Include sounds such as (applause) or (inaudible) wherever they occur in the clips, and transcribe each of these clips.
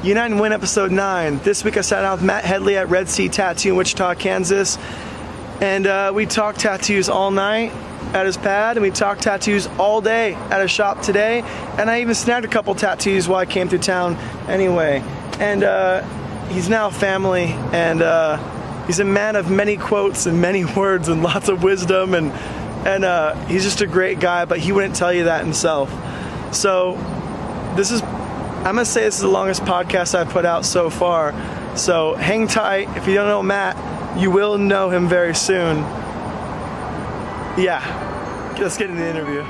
Unite and Win episode 9. This week I sat down with Matt Headley at Red Sea Tattoo in Wichita, Kansas. And uh, we talked tattoos all night at his pad, and we talked tattoos all day at his shop today. And I even snagged a couple tattoos while I came through town anyway. And uh, he's now family, and uh, he's a man of many quotes and many (laughs) words and lots of wisdom. And, and uh, he's just a great guy, but he wouldn't tell you that himself. So this is I'm gonna say this is the longest podcast I've put out so far. So hang tight. If you don't know Matt, you will know him very soon. Yeah, let's get into the interview.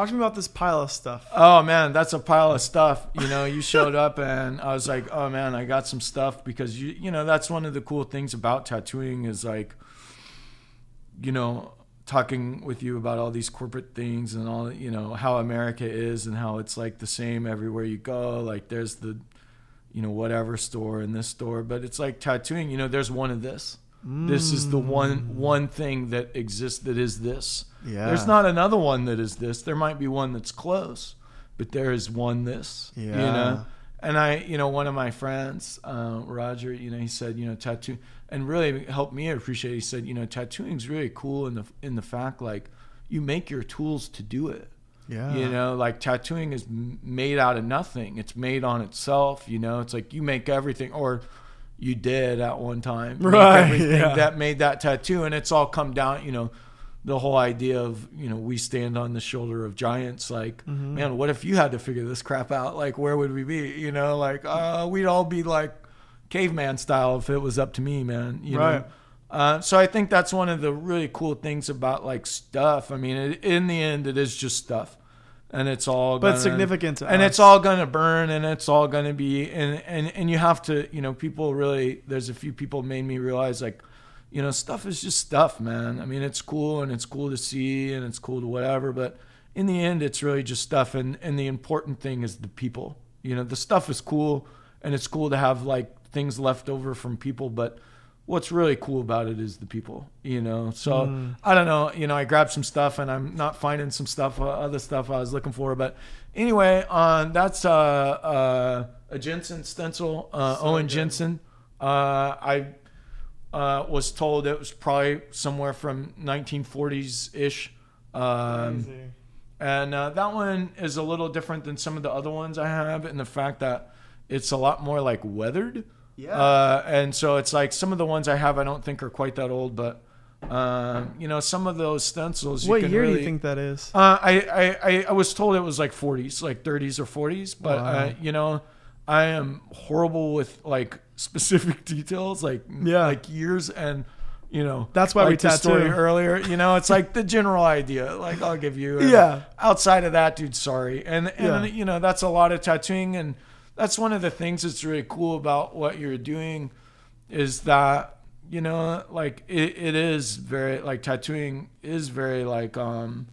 Talk to me about this pile of stuff. Oh man, that's a pile of stuff. You know, you showed up and I was like, oh man, I got some stuff because you you know that's one of the cool things about tattooing is like, you know, talking with you about all these corporate things and all you know how America is and how it's like the same everywhere you go. Like there's the, you know, whatever store and this store, but it's like tattooing. You know, there's one of this. This is the one one thing that exists that is this. Yeah. There's not another one that is this. There might be one that's close, but there is one this. You Yeah. know? And I, you know, one of my friends, uh, Roger, you know, he said, you know, tattoo, and really helped me appreciate. It. He said, you know, tattooing's really cool in the in the fact like you make your tools to do it. Yeah. You know, like tattooing is made out of nothing. It's made on itself. You know, it's like you make everything, or you did at one time, Right, everything yeah. that made that tattoo, and it's all come down. You know, the whole idea of you know we stand on the shoulder of giants. Like, Mm-hmm. man, what if you had to figure this crap out? Like, where would we be? You know, like uh, we'd all be like caveman style if it was up to me, man. You Right. know. Uh, so I think that's one of the really cool things about like stuff. I mean, it, in the end, it is just stuff, and it's all But gonna- significant to and us. it's all gonna burn, and it's all gonna be, and and and you have to, you know, people really. There's a few people made me realize like, you know, stuff is just stuff, man. I mean, it's cool and it's cool to see and it's cool to whatever, but in the end, it's really just stuff, and and the important thing is the people. You know, the stuff is cool, and it's cool to have like things left over from people, but what's really cool about it is the people, you know. So Hmm. I don't know, you know, I grabbed some stuff and I'm not finding some stuff, uh, other stuff I was looking for. But anyway, on that's uh, uh, a Jensen stencil, uh, Owen Jensen. Uh, I uh, was told it was probably somewhere from 1940s ish. Um, and uh, that one is a little different than some of the other ones I have in the fact that it's a lot more like weathered. Yeah. Uh, and so it's like some of the ones I have I don't think are quite that old, but um, you know some of those stencils. You what can year do really- you think that is? Uh, I, I, I, was told it was like 40s, like 30s or 40s, but Wow. uh, you know, I am horrible with like (laughs) specific details, like Yeah. like years and you know That's why we like the story earlier. You know, it's like the general idea. Like I'll give you. (laughs) Yeah. Outside of that, dude, sorry. And and Yeah. you know that's a lot of tattooing, and that's one of the things that's really cool about what you're doing, is that you know like it, it is very like tattooing is very like um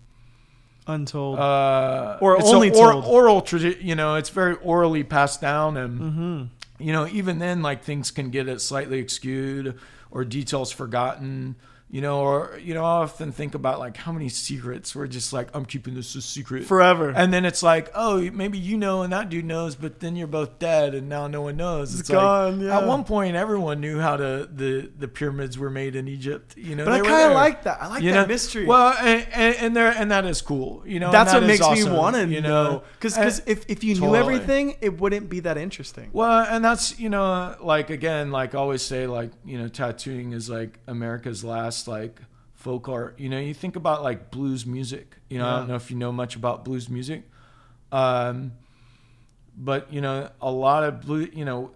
Untold. uh, Or it's only or, oral tradition you know it's very orally passed down and Mm-hmm. you know even then like things can get it slightly skewed or details forgotten you know or you know i often think about like how many secrets we're just like i'm keeping this a secret Forever. and then it's like oh maybe you know and that dude knows but then you're both dead and now no one knows It's like, gone, yeah. at one point everyone knew how to the the pyramids were made in egypt you know but I kind of like that. I like You that know? mystery. Well, and, and, and there and that is cool. You know, that's what makes me want to you know. Because And- if, if you knew everything, it wouldn't be that interesting. well, and that's you know, like again, like I always say, like you know, tattooing is like America's last like folk art. You know, you think about like blues music. You know, I don't know if you know much about blues music, um, but you know, a lot of blue, you know,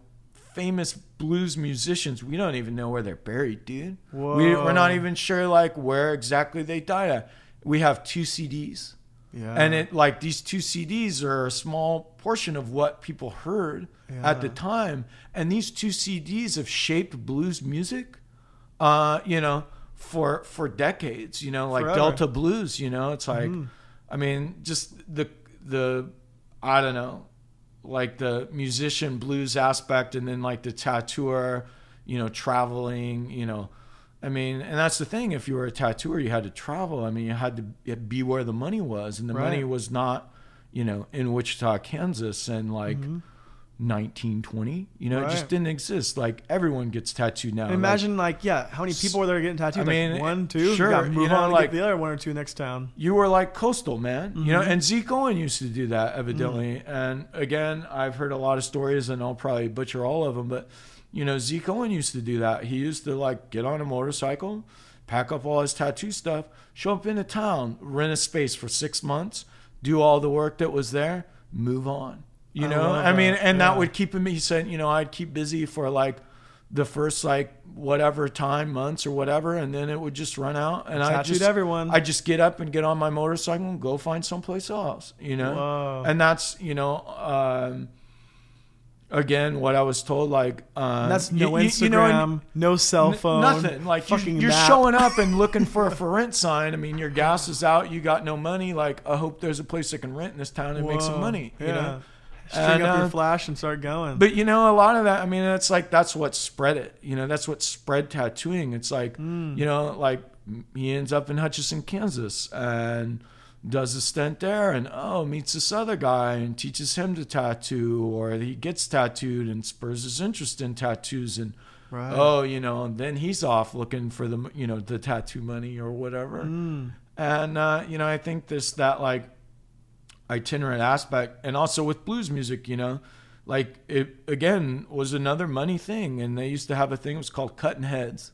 famous blues musicians, we don't even know where they're buried, dude. We, we're not even sure like where exactly they died at. We have two CDs. Yeah. and it like these two CDs are a small portion of what people heard at the time, and these two CDs have shaped blues music, uh, you know, for for decades. You know, like Forever. Delta blues. You know, it's like, mm-hmm. I mean, just the the I don't know, like the musician blues aspect, and then like the tattooer, you know, traveling, you know. I mean, and that's the thing. If you were a tattooer, you had to travel. I mean, you had to be where the money was, and the Right. money was not, you know, in Wichita, Kansas, and like mm-hmm. 1920. You know, it Mm-hmm. Just didn't exist. Like everyone gets tattooed now. And Like, imagine like yeah, how many people were there getting tattooed? I mean, like one, two. sure, you move you know, on like- the other one or two next town. you were like coastal man you know Mhm. and zeke owen used to do that evidently Mm. and again i've heard a lot of stories and i'll probably butcher all of them but you know zeke owen used to do that he used to like get on a motorcycle pack up all his tattoo stuff show up into town rent a space for six months do all the work that was there move on you I know i mean that, and yeah. that would keep me. he said you know i'd keep busy for like the first like whatever time months or whatever and then it would just run out and i just everyone. I just get up and get on my motorcycle and go find someplace else, you know? Whoa. And that's, you know, um, again, what I was told, like, um, that's no you- Instagram, you know, no cell phone, nothing. Like, fucking you're map. showing up and (laughs) looking for a for rent sign. I mean, your gas is out, you got no money. Like, I hope there's a place I can rent in this town and make some Whoa. money, Yeah. you know? String And, up uh, your flash and start going. But you know, a lot of that. I mean, it's like that's what spread it. You know, that's what spread tattooing. It's like Mm. you know, like he ends up in Hutchinson, Kansas, and does a stint there, and oh, meets this other guy and teaches him to tattoo, or he gets tattooed and spurs his interest in tattoos, and right. oh, you know, and then he's off looking for the you know the tattoo money or whatever. Mm. And uh, you know, I think this that like itinerant aspect, and also with blues music, you know, like it again was another money thing, and they used to have a thing it was called cutting heads,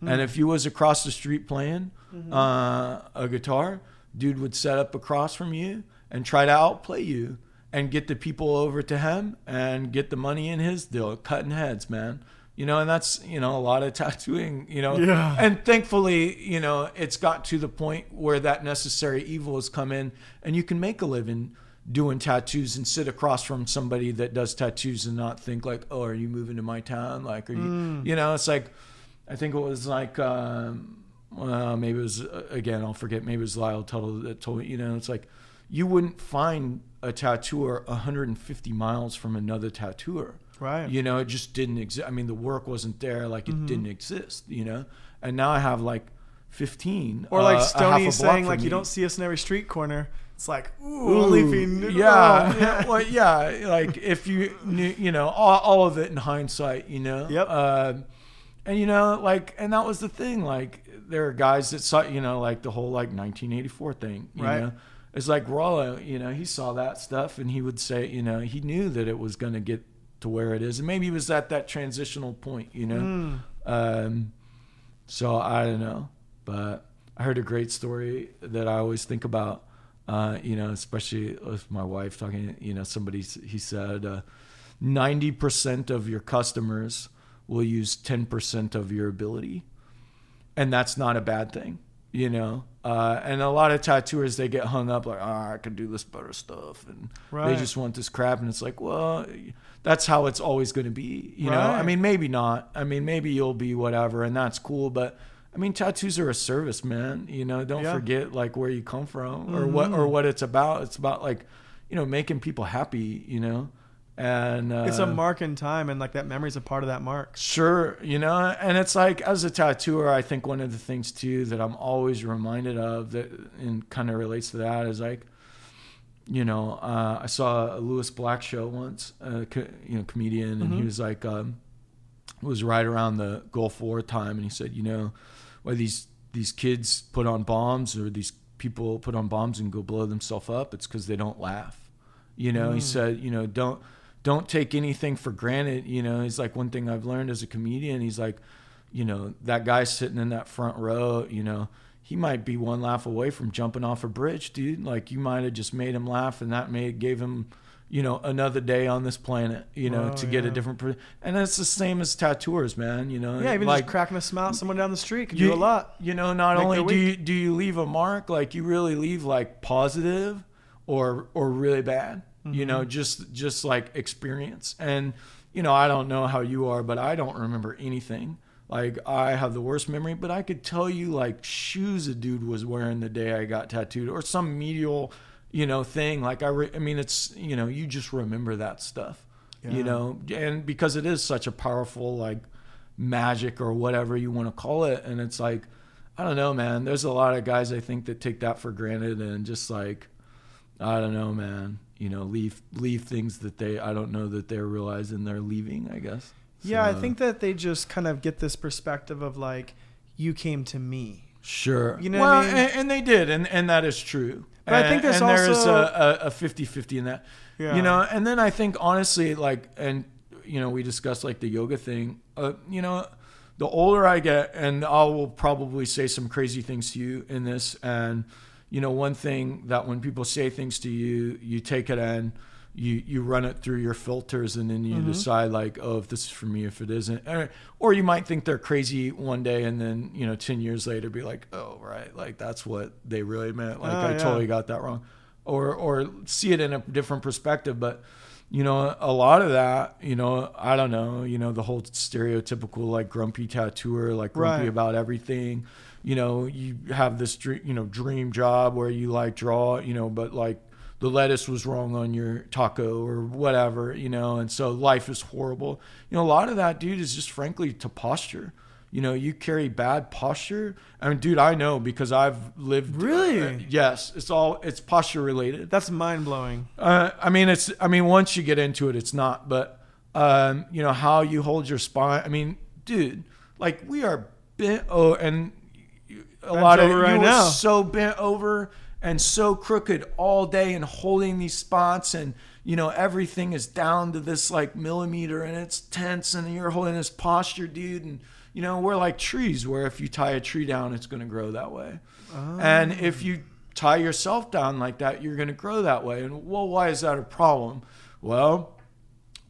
and if you was across the street playing uh, a guitar, dude would set up across from you and try to outplay you and get the people over to him and get the money in his deal, cutting heads, man. You know, and that's you know a lot of (laughs) tattooing. You know, Yeah. and thankfully, you know, it's got to the point where that necessary evil has come in, and you can make a living doing tattoos and sit across from somebody that does tattoos and not think like, oh, are you moving to my town? Like, are you, you know, it's like, I think it was like, um, well, maybe it was uh, again, I'll forget. Maybe it was Lyle Tuttle that told me, you know, it's like, you wouldn't find a tattooer 150 miles from another tattooer. Right. You know, it just didn't exist. I mean, the work wasn't there, like it Mm-hmm. didn't exist. You know, and now I have like 15. Or like uh, a half a Stony saying, like, you don't see us in every street corner. It's like, ooh, Ooh, only if you knew. yeah, yeah. (laughs) (laughs) well, yeah, like if you knew, you know, all, all of it in hindsight, you know. Yep. Uh, and you know, like, and that was the thing. Like, there are guys that saw, you know, like the whole like 1984 thing. You Right. know, it's like Rollo. You know, he saw that stuff, and he would say, you know, he knew that it was going to get to where it is, and maybe he was at that transitional point. You know. Mm. Um, so I don't know, but I heard a great story that I always think about. Uh, you know, especially with my wife talking. You know, somebody he said uh, ninety percent of your customers will use ten percent of your ability, and that's not a bad thing. You know, uh, and a lot of tattooers they get hung up like, oh, I can do this better stuff, and they just want this crap, and it's like, well, that's how it's always going to be. You know, I mean, maybe not. I mean, maybe you'll be whatever, and that's cool. But I mean, tattoos are a service, man. You know, don't Yeah. forget like where you come from or what or what it's about. It's about like, you know, making people happy. You know, and uh, It's a mark in time, and like that memory's a part of that mark. Sure, you know, and it's like as a tattooer, I think one of the things too that I'm always reminded of that and kind of relates to that is like, you know, uh, I saw a Lewis Black show once, a co- you know, comedian, and he Mhm. was like, um, it was right around the Gulf War time, and he said, you know, why these these kids put on bombs or these people put on bombs and go blow themselves up, it's because they don't laugh. You know, he Mm. said, you know, don't don't take anything for granted. You know, he's like one thing I've learned as a comedian. He's like, you know, that guy sitting in that front row. You know, he might be one laugh away from jumping off a bridge, dude. Like you might have just made him laugh, and that made gave him, you know, another day on this planet. You know, Wow, to get a different. Per- and it's the same as tattooers, man. You know, Yeah, even like just cracking a smile someone down the street can you, do a lot. You know, not Make only do you do you leave a mark, like you really leave like positive or or really bad. You Mm-hmm. know, just just like experience. And you know, I don't know how you are, but I don't remember anything Like I have the worst memory, but I could tell you like shoes a dude was wearing the day I got tattooed, or some medial, you know, thing. Like I, re- I mean, it's you know, you just remember that stuff, Yeah. you know, and because it is such a powerful like magic or whatever you want to call it, and it's like, I don't know, man. There's a lot of guys I think that take that for granted and just like, I don't know, man. You know, leave leave things that they I don't know that they're realizing they're leaving. I guess. Yeah, I think that they just kind of get this perspective of like, you came to me. Sure. You know well, I mean? and, and they did, and, and that is true. But I think there's and there's also- a, a, a 50-50 in that. Yeah. You know, and then I think honestly, like, and you know, we discussed like the yoga thing. Uh, you know, the older I get, and I will probably say some crazy things to you in this. And you know, one thing that when people say things to you, you take it and you you run it through your filters, and then you Mm-hmm. decide like, oh, if this is for me, if it isn't. Or, or you might think they're crazy one day, and then you know, ten years later, be like, oh, right, like that's what they really meant. Like Oh, I yeah. totally got that wrong or or see it in a different perspective but you know a lot of that you know i don't know you know the whole stereotypical like grumpy tattooer like grumpy Right. about everything you know you have this dream you know dream job where you like draw you know but like the lettuce was wrong on your taco or whatever you know and so life is horrible you know a lot of that dude is just frankly to posture you know you carry bad posture i mean dude i know because i've lived Really? uh, yes it's all it's posture related That's mind blowing. uh, I mean, it's. I mean, once you get into it, it's not. But um, you know how you hold your spine. I mean, dude, like we are bent. Oh, and a Bent lot of right you now. are so bent over and so crooked all day and holding these spots and you know everything is down to this like millimeter and it's tense and you're holding this posture dude and you know we're like trees where if you tie a tree down it's going to grow that way oh. and if you tie yourself down like that, you're going to grow that way. And well, why is that a problem? Well,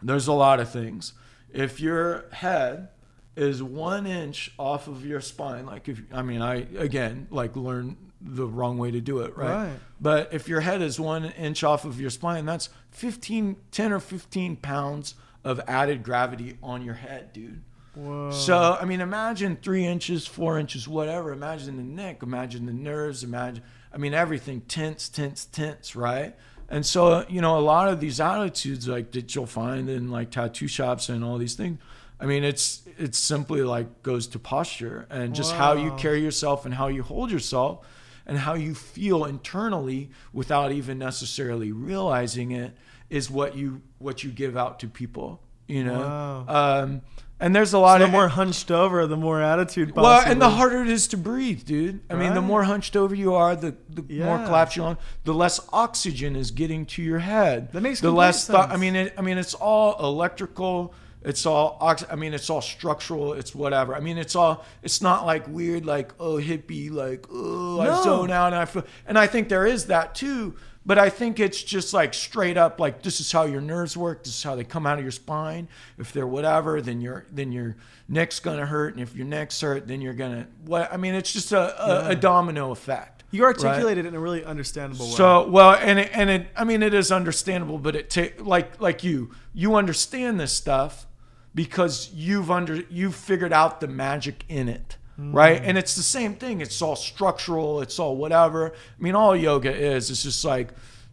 there's a lot of things. If your head is one inch off of your spine, like if, I mean, I, again, like learn the wrong way to do it, right? Right. But if your head is one inch off of your spine, that's 15, 10 or 15 pounds of added gravity on your head, dude. Whoa. So I mean, imagine three inches, four inches, whatever. Imagine the neck. Imagine the nerves. Imagine, I mean, everything tense, tense, tense, right? And so you know, a lot of these attitudes like that you'll find in like tattoo shops and all these things. I mean, it's it's simply like goes to posture and just how you carry yourself and how you hold yourself and how you feel internally without even necessarily realizing it is what you what you give out to people. You know. Wow. Um, and there's a lot the of more hunched over, the more attitude. well, and the harder it is to breathe, dude. I mean, the more hunched over you are, the, the more Yeah. collapse you're on, the less oxygen is getting to your head. That makes the less thought. I mean, it, I mean, it's all electrical. It's all. Ox- I mean, it's all structural. It's whatever. I mean, it's all. It's not like weird, like oh hippie, like oh I zone out and I feel. And I think there is that too. But I think it's just like straight up, like this is how your nerves work. This is how they come out of your spine. If they're whatever, then your then your neck's gonna hurt, and if your neck's hurt, then you're gonna what? I mean, it's just a, a, a domino effect. you right? articulated it in a really understandable way. So well, and it, and it, I mean, it is understandable, but it ta- like like you, you understand this stuff because you've under you've figured out the magic in it, right? Mm. And it's the same thing. It's all structural. It's all whatever. I mean, all yoga is it's just like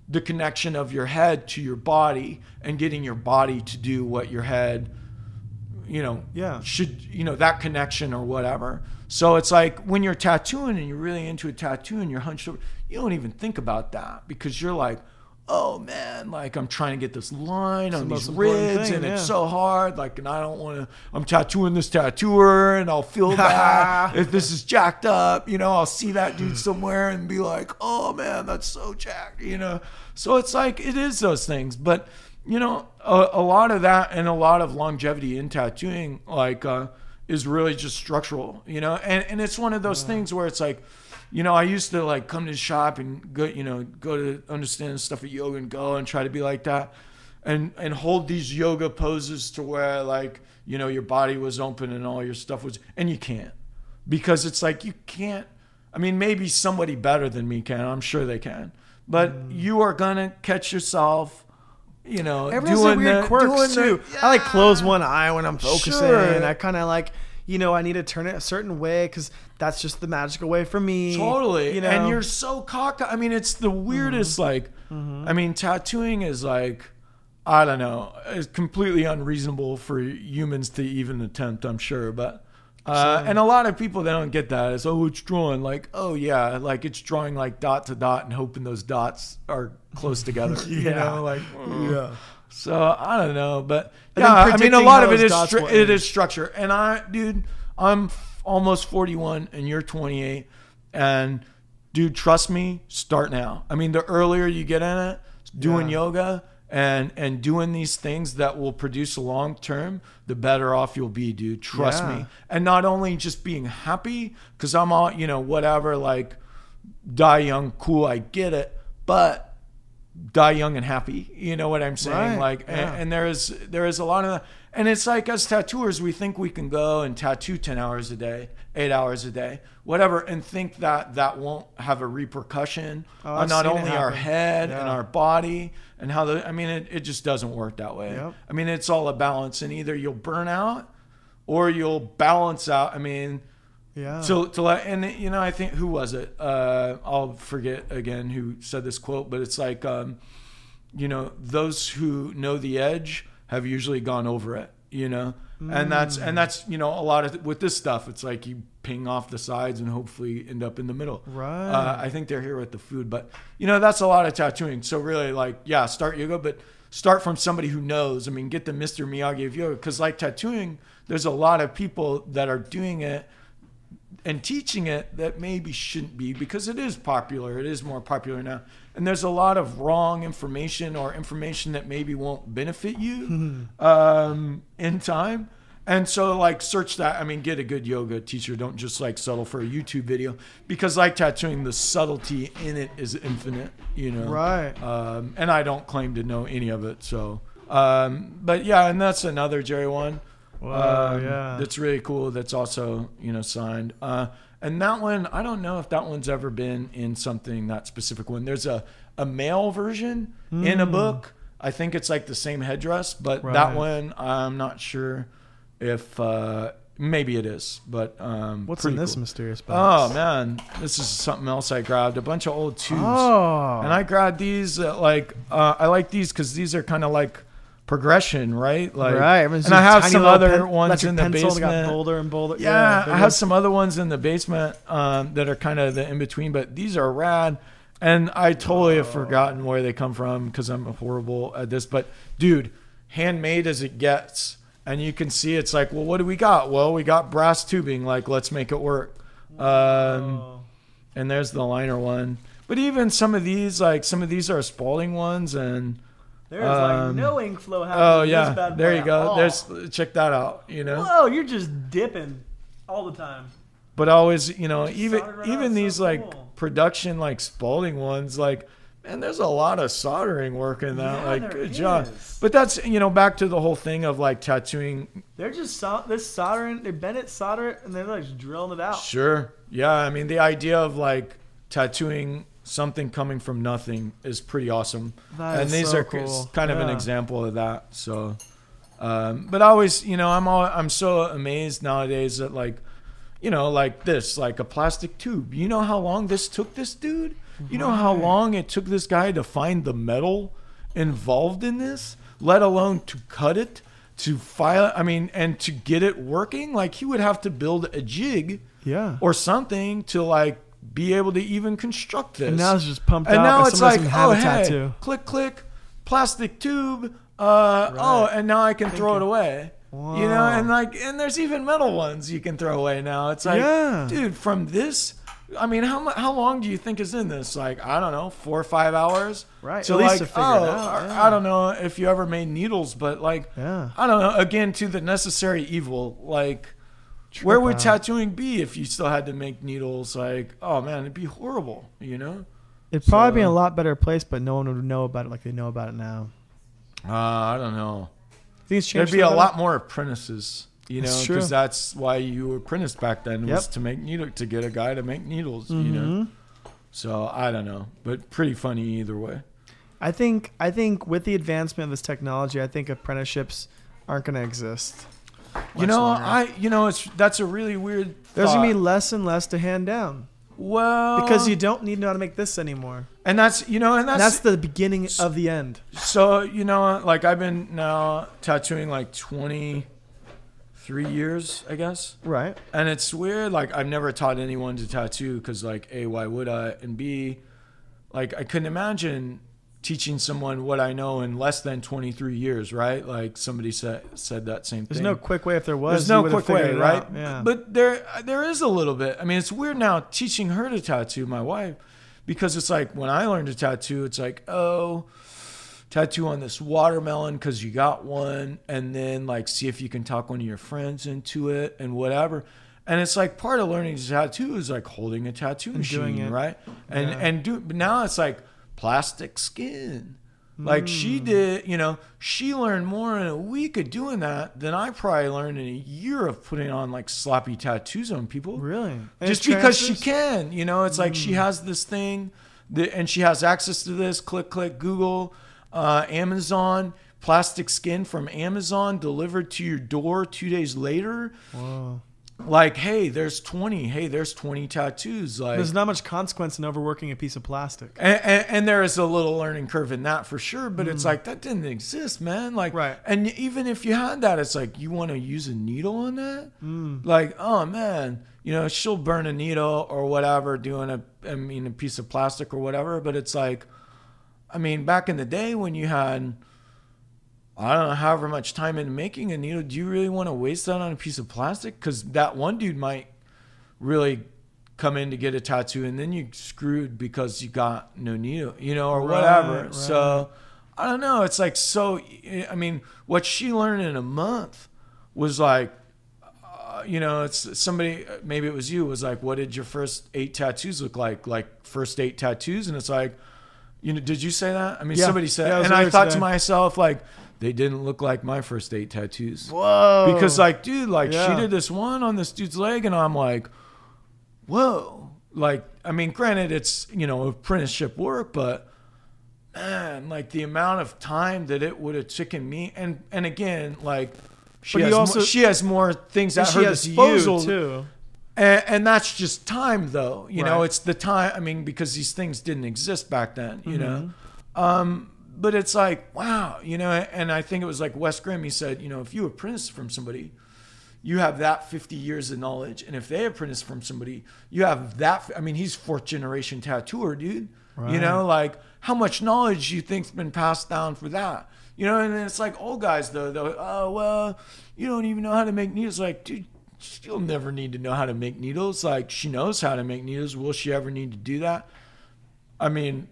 the connection of your head to your body and getting your body to do what your head you know, Yeah. should you know that connection or whatever. So it's like when you're tattooing and you're really into a tattoo and you're hunched over, you don't even think about that because you're like, oh man, like I'm trying to get this line on the these ribs thing, and it's so hard. Like, and I don't want to. I'm tattooing this tattooer and I'll feel (laughs) bad if this is jacked up. You know, I'll see that dude somewhere and be like, oh man, that's so jacked. You know, so it's like it is those things, but you know, a, a lot of that and a lot of longevity in tattooing, like, uh, is really just structural, you know, and, and it's one of those things where it's like, you know, I used to like come to the shop and go, you know, go to understand stuff at yoga and go and try to be like that and, and hold these yoga poses to where like, you know, your body was open and all your stuff was, and you can't because it's like, you can't, I mean, maybe somebody better than me can, I'm sure they can, but mm. you are to catch yourself, you know, Everyone's doing weird the, quirks doing the- too. I like close one eye when I'm focusing. Sure. I kind of like, you know, I need to turn it a certain way because that's just the magical way for me. Totally. You know, Mm-hmm. And you're so cocky. I mean, it's the weirdest, like, I mean, tattooing is like, I don't know, it's completely unreasonable for humans to even attempt, I'm sure. But, uh, and a lot of people, they don't get that. It's, oh, it's drawing. Like, oh, yeah, like it's drawing like dot to dot and hoping those dots are close together. (laughs) You Yeah. know, like, yeah. so I don't know, but yeah, I mean, a lot of it those stru- it is structure. And I, dude, I'm almost 41, and you're 28, and dude, trust me, start now. I mean, the earlier you get in it, doing Yeah. yoga and and doing these things that will produce a long term, the better off you'll be, dude. Trust Yeah. me. And not only just being happy, because I'm all, you know, whatever, like die young, cool, I get it, but die young and happy. You know what I'm saying? Right, Like, yeah. and, and there is there is a lot of that. And it's like as tattooers, we think we can go and tattoo ten hours a day, eight hours a day, whatever, and think that that won't have a repercussion Oh, on not only our head and our body and how the. I mean, it, it just doesn't work that way. Yep. I mean, it's all a balance, and either you'll burn out or you'll balance out. I mean. Yeah. So to let and you know I think who was it? Uh, I'll forget again who said this quote, but it's like, um, you know, those who know the edge have usually gone over it. You know, and that's and that's you know a lot of with this stuff. It's like you ping off the sides and hopefully end up in the middle. Right. Uh, I think they're here with the food, but you know that's a lot of tattooing. So really, like, yeah, start yoga, but start from somebody who knows. I mean, get the Mr. Miyagi of yoga because like tattooing, there's a lot of people that are doing it and teaching it that maybe shouldn't be because it is popular. It is more popular now. And there's a lot of wrong information or information that maybe won't benefit you (laughs) um, in time. And so, like, search that. I mean, get a good yoga teacher. Don't just like settle for a YouTube video because, like tattooing, the subtlety in it is infinite. You know, Right. Um, and I don't claim to know any of it. So, um, but yeah, and that's another Jerry one. Wow, Um, yeah. That's really cool. That's also, you know, signed. Uh, and that one, I don't know if that one's ever been in something that specific one. There's a, a male version in a book. I think it's like the same headdress, but that one, I'm not sure if uh, maybe it is. But um, What's in this cool. mysterious box? Oh man, this is something else I grabbed. A bunch of old tubes. Oh. And I grabbed these uh, like uh, I like these because these are kind of like progression, right? Like, right. and I have some other pen- ones in the basement. Got bolder and bolder. yeah, big I have some other ones in the basement um, that are kind of the in between, but these are rad. And I totally have forgotten where they come from because I'm horrible at this. But dude, handmade as it gets, and you can see it's like, well, what do we got? Well, we got brass tubing. Like, let's make it work. Um, and there's the liner one. But even some of these, like some of these are Spaulding ones, and There's like um, no ink flow happening. oh yeah, there you go. There's check that out. You know. Whoa, you're just dipping all the time. but always you know even right even these so like cool. production like Spaulding ones like man there's a lot of soldering work in that Yeah, like good job but that's you know back to the whole thing of like tattooing They're just they're soldering. They bend it, solder it, and they're like drilling it out. sure yeah i mean the idea of like tattooing something coming from nothing is pretty awesome. That and these so are cool. kind of an example of that so um, but I always you know i'm all i'm so amazed nowadays that like you know like this like a plastic tube. You know how long this took this dude? You know how long it took this guy to find the metal involved in this? Let alone to cut it to file i mean and to get it working? Like he would have to build a jig Yeah. or something to like be able to even construct this and now it's just pumped and out. now it's like, who doesn't have oh hey, tattoo. click click, plastic tube. Uh, Oh, and now I can throw it away. You know, and like, and there's even metal ones you can throw away now. It's like, Yeah. dude, from this. I mean, how how long do you think is in this? Like, I don't know, four or five hours. Right, least like, to figure it oh, yeah. I don't know if you ever made needles, but like, Yeah. I don't know. Again, to the necessary evil, like. Where would out. tattooing be if you still had to make needles? Like, oh man, it'd be horrible, you know? It'd probably be in a lot better place, but no one would know about it like they know about it now. Uh, I don't know. Think it's There'd be a little lot more apprentices, you know, because true. that's why you were apprenticed back then was Yep. to make needle to get a guy to make needles, bit? you know. Mhm. So I don't know, but pretty funny either way. I think I think with the advancement of this technology, I think apprenticeships aren't going to exist. You know, longer. I you know it's that's a really weird. There's gonna be less and less to hand down well because you don't need to know how to make this anymore. and that's you know and And that's, that's the beginning of the end. so you know like I've been now tattooing like 23 years I guess Right. and it's weird like I've never taught anyone to tattoo because like a why would I and b like I couldn't imagine teaching someone what I know in less than 23 years right like somebody said said that same There's thing There's no quick way if there was. There's no quick way, right? Yeah. But there, there is a little bit. I mean, it's weird now teaching her to tattoo, my wife, because it's like when I learned to tattoo, it's like, oh, tattoo on this watermelon because you got one, and then like see if you can talk one of your friends into it and whatever. And it's like part of learning to tattoo is like holding a tattoo And doing machine, it. right? And Yeah. and do. But now it's like plastic skin. Like she Hmm. did, you know, she learned more in a week of doing that than I probably learned in a year of putting on like sloppy tattoos on people. really, And Just because she can, you know, it's like she has this thing that, and she has access to this. Click, click, Google, uh, Amazon, plastic skin from Amazon delivered to your door two days later. Like, hey, there's 20. Hey, there's 20 tattoos. Like, There's not much consequence in overworking a piece of plastic. and, and, and there is a little learning curve in that for sure, but it's like that didn't exist, man. Like, Hmm. Right. And even if you had that, it's like you want to use a needle on that. Hmm. Like, oh man, you know, she'll burn a needle or whatever doing a, I mean, a piece of plastic or whatever. But it's like, I mean, back in the day when you had, I don't know, however much time in making a needle, do you really want to waste that on a piece of plastic? Because that one dude might really come in to get a tattoo and then you screwed because you got no needle, you know, or Right, whatever. right. So I don't know. It's like so. I mean, what she learned in a month was like, uh, you know, it's somebody. Maybe it was you. Was like, what did your first eight tattoos look like? Like first eight tattoos, and it's like, you know, did you say that? I mean, Yeah. somebody said, Yeah, and I thought today. to myself, like, they didn't look like my first eight tattoos Whoa. because like dude like Yeah. she did this one on this dude's leg and i'm like whoa like i mean granted it's you know apprenticeship work but man like the amount of time that it would have taken me and and again like she But has also- more, she has more things at she her has disposal too. and, and that's just time though you know it's the time i mean because these things didn't exist back then you know Mm-hmm. um but it's like wow you know and i think it was like wes grimm he said you know if you apprentice from somebody you have that 50 years of knowledge and if they apprentice from somebody you have that i mean he's fourth generation tattooer dude. Right. you know like how much knowledge do you think's been passed down for that? You know and then it's like old guys though though oh well you don't even know how to make needles. Like dude she'll never need to know how to make needles. Like she knows how to make needles. Will she ever need to do that? I mean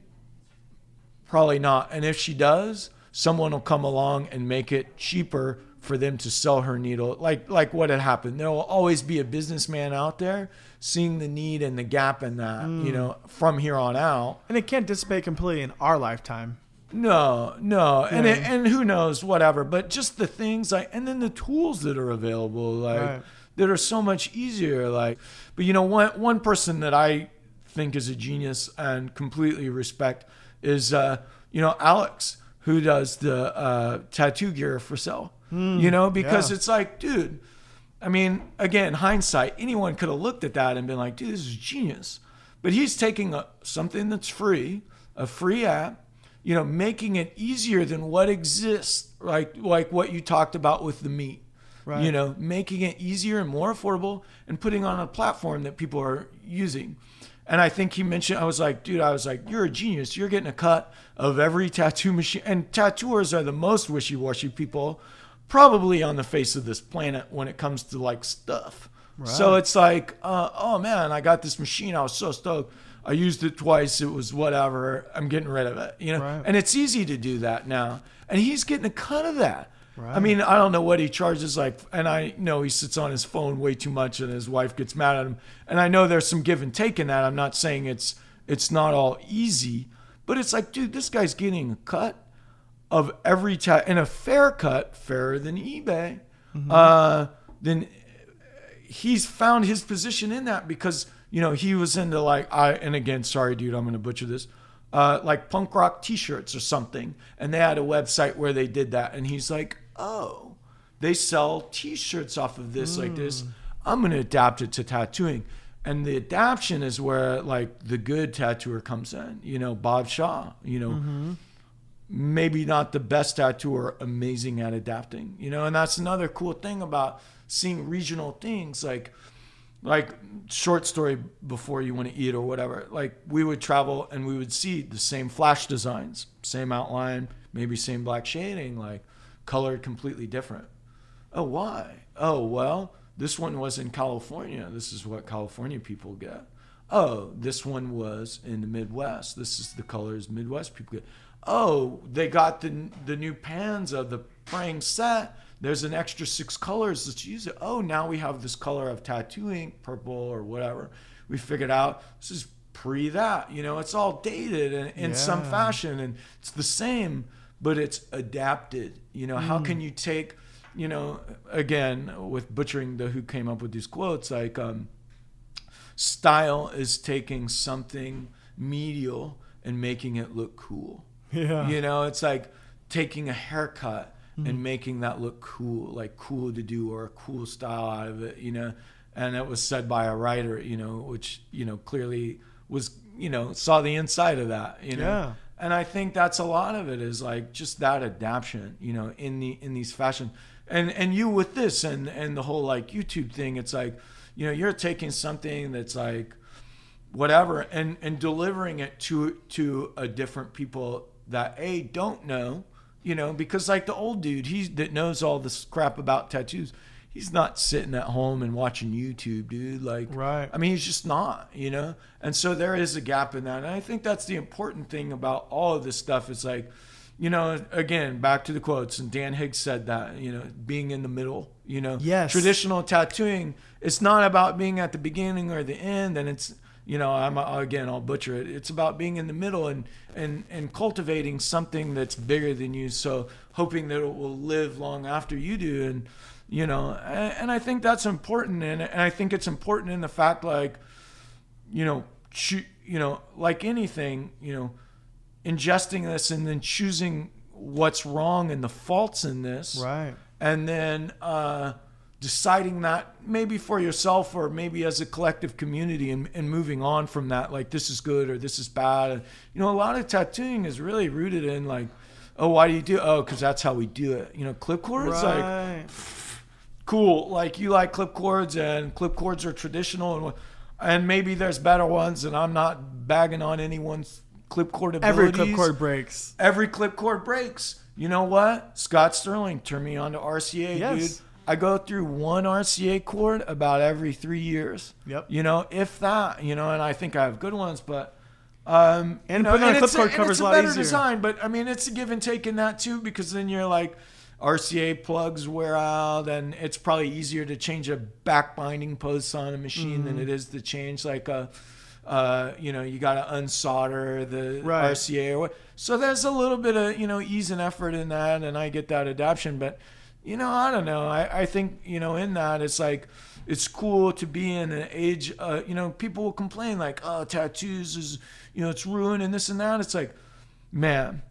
Probably not. And if she does, someone will come along and make it cheaper for them to sell her needle. Like like what had happened. There will always be a businessman out there seeing the need and the gap in that, you mm. know, from here on out. And it can't dissipate completely in our lifetime. No, no. And it, and who knows, whatever. But just the things like and then the tools that are available, like Right. that are so much easier. Like but you know, one one person that I think is a genius and completely respect is uh, you know, Alex, who does the uh, tattoo gear for sale. you know, because yeah. it's like, dude, I mean, again, hindsight, anyone could have looked at that and been like, dude, this is genius. But he's taking a, something that's free, a free app, you know, making it easier than what exists, like like what you talked about with the meat. Right. You know, making it easier and more affordable and putting on a platform that people are using. And I think he mentioned, I was like, dude, I was like, you're a genius. You're getting a cut of every tattoo machine. And tattooers are the most wishy washy people probably on the face of this planet when it comes to like stuff. So it's like, uh, oh man, I got this machine. I was so stoked. I used it twice. It was whatever. I'm getting rid of it. You know, Right. and it's easy to do that now. And he's getting a cut of that. I mean, I don't know what he charges like, and I know he sits on his phone way too much, and his wife gets mad at him. And I know there's some give and take in that. I'm not saying it's it's not all easy, but it's like, dude, this guy's getting a cut of every tat and a fair cut, fairer than eBay. Uh, then he's found his position in that because you know he was into like I and again sorry dude I'm gonna butcher this uh, like punk rock t-shirts or something and they had a website where they did that and he's like oh they sell T-shirts off of this like this. Hmm. I'm gonna adapt it to tattooing, and the adaptation is where like the good tattooer comes in. You know, Bob Shaw. You know, mm-hmm. maybe not the best tattooer, amazing at adapting. You know, and that's another cool thing about seeing regional things like like short story before you want to eat or whatever like we would travel and we would see the same flash designs same outline maybe same black shading like colored completely different. Oh why? Oh well this one was in california. This is what california people get. Oh this one was in the midwest. This is the colors midwest people get. Oh they got the the new pans of the praying set. There's an extra six colors let's use it. Oh now we have this color of tattoo ink purple or whatever. We figured out this is pre that you know it's all dated in, in some fashion and it's the same but it's adapted you know how Mm. can you take you know again with butchering the who came up with these quotes like um style is taking something medial and making it look cool Yeah. you know, it's like taking a haircut and making that look cool, like cool to do or a cool style out of it, you know. And it was said by a writer, you know, which, you know, clearly was, you know, saw the inside of that, you know. Yeah. And I think that's a lot of it is like just that adaptation, you know, in the in these fashion. And and you with this and and the whole like YouTube thing, it's like, you know, you're taking something that's like whatever and and delivering it to to a different people that a don't know you know because like the old dude he's that knows all this crap about tattoos he's not sitting at home and watching youtube dude. Like Right. i mean he's just not you know? And so there is a gap in that. And i think that's the important thing about all of this stuff. Is like you know again back to the quotes and dan higgs said that you know being in the middle you know? Yes. traditional tattooing it's not about being at the beginning or the end and it's you know i'm again i'll butcher it. It's about being in the middle and and and cultivating something that's bigger than you. So hoping that it will live long after you do. And you know and, and i think that's important and, and i think it's important in the fact like you know choo- you know like anything you know ingesting this and then choosing what's wrong and the faults in this Right. and then uh, deciding that maybe for yourself or maybe as a collective community and, and moving on from that like this is good or this is bad and, you know a lot of tattooing is really rooted in like oh why do you do it? oh because that's how we do it you know clip cords like Right. Cool like you like clip cords and clip cords are traditional and and maybe there's better ones and i'm not bagging on anyone's clip cord abilities Every clip cord breaks. every clip cord breaks. You know what? Scott Sterling turned me on to RCA, Yes. dude. I go through one RCA cord about every three years. Yep. You know, if that, you know, and I think I have good ones, but um, And you know, putting on a clip cord covers it's a a lot better easier. design, but I mean, it's a give and take in that too, because then you're like, RCA plugs wear out, and it's probably easier to change a back binding post on a machine Mm-hmm. than it is to change like a, uh, you know, you got to unsolder the Right. RCA or what. So there's a little bit of you know ease and effort in that, and I get that adaptation. But you know, I don't know. I, I think you know in that it's like it's cool to be in an age. Uh, you know, people will complain like, oh, tattoos is you know it's ruined and this and that. It's like, man,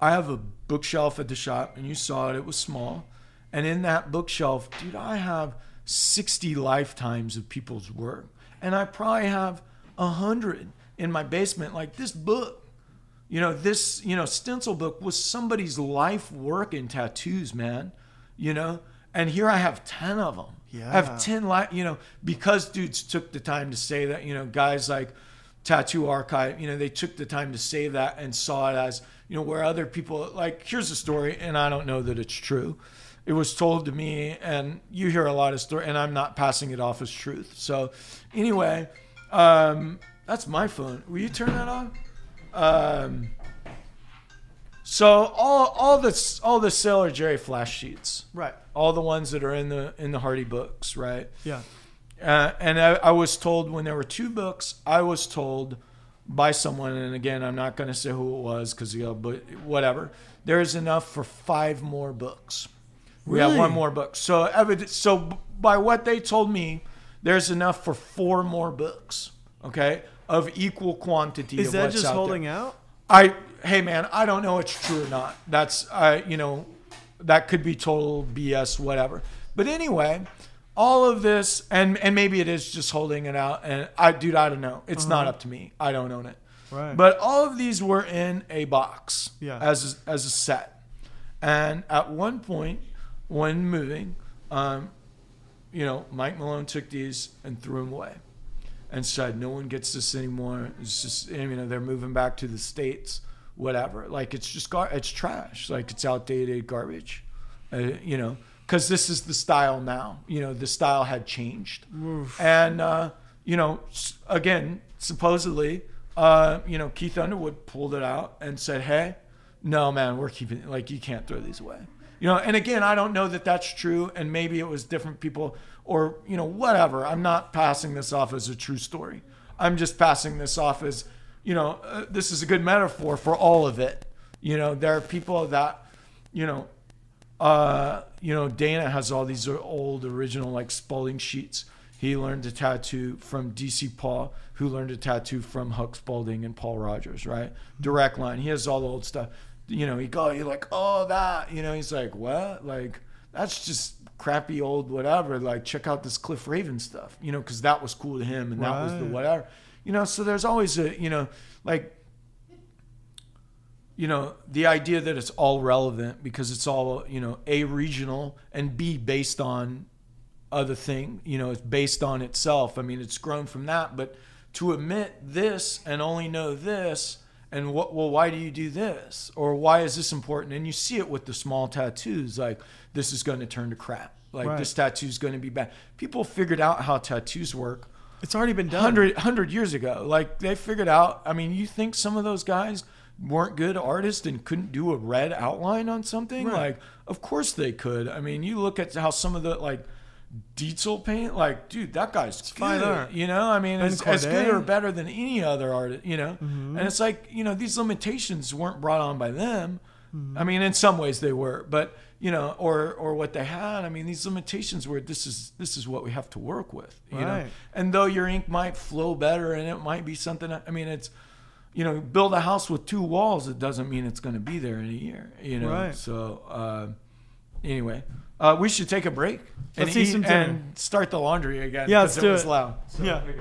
I have a bookshelf at the shop, and you saw it. It was small, and in that bookshelf, dude, I have 60 lifetimes of people's work, and I probably have a hundred in my basement. Like this book, you know, this you know stencil book was somebody's life work in tattoos, man. You know, and here I have 10 of them. Yeah. I have 10 li- you know, because dudes took the time to say that. You know, guys like tattoo archive you know they took the time to save that and saw it as you know where other people like here's a story and i don't know that it's true. It was told to me and you hear a lot of story and i'm not passing it off as truth. So anyway um that's my phone. Will you turn that on? Um so all all this all the sailor jerry flash sheets. Right. all the ones that are in the in the hardy books right? Yeah. Uh, and I, I was told when there were two books, I was told by someone, and again, I'm not going to say who it was because you know, but whatever. There is enough for five more books. We have one more book. So. So by what they told me, there's enough for four more books. Okay, of equal quantity. Is of that what's just out there. holding out? I hey man, I don't know it's true or not. That's I you know, that could be total BS, whatever. But anyway, all of this, and and maybe it is just holding it out. And I, dude, I don't know. It's not up to me. I don't own it. Right. But all of these were in a box, Yeah. as as a set. And at one point, when moving, um, you know, Mike Malone took these and threw them away, and said, "No one gets this anymore. It's just you know they're moving back to the states, whatever. Like it's just gar- it's trash. Like it's outdated garbage, uh, you know." Because this is the style now. You know, the style had changed, and uh, you know, again, supposedly, uh, you know, Keith Underwood pulled it out and said, "Hey, no, man, we're keeping it. like you can't throw these away." You know, and again, I don't know that that's true, and maybe it was different people, or you know, whatever. I'm not passing this off as a true story. I'm just passing this off as, you know, uh, this is a good metaphor for all of it. You know, there are people that, you know, uh, you know, Dana has all these old original like Spaulding sheets. He learned to tattoo from DC Paul, who learned to tattoo from Huck Spaulding and Paul Rogers, right? Direct line. He has all the old stuff. You know, he go, you're like, oh, that. You know, he's like, what? Like, that's just crappy old whatever. Like, check out this Cliff Raven stuff, you know, because that was cool to him and that was the Right. whatever. You know, so there's always a, you know, like, you know the idea that it's all relevant because it's all you know a regional and b based on other thing you know it's based on itself i mean it's grown from that but to admit this and only know this and what well why do you do this or why is this important and you see it with the small tattoos like this is going to turn to crap like Right. this tattoo is going to be bad people figured out how tattoos work It's already been done. 100, 100 years ago. Like they figured out. I mean, you think some of those guys weren't good artists and couldn't do a red outline on something? Right. Like, of course they could. I mean, you look at how some of the like Dietzel paint, like, dude, that guy's good. fine art. You know, I mean, Ben it's as good or better than any other artist. You know, mm-hmm. and it's like you know these limitations weren't brought on by them. Mm-hmm. I mean, in some ways they were, but you know, or or what they had. I mean, these limitations were this is this is what we have to work with. You know, and though your ink might flow better and it might be something, I mean, it's you know, build a house with two walls. It doesn't mean it's going to be there in a year. You know, Right. so uh, anyway. Uh, we should take a break and Let's eat eat some dinner. and start the laundry again. Yeah, 'cause let's do it was it. loud. So, Yeah. okay.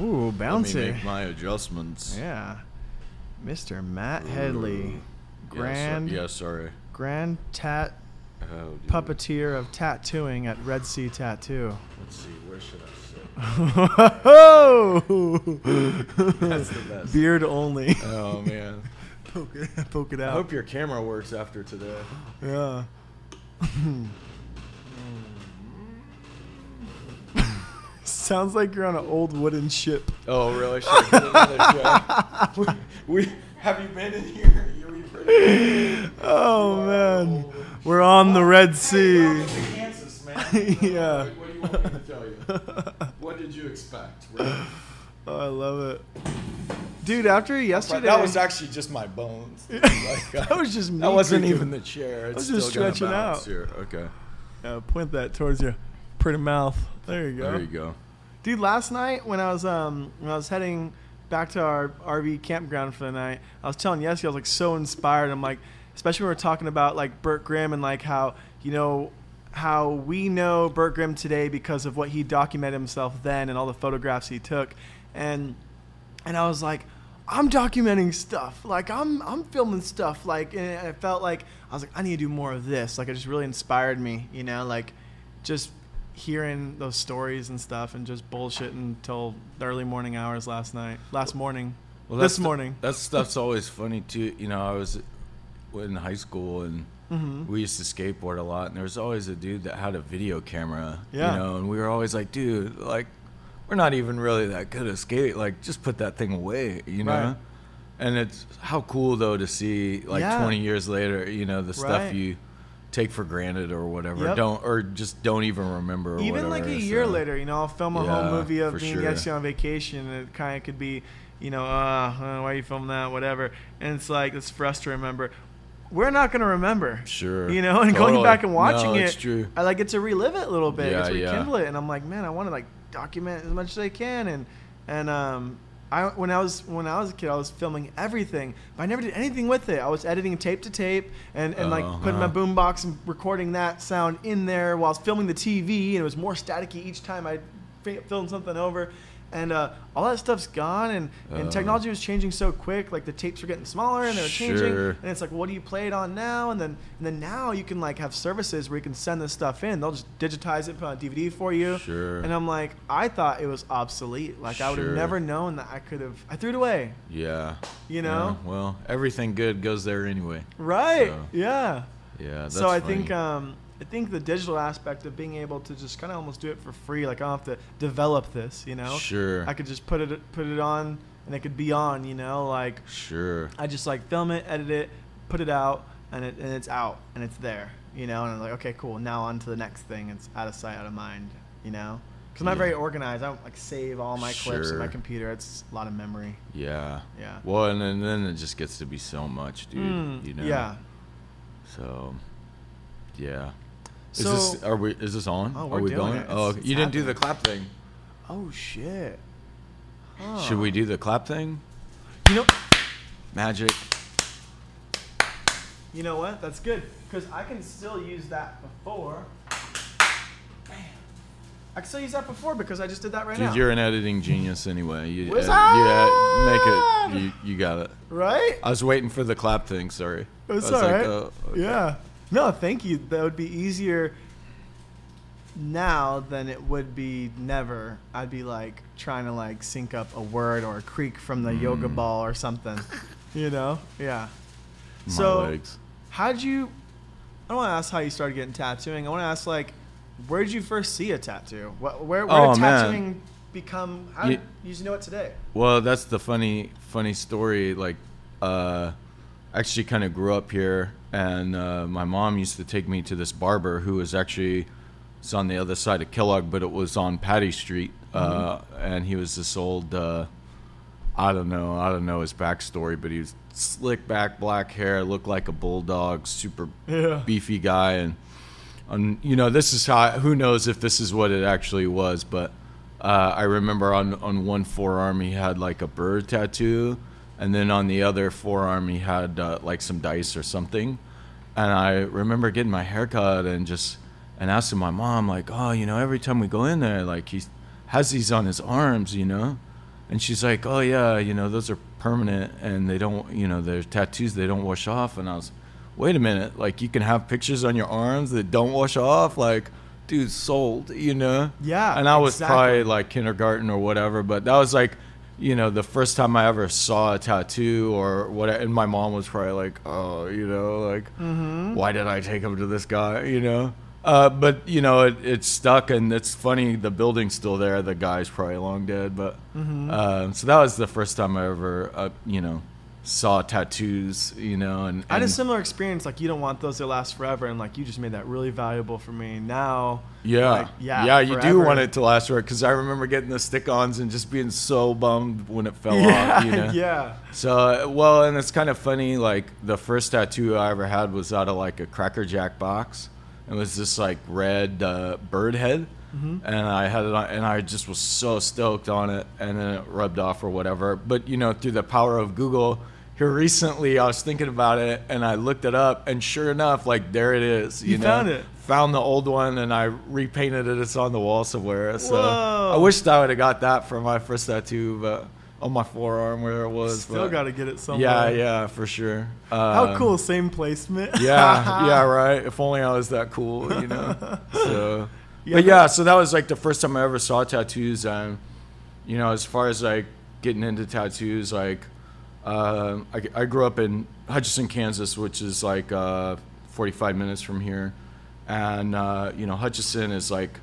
Ooh, Let me bouncy. make my adjustments. Yeah. Mr. Matt Headley, grand Yeah, so- yeah, sorry. grand tat Oh, puppeteer of tattooing at Red Sea Tattoo. Let's see, where should I sit? That's the best. Beard only. Oh man. (laughs) poke it, poke it I out. hope your camera works after today. Yeah. (laughs) Sounds like you're on an old wooden ship. Oh really? Should I get another show? (laughs) We have you been in here? We Oh man, we're on the Red Sea. Kansas, man. Yeah. You (laughs) want me to tell you? What did you expect? Right? Oh, I love it, dude. After yesterday, That was actually just my bones. (laughs) Like, uh, that was just me. that wasn't even the chair. It's was just stretching out. Here, okay. Point that towards your pretty mouth. There you go. There you go. Dude, last night when I was um when I was heading back to our RV campground for the night, I was telling Yessie I was like so inspired. I'm like, especially when we're talking about like Bert Grimm and like how you know how we know Bert Grimm today because of what he documented himself then and all the photographs he took, and and I was like. I'm documenting stuff. Like I'm I'm filming stuff. Like and I felt like I was like I need to do more of this. Like it just really inspired me. You know, like just hearing those stories and stuff and just bullshitting until the early morning hours last night. Last morning. Well, this that's the- morning. that stuff's (laughs) always funny too. You know, I was in high school and Mm-hmm. we used to skateboard a lot, and there was always a dude that had a video camera. Yeah. You know, and we were always like, dude, like, we're not even really that good at skate. Like, just put that thing away. You know. Right. And it's how cool though to see like Yeah. 20 years later, you know, the stuff Right. you take for granted or whatever, Yep. don't or just don't even remember. Or Even like a year so- later, you know, I'll film a home Yeah, movie of and sure. Yessie on vacation, and it kind of could be, you know, uh, why are you filming that, whatever. And it's like it's for us to remember. We're not gonna remember. Sure. You know, and going back and watching No, it. I like get to relive it a little bit. Yeah, to yeah. rekindle it, and I'm like, man, I want to like document as much as I can, and and um, I when I was when I was a kid, I was filming everything, but I never did anything with it. I was editing tape to tape and, and like putting my Uh-huh. boombox and recording that sound in there while I was filming the TV, and it was more staticky each time I filmed something over. And uh, all that stuff's gone, and, and Uh. technology was changing so quick. Like the tapes were getting smaller, and they were changing. And it's like, what do you play it on now? And then and then now you can like have services where you can send this stuff in. They'll just digitize it, put on DVD for you. Sure. And I'm like, I thought it was obsolete. Like I would have never known that I could have. I threw it away. Yeah. You know? Yeah, well, everything good goes there anyway. Right. So, Yeah. yeah. That's so I funny. think um, I think the digital aspect of being able to just kind of almost do it for free, like I don't have to develop this, you know. Sure. I could just put it put it on, and it could be on, you know. Like Sure. I just like film it, edit it, put it out, and it and it's out and it's there, you know. And I'm like, okay, cool. Now on to the next thing. It's out of sight, out of mind, you know. Because I'm not Yeah. very organized. I don't like save all my clips in my computer. It's a lot of memory. Yeah. Yeah. Well, and, then then it just gets to be so much, dude. Mm, you know. Yeah. So. Yeah. Is So- this are we? Is this on? Oh, are we doing going? it. Oh, It's- you didn't do the clap thing. Oh shit. Huh. Should we do the clap thing? You know. Magic. You know what? That's good because I can still use that before. Bam. I can still use that before because I just did that right Dude, now. you're an editing genius anyway. You, What's uh, yeah, make it. You, you got it. right? I was waiting for the clap thing. Sorry. It's I was all like, right. oh, okay. Yeah. No, thank you. That would be easier now than it would be never. I'd be like trying to like sync up a word or a creak from the yoga Mm. ball or something. You know? Yeah. My So- legs. How'd you? I don't want to ask how you started getting tattooing. I want to ask like, where did you first see a tattoo? What, where where Oh, did man. tattooing become? How did you just know it today? Well, that's the funny, funny story. Like, uh, actually, kind of grew up here, and uh, my mom used to take me to this barber who was actually, it's on the other side of Kellogg, but it was on Pattie Street, uh, and he was this old, uh, I don't know, I don't know his backstory, but he was slick back, black hair, looked like a bulldog, super Yeah. beefy guy, and um, you know, this is how. Who knows if this is what it actually was, but uh, I remember on on one forearm he had like a bird tattoo, and then on the other forearm he had uh, like some dice or something. And I remember getting my haircut and just and asking my mom like, oh, you know, every time we go in there, like he has these on his arms, you know. And she's like, "Oh yeah, you know those are permanent, and they don't, you know, they're tattoos. They don't wash off." And I was, "Wait a minute! Like you can have pictures on your arms that don't wash off? Like, dude, sold, you know?" Yeah, And I was exactly. probably like kindergarten or whatever, but that was like, you know, the first time I ever saw a tattoo or what. And my mom was probably like, "Oh, you know, like, Mm-hmm. why did I take him to this guy?" You know. Uh, but you know it, it stuck, and it's funny. The building's still there. The guy's probably long dead, but Mm-hmm. um, so that was the first time I ever, uh, you know, saw tattoos. You know, and, I had a similar experience. Like you don't want those to last forever, and like you just made that really valuable for me. Now, yeah, like, yeah, yeah, you do want it to last forever because I remember getting the stick-ons and just being so bummed when it fell yeah, off. You (laughs) know, yeah. So well, and it's kind of funny. Like the first tattoo I ever had was out of like a Cracker Jack box. And it was this like red uh, bird head, Mm-hmm. and I had it on, and I just was so stoked on it, and then it rubbed off or whatever. But you know, through the power of Google, here recently I was thinking about it, and I looked it up, and sure enough, like there it is. You, You know? found it. Found the old one, and I repainted it. It's on the wall somewhere. So Whoa. I wished I would have got that for my first tattoo, but on my forearm where it was. Still got to get it somewhere. yeah, yeah, for sure. How Um, cool! Same placement. Yeah, yeah, (laughs) right. If only I was that cool, you know. (laughs) So, Yeah, but but- yeah, so that was like the first time I ever saw tattoos. And you know, as far as like getting into tattoos, like um I, I grew up in Hutchinson, Kansas, which is like uh, 45 minutes from here, and uh, you know, Hutchinson is like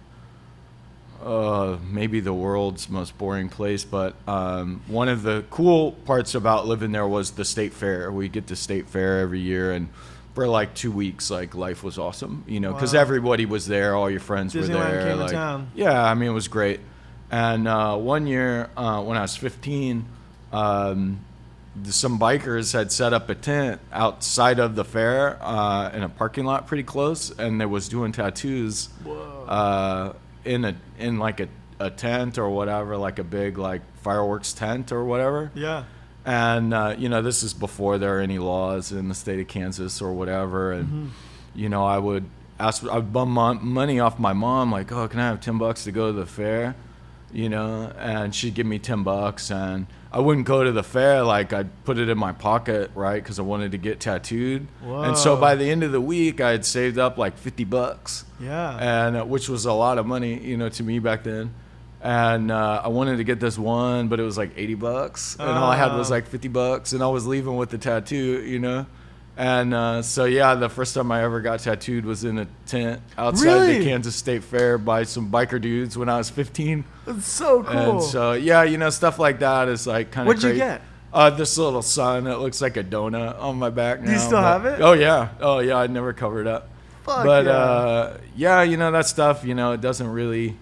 uh, maybe the world's most boring place, but um, one of the cool parts about living there was the state fair. We get the state fair every year, and for like two weeks, like life was awesome, you know, because Wow. everybody was there, all your friends were Disneyland there. came to like, town. Yeah, I mean, it was great. And uh, one year, uh, when I was 15, um, some bikers had set up a tent outside of the fair uh, in a parking lot pretty close, and they was doing tattoos Whoa. uh, in a in like a a tent or whatever, like a big like fireworks tent or whatever. Yeah. And uh, you know, this is before there are any laws in the state of Kansas or whatever. And Mm-hmm. you know, I would ask, I'd bum mon- money off my mom, like, oh, can I have ten bucks to go to the fair? You know, and she'd give me ten bucks, and I wouldn't go to the fair. Like I'd put it in my pocket, right, because I wanted to get tattooed. And so by the end of the week, I had saved up like fifty bucks Yeah. and uh, which was a lot of money, you know, to me back then. And uh, I wanted to get this one, but it was like eighty bucks, and all I had was Oh. like fifty bucks, and I was leaving with the tattoo, you know. And uh, so yeah, the first time I ever got tattooed was in a tent outside Really? the Kansas State Fair by some biker dudes when I was fifteen. That's so cool. And so yeah, you know, stuff like that is like kind of. What'd you get? Uh, this little sign that looks like a donut on my back. Do you still but- have it? Oh yeah, oh yeah. I'd never covered up. Fuck but yeah. uh, yeah, you know that stuff. You know, it doesn't really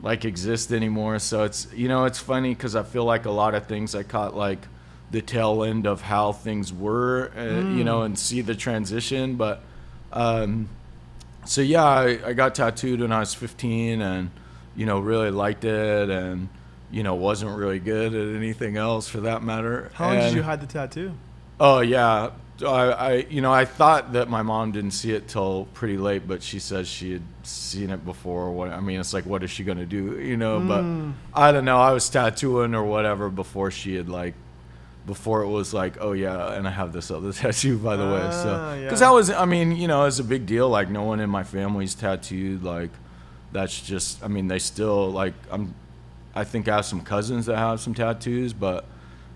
like exist anymore. So it's you know it's funny because I feel like a lot of things I caught like the tail end of how things were, uh, you Mm. know, and see the transition. But um, so yeah, I, I got tattooed when I was 15, and you know really liked it, and you know wasn't really good at anything else for that matter. How long did you hide the tattoo? Oh yeah, I, I you know I thought that my mom didn't see it till pretty late, but she says she had seen it before. What I mean, it's like, what is she gonna do? You know, Mm. but I don't know. I was tattooing or whatever before she had like. Before it was like, oh yeah, and I have this other (laughs) tattoo by the way. Ah, So, yeah. because that was, I mean, you know, it's a big deal. Like, no one in my family's tattooed. Like, that's just, I mean, they still like. I'm, I think I have some cousins that have some tattoos, but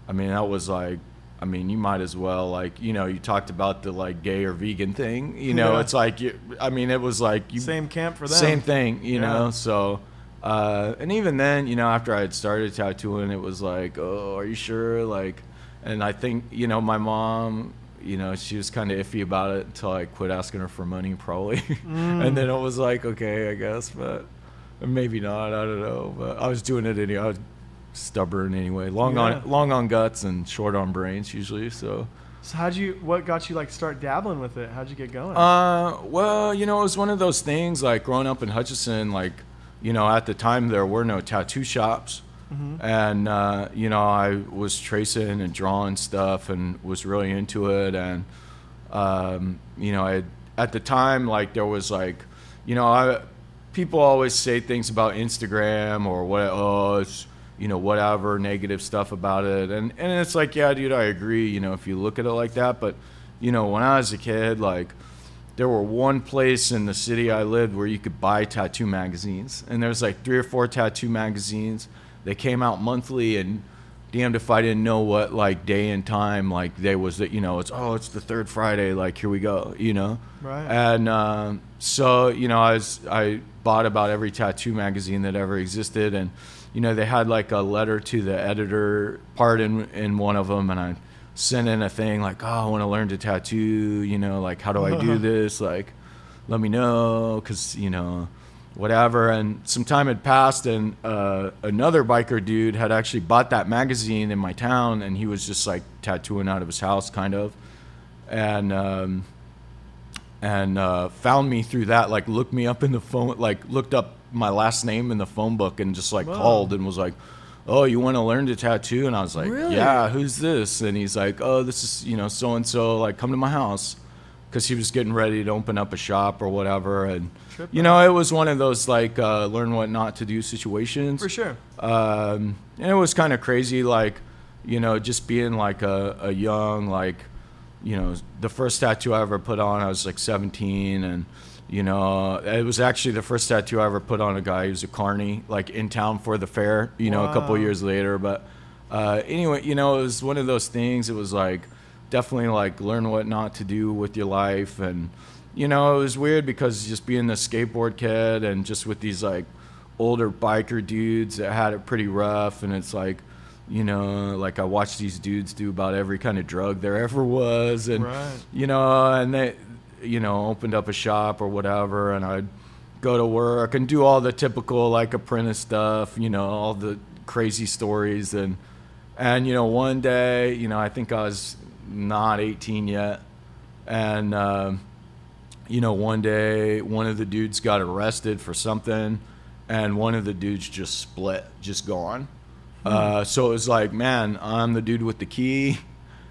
I mean, that was like, I mean, you might as well like, you know, you talked about the like gay or vegan thing. You know, Yeah. it's like, you, I mean, it was like you, Same camp for them. same thing, you Yeah. know. So, uh, and even then, you know, after I had started tattooing, it was like, oh, are you sure? Like, and I think, you know, my mom, you know, she was kind of iffy about it until I quit asking her for money, (laughs) probably. Mm. and then it was like, okay, I guess, but maybe not. I don't know. But I was doing it anyway. I was stubborn anyway. Long Yeah. on long on guts and short on brains usually. So. So how'd you? What got you like start dabbling with it? How'd you get going? Uh, well, you know, it was one of those things like growing up in Hutchinson, like, you know, at the time there were no tattoo shops. And, uh, you know, I was tracing and drawing stuff and was really into it. And, um, you know, I, at the time, like, there was like, you know, I, people always say things about Instagram or what, oh, it's, you know, whatever negative stuff about it. And, and it's like, yeah, dude, I agree, you know, if you look at it like that. But, you know, when I was a kid, like, there were one place in the city I lived where you could buy tattoo magazines, and there's like three or four tattoo magazines. They came out monthly, and damned if I didn't know what like day and time like they was that you know it's oh it's the third Friday like here we go you know Right. and um, so you know I was I bought about every tattoo magazine that ever existed, and you know they had like a letter to the editor part in in one of them, and I sent in a thing like oh I want to learn to tattoo you know like how do I do (laughs) this like let me know because you know whatever. And some time had passed and uh, another biker dude had actually bought that magazine in my town and he was just like tattooing out of his house kind of. And um, and uh, found me through that like looked me up in the phone like looked up my last name in the phone book and just like Whoa. called and was like oh you want to learn to tattoo? And i was like Really? yeah who's this? And he's like oh this is you know so and so like come to my house. Because he was getting ready to open up a shop or whatever and Tripping. you know it was one of those like uh, learn what not to do situations For sure. um, and it was kind of crazy like you know just being like a, a young like you know the first tattoo i ever put on i was like 17 and you know it was actually the first tattoo i ever put on a guy who's a carney like in town for the fair you know a couple years later but uh, anyway you know it was one of those things it was like definitely like learn what not to do with your life and you know it was weird because just being the skateboard kid and just with these like older biker dudes that had it pretty rough. And it's like you know like i watched these dudes do about every kind of drug there ever was. And Right. you know and they you know opened up a shop or whatever. And i'd go to work and do all the typical like apprentice stuff you know all the crazy stories. And and you know one day you know i think i was not 18 yet. And um, you know one day one of the dudes got arrested for something and one of the dudes just split, just gone. Uh, so it was like, man, I'm the dude with the key,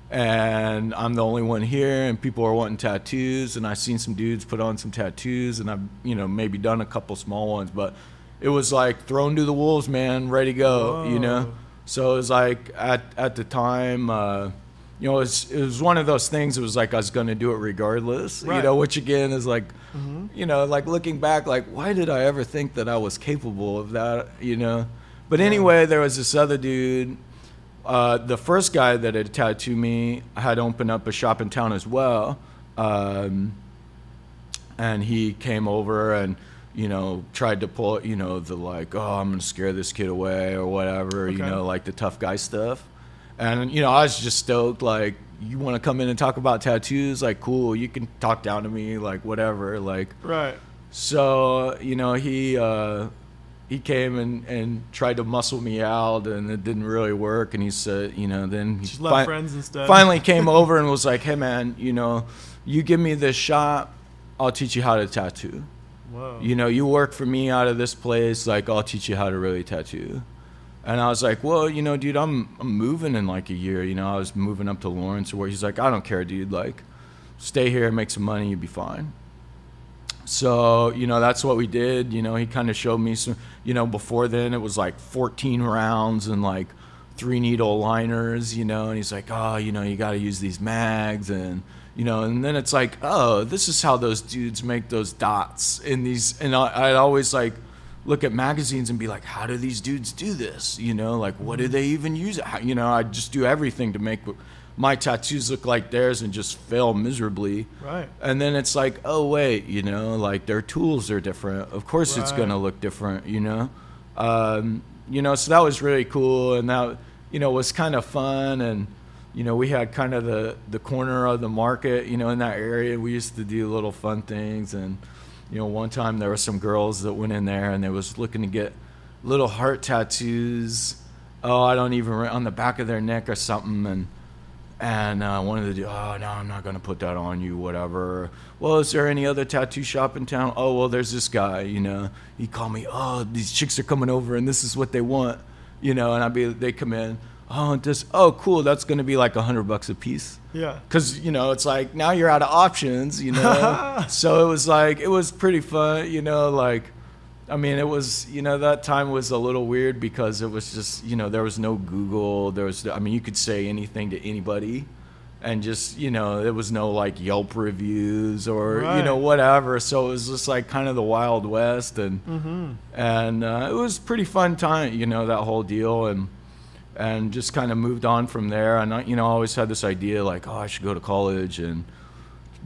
and I'm the only one here, and people are wanting tattoos, and I've seen some dudes put on some tattoos, and I've you know maybe done a couple small ones, but it was like thrown to the wolves, man, ready to go, you know. So it was like at at the time. Uh, you know, it was, it was one of those things. It was like I was going to do it regardless. You know, which again is like, you know, like looking back, like why did I ever think that I was capable of that? You know, but anyway, there was this other dude. Uh, the first guy that had tattooed me had opened up a shop in town as well, um, and he came over and you know tried to pull you know the like oh I'm gonna scare this kid away or whatever you know like the tough guy stuff, and you know I was just stoked like you want to come in and talk about tattoos like cool you can talk down to me like whatever like Right. so you know he uh, he came and, and tried to muscle me out and it didn't really work and he said you know then he fi- friends instead. finally came over and was like hey man you know you give me this shop I'll teach you how to tattoo Whoa. you know you work for me out of this place like I'll teach you how to really tattoo and I was like, well, you know, dude, I'm, I'm moving in like a year. You know, I was moving up to Lawrence where he's like, I don't care, dude. Like, stay here, make some money, you'll be fine. So, you know, that's what we did. You know, he kind of showed me some, you know, before then it was like 14 rounds and like three needle liners, you know, and he's like, oh, you know, you got to use these mags and, you know, and then it's like, oh, this is how those dudes make those dots in these. And I, I'd always like look at magazines and be like, how do these dudes do this? You know, like, what do they even use? How, you know, I just do everything to make my tattoos look like theirs and just fail miserably. Right. And then it's like, oh wait, you know, like their tools are different. Of course, it's gonna look different, you know. Um, you know, so that was really cool, and that you know was kind of fun, and you know we had kind of the the corner of the market, you know, in that area. We used to do little fun things, and you know, one time there were some girls that went in there and they was looking to get little heart tattoos. Oh, I don't even on the back of their neck or something, and and uh, one of the oh no, I'm not gonna put that on you, whatever. Well, is there any other tattoo shop in town? Oh well, there's this guy, you know. He called me, oh these chicks are coming over and this is what they want, you know. And I'd be, they come in, oh this, oh cool, that's gonna be like a hundred bucks a piece. Yeah. Cause you know it's like now you're out of options, you know. (laughs) so it was like it was pretty fun, you know. Like, I mean, it was you know that time was a little weird because it was just you know there was no Google, there was I mean you could say anything to anybody, and just you know there was no like Yelp reviews or you know whatever. So it was just like kind of the Wild West, and Mm-hmm. and uh, it was pretty fun time, you know that whole deal and and just kind of moved on from there. And I, you know, I always had this idea like, oh, I should go to college, and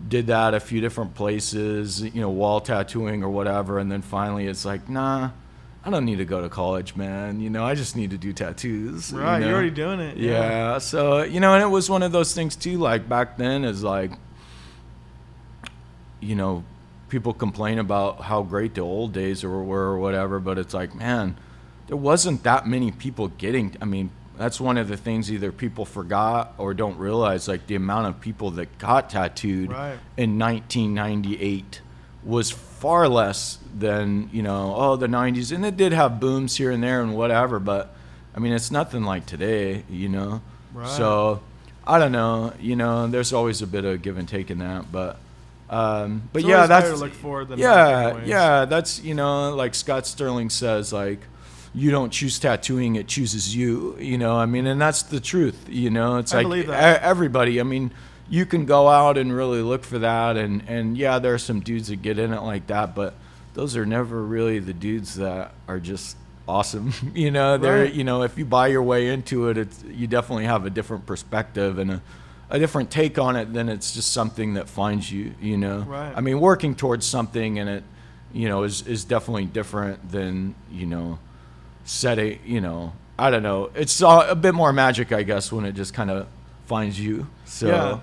did that a few different places, you know, wall tattooing or whatever. And then finally, it's like, nah, I don't need to go to college, man. You know, I just need to do tattoos. you Right. know? You're already doing it. Yeah. So you know, and it was one of those things too. Like back then, is like, you know, people complain about how great the old days were or whatever, but it's like, man, there wasn't that many people getting. I mean, that's one of the things either people forgot or don't realize. Like the amount of people that got tattooed Right. in 1998 was far less than you know oh the 90s and it did have booms here and there and whatever but i mean it's nothing like today you know Right. so i don't know you know there's always a bit of give and take in that but um but It's yeah that's to look forward than yeah yeah that's you know like scott sterling says like you don't choose tattooing it chooses you you know i mean and that's the truth you know it's I like everybody i mean you can go out and really look for that and and yeah there are some dudes that get in it like that but those are never really the dudes that are just awesome (laughs) you know they're Right. you know if you buy your way into it it's you definitely have a different perspective and a a different take on it than it's just something that finds you you know Right. i mean working towards something and it you know is is definitely different than you know setting you know i don't know it's a, a bit more magic i guess when it just kind of finds you so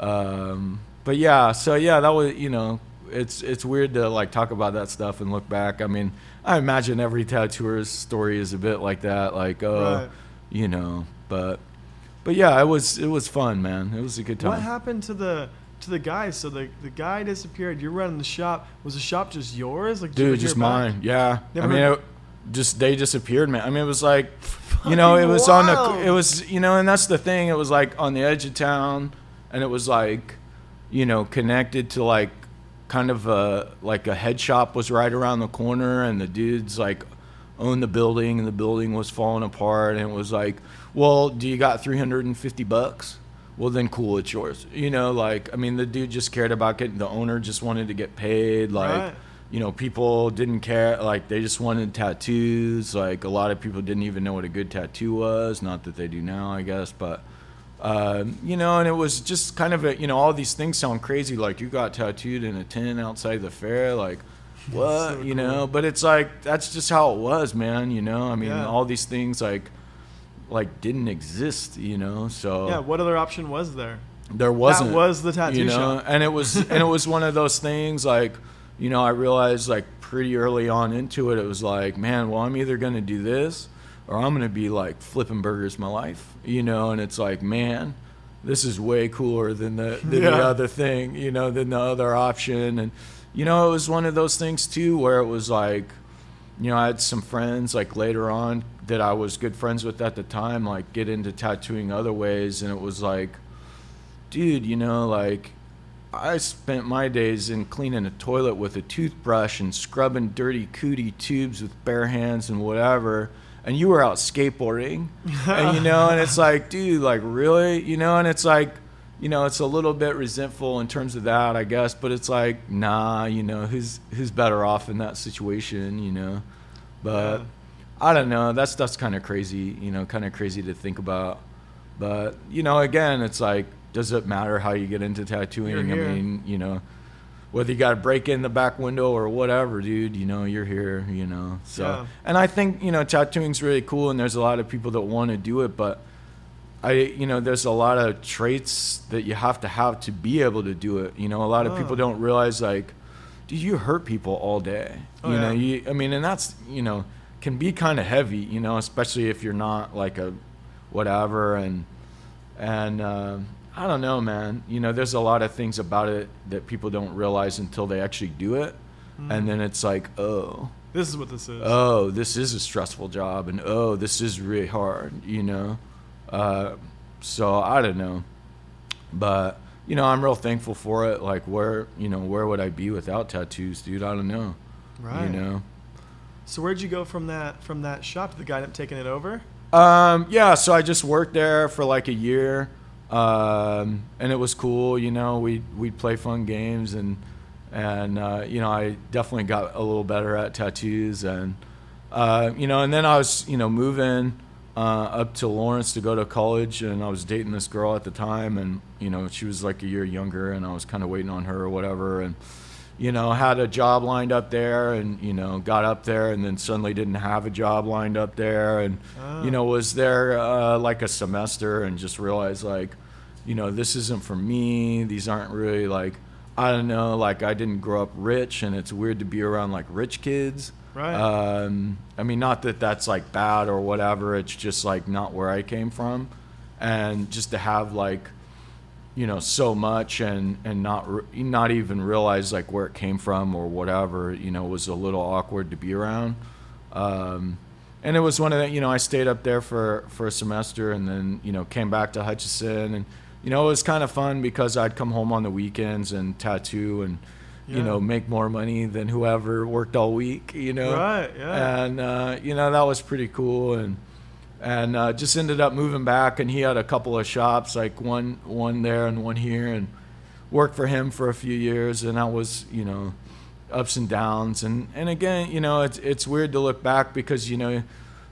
um but yeah so yeah that was you know it's it's weird to like talk about that stuff and look back i mean i imagine every tattooer's story is a bit like that like oh Right. you know but but yeah it was it was fun man it was a good time What happened to the to the guy. So the the guy disappeared. You're running the shop. Was the shop just yours? Like, did you ever dude, just back? mine. Yeah, Never I mean, it, just they disappeared, man. I mean, it was like, you know, it was on the, it was, you know, and that's the thing. It was like on the edge of town, and it was like, you know, connected to like, kind of a like a head shop was right around the corner, and the dudes like owned the building, and the building was falling apart, and it was like, well, do you got three hundred and fifty bucks? Well, then cool, it's yours. You know, like I mean, the dude just cared about getting. The owner just wanted to get paid, like Right. You know, people didn't care. Like they just wanted tattoos. Like a lot of people didn't even know what a good tattoo was. Not that they do now, I guess, but. Um, you know, and it was just kind of a, you know, all these things sound crazy. Like you got tattooed in a tent outside the fair. Like, (laughs) what? so you cool. know, but it's like, that's just how it was, man. You know, I mean, Yeah. all these things like, like didn't exist, you know, so Yeah. What other option was there? there wasn't That was the tattoo you know shop. and it was and it was (laughs) one of those things like you know i realized like pretty early on into it it was like man well i'm either going to do this or i'm going to be like flipping burgers my life you know? And it's like man this is way cooler than the than the other thing you know than the other option. And you know it was one of those things too where it was like you know, I had some friends like later on that I was good friends with at the time, like get into tattooing other ways, and it was like, dude, you know, like I spent my days in cleaning a toilet with a toothbrush and scrubbing dirty cootie tubes with bare hands and whatever. And you were out skateboarding, and you know, and it's like, (laughs) dude, like really, you know, and it's like, you know, it's a little bit resentful in terms of that, I guess, but it's like, nah, you know, who's who's better off in that situation, you know? But Yeah. I don't know. That stuff's kind of crazy, you know, kind of crazy to think about. But you know, again, it's like, does it matter how you get into tattooing? I mean, you know, whether you got to break in the back window or whatever, dude, you know, you're here, you know. So, Yeah. and I think you know, tattooing's really cool, and there's a lot of people that want to do it, but I, you know, there's a lot of traits that you have to have to be able to do it. You know, a lot of people Oh. don't realize like, dude, you hurt people all day. Oh, you know, you, I mean, and that's you know, can be kind of heavy. You know, especially if you're not like a whatever and and uh, I don't know, man. You know, there's a lot of things about it that people don't realize until they actually do it, Hmm. and then it's like, oh, This is what this is. oh, this is a stressful job, and oh, this is really hard, you know. Uh, so I don't know, but you know, I'm real thankful for it. Like, where you know, where would I be without tattoos, dude? I don't know. right. You know. So where'd you go from that from that shop? Did the guy end up taking it over? Um, yeah, so I just worked there for like a year, um, and it was cool. You know, we we'd play fun games, and and uh, you know, I definitely got a little better at tattoos, and uh, you know, and then I was you know moving uh, up to Lawrence to go to college, and I was dating this girl at the time, and you know, she was like a year younger, and I was kind of waiting on her or whatever, and you know, had a job lined up there and, you know, got up there and then suddenly didn't have a job lined up there and, Oh. you know, was there uh, like a semester and just realized like, you know, this isn't for me. These aren't really like, I don't know, like I didn't grow up rich and it's weird to be around like rich kids. Right. Um, I mean, not that that's like bad or whatever. It's just like not where I came from. And just to have like, you know so much and and not re- not even realize like where it came from or whatever you know was a little awkward to be around. Um and it was one of the you know I stayed up there for for a semester and then you know came back to Hutchinson and you know it was kind of fun because I'd come home on the weekends and tattoo and you know make more money than whoever worked all week you know? Right, yeah. and uh, you know that was pretty cool and and uh, just ended up moving back and he had a couple of shops like one one there and one here and worked for him for a few years and I was you know ups and downs. And and again you know it's it's weird to look back because you know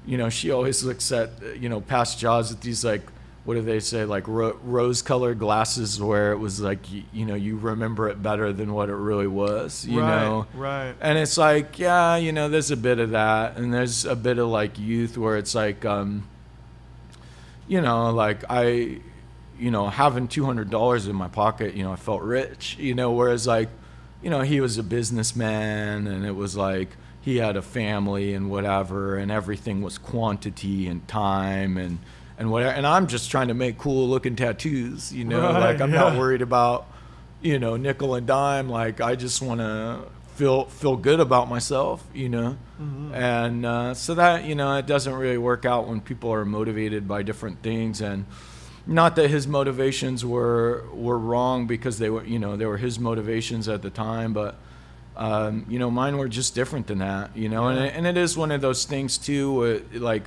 you know she always looks at you know past jobs at these like what do they say like ro- rose colored glasses where it was like you, you know you remember it better than what it really was you right, know Right. and it's like, yeah, you know, there's a bit of that, and there's a bit of like youth where it's like, um, you know, like I, you know, having two hundred dollars in my pocket, you know, I felt rich, you know. Whereas like, you know, he was a businessman, and it was like he had a family and whatever, and everything was quantity and time and and whatever. And I'm just trying to make cool looking tattoos, you know, Right, like I'm not worried about you know, nickel and dime. Like I just want to feel feel good about myself, you know. And uh, so that you know, it doesn't really work out when people are motivated by different things and. Not that his motivations were were wrong because they were you know they were his motivations at the time, but um, you know mine were just different than that you know and, it, and it is one of those things too uh, like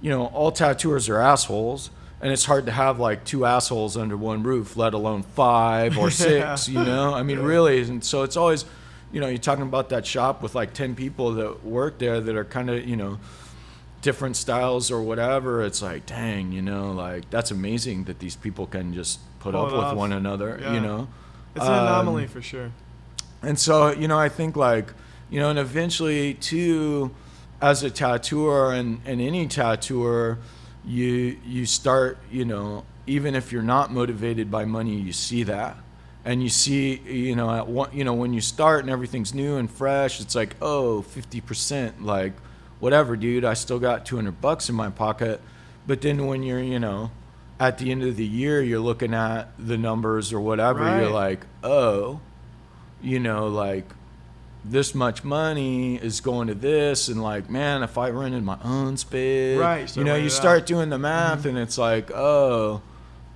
you know all tattooers are assholes and it's hard to have like two assholes under one roof let alone five or (laughs) six you know i mean really and so it's always you know you're talking about that shop with like 10 people that work there that are kind of you know different styles or whatever it's like dang you know like that's amazing that these people can just put up with off. one another Yeah. you know It's an Um, anomaly for sure. and so, you know, I think like, you know, and eventually too, as a tattooer and, and any tattooer, you you start, you know, even if you're not motivated by money, you see that. And you see, you know, at one, you know, when you start and everything's new and fresh, it's like, oh, 50%, like, whatever, dude, I still got 200 bucks in my pocket. But then when you're, you know, at the end of the year, you're looking at the numbers or whatever, you're like, oh, you know, like this much money is going to this, and like, man, if I rented my own space, Right, You know, you start out. doing the math, and it's like, oh,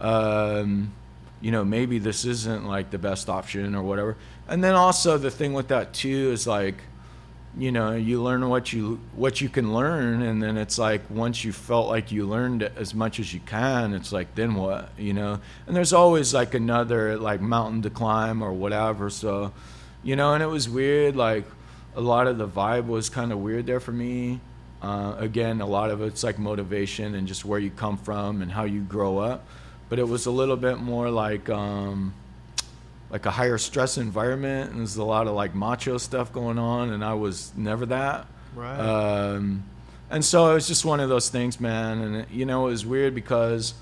um, you know, maybe this isn't like the best option or whatever. And then also the thing with that too is like, you know, you learn what you what you can learn, and then it's like once you felt like you learned as much as you can, it's like then what, you know? And there's always like another like mountain to climb or whatever. So, you know, and it was weird. Like a lot of the vibe was kind of weird there for me. Uh, again, a lot of it's like motivation and just where you come from and how you grow up. But it was a little bit more like. Um, like a higher stress environment and there's a lot of like macho stuff going on and I was never that. Right. Um, and so it was just one of those things, man. And you know, it was weird because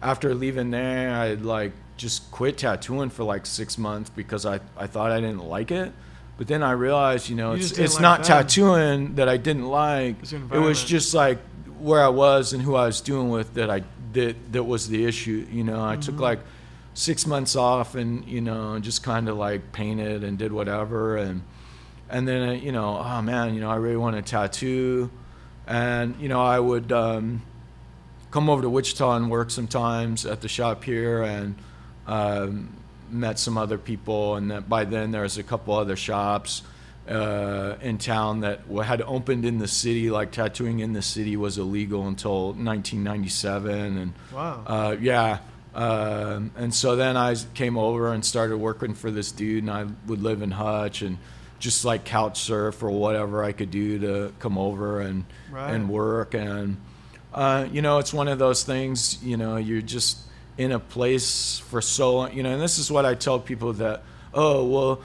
after leaving there, I like just quit tattooing for like six months because I, I thought I didn't like it. But then I realized, you know, You it's, it's like not tattooing that I didn't like. It was just like where I was and who I was doing with that I that that was the issue. You know, I Mm-hmm. took like six months off and you know just kind of like painted and did whatever and and then uh, you know oh man you know I really want to tattoo and you know I would um, come over to Wichita and work sometimes at the shop here and um, met some other people and that by then there was a couple other shops uh, in town that had opened in the city like tattooing in the city was illegal until 1997 and Wow. uh, yeah. Um, and so then I came over and started working for this dude, and I would live in Hutch and just like couch surf or whatever I could do to come over and Right. and work. And uh, you know, it's one of those things. You know, you're just in a place for so long. You know, and this is what I tell people that, oh well,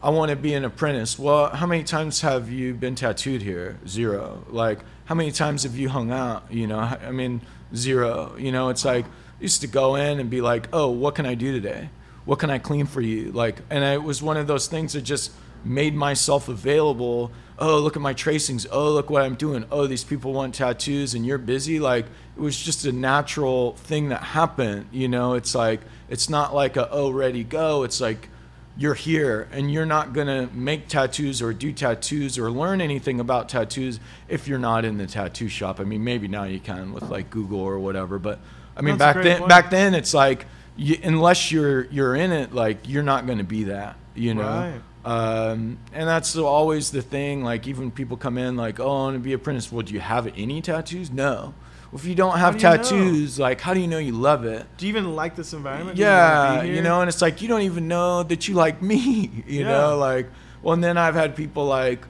I want to be an apprentice. Well, how many times have you been tattooed here? Zero. Like, how many times have you hung out? You know, I mean, zero. You know, it's like I used to go in and be like, oh, what can I do today? What can I clean for you? Like, and it was one of those things that just made myself available. Oh, look at my tracings. Oh, look what I'm doing. Oh, these people want tattoos and you're busy. Like, it was just a natural thing that happened. You know, it's like, it's not like a, oh, ready, go. It's like, you're here and you're not going to make tattoos or do tattoos or learn anything about tattoos if you're not in the tattoo shop. I mean, maybe now you can with like Google or whatever, but I mean, That's back then, point. back then it's like, you, unless you're, you're in it, like you're not going to be that, you know? Right. Um, and that's always the thing. Like even people come in like, oh, I want to be apprentice. Well, do you have any tattoos? No. Well, if you don't have do you know? tattoos, like how do you know you love it? Do you even like this environment? Do you Yeah, you know, and it's like you don't even know that you like me, (laughs) you Yeah. know, like. Well, and then I've had people like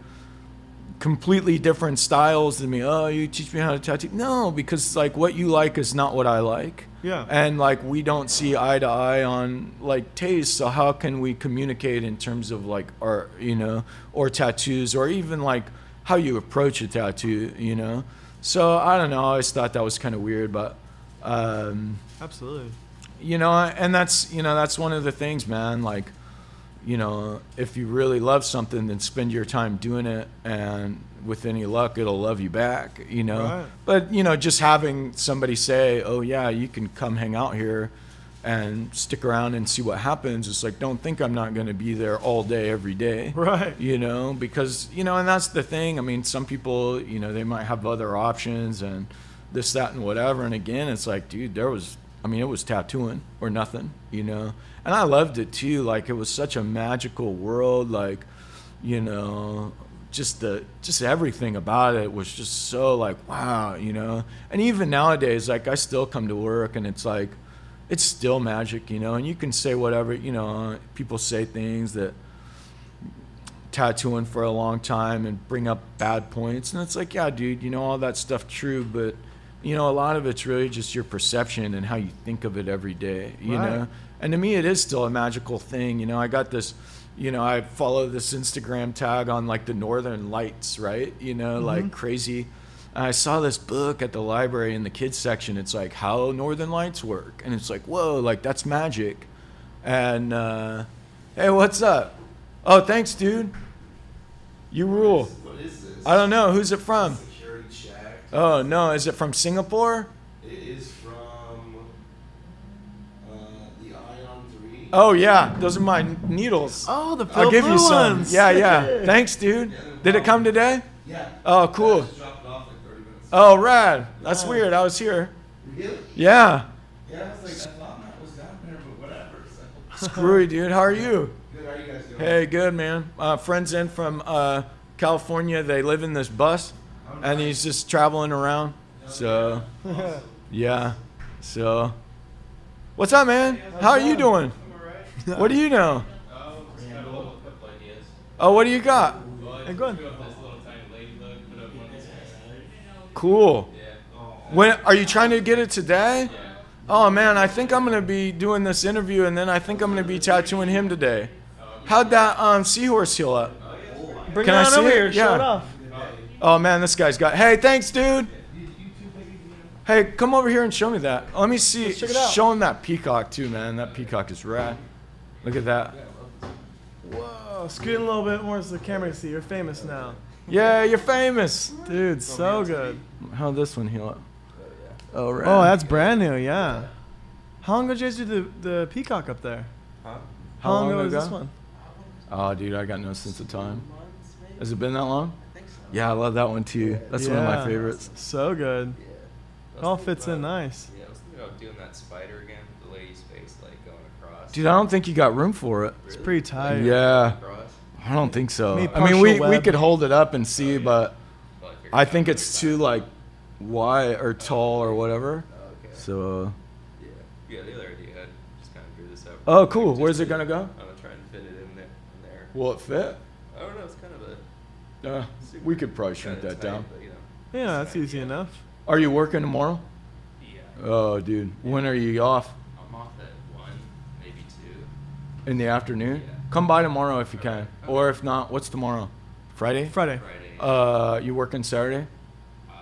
completely different styles than me. Oh, you teach me how to tattoo? No, because like what you like is not what I like. Yeah. And like we don't see eye to eye on like taste. So how can we communicate in terms of like art, you know, or tattoos, or even like how you approach a tattoo, you know? So I don't know. I always thought that was kind of weird, but. Um, Absolutely. you know and that's you know that's one of the things man like you know if you really love something then spend your time doing it and with any luck it'll love you back you know Right. but you know just having somebody say oh yeah you can come hang out here and stick around and see what happens. It's like don't think I'm not going to be there all day every day. Right. You know, because you know, and that's the thing. I mean, some people, you know, they might have other options and this, that, and whatever. And again, it's like, dude, there was. I mean, it was tattooing or nothing. You know, and I loved it too. Like it was such a magical world. Like, you know, just the just everything about it was just so like wow, you know. And even nowadays, like I still come to work and it's like it's still magic, you know. And you can say whatever, you know. People say things that tattooing for a long time and bring up bad points, and it's like, yeah, dude, you know all that stuff true, but you know a lot of it's really just your perception and how you think of it every day, you Right. know. And to me, it is still a magical thing, you know. I got this you know, I follow this Instagram tag on like the Northern Lights, right? You know, like crazy. I saw this book at the library in the kids section. It's like how Northern Lights work, and it's like whoa, like that's magic. And uh, hey, what's up? Oh, thanks, dude. You rule. What is this? I don't know who's it from. Security check. Oh no, is it from Singapore? It is from uh, the Ion 3. Oh yeah, those are my needles. Oh, the I'll give you blue some. ones. Yeah, (laughs) yeah. Thanks, dude. Did it come today? Yeah. Oh, cool. I just dropped it off like 30 minutes. Oh, rad. That's weird. I was here. Really? Yeah. Yeah, I was like, I thought Matt was down there, but whatever. So. (laughs) Screwy, dude. How are you? Good, how are you guys doing? Hey, good, man. Uh, friends in from uh, California. They live in this bus, and he's just traveling around. So, yeah. So, what's up, man? How are you doing? What do you know? Oh, what do you got? Hey, go ahead. Cool. When are you trying to get it today? Oh man, I think I'm gonna be doing this interview, and then I think I'm gonna be tattooing him today. How'd that um, seahorse heal up? Bring Can it I see over it? here. Show it off. Oh man, this guy's got. Hey, thanks, dude. Hey, come over here and show me that. Let me see. check it out. Show him that peacock too, man. That peacock is rad. Look at that. Whoa, scoot in a little bit more so the camera can see. You're famous now. Yeah, you're famous. Dude, so good. How'd this one heal up? Oh, oh rad. Oh, that's brand new, yeah. How long ago did you guys do the, the peacock up there? Huh? How, long, ago was this ago? one? Oh, dude, I got no sense of time. Has it been that long? Yeah, I love that one too. That's one of my favorites. So good. Yeah. All fits in nice. Yeah, I was thinking about doing that spider again, the lady's face, like going across. Dude, I don't think you got room for it. It's pretty tight. Yeah, I don't think so. Maybe I mean, we, partial we could hold it up and see, but Well, figured I think it's too like wide or tall or whatever. Oh, okay. So, yeah. Yeah, the other idea, I just kind of drew this out. oh, cool. Just Where's it gonna go? I'm gonna try and fit it in there. In there. Will it fit? I don't know. It's kind of a. Uh, super- we could probably shrink that tight, down. But, you know, Yeah, that's easy idea. enough. Are you working tomorrow? Yeah. Oh, dude. When are you off? I'm off at one, maybe two. In the afternoon? Yeah. Come by tomorrow if you can. Or if not, what's tomorrow? Friday? Friday. Friday. Uh, you working Saturday? I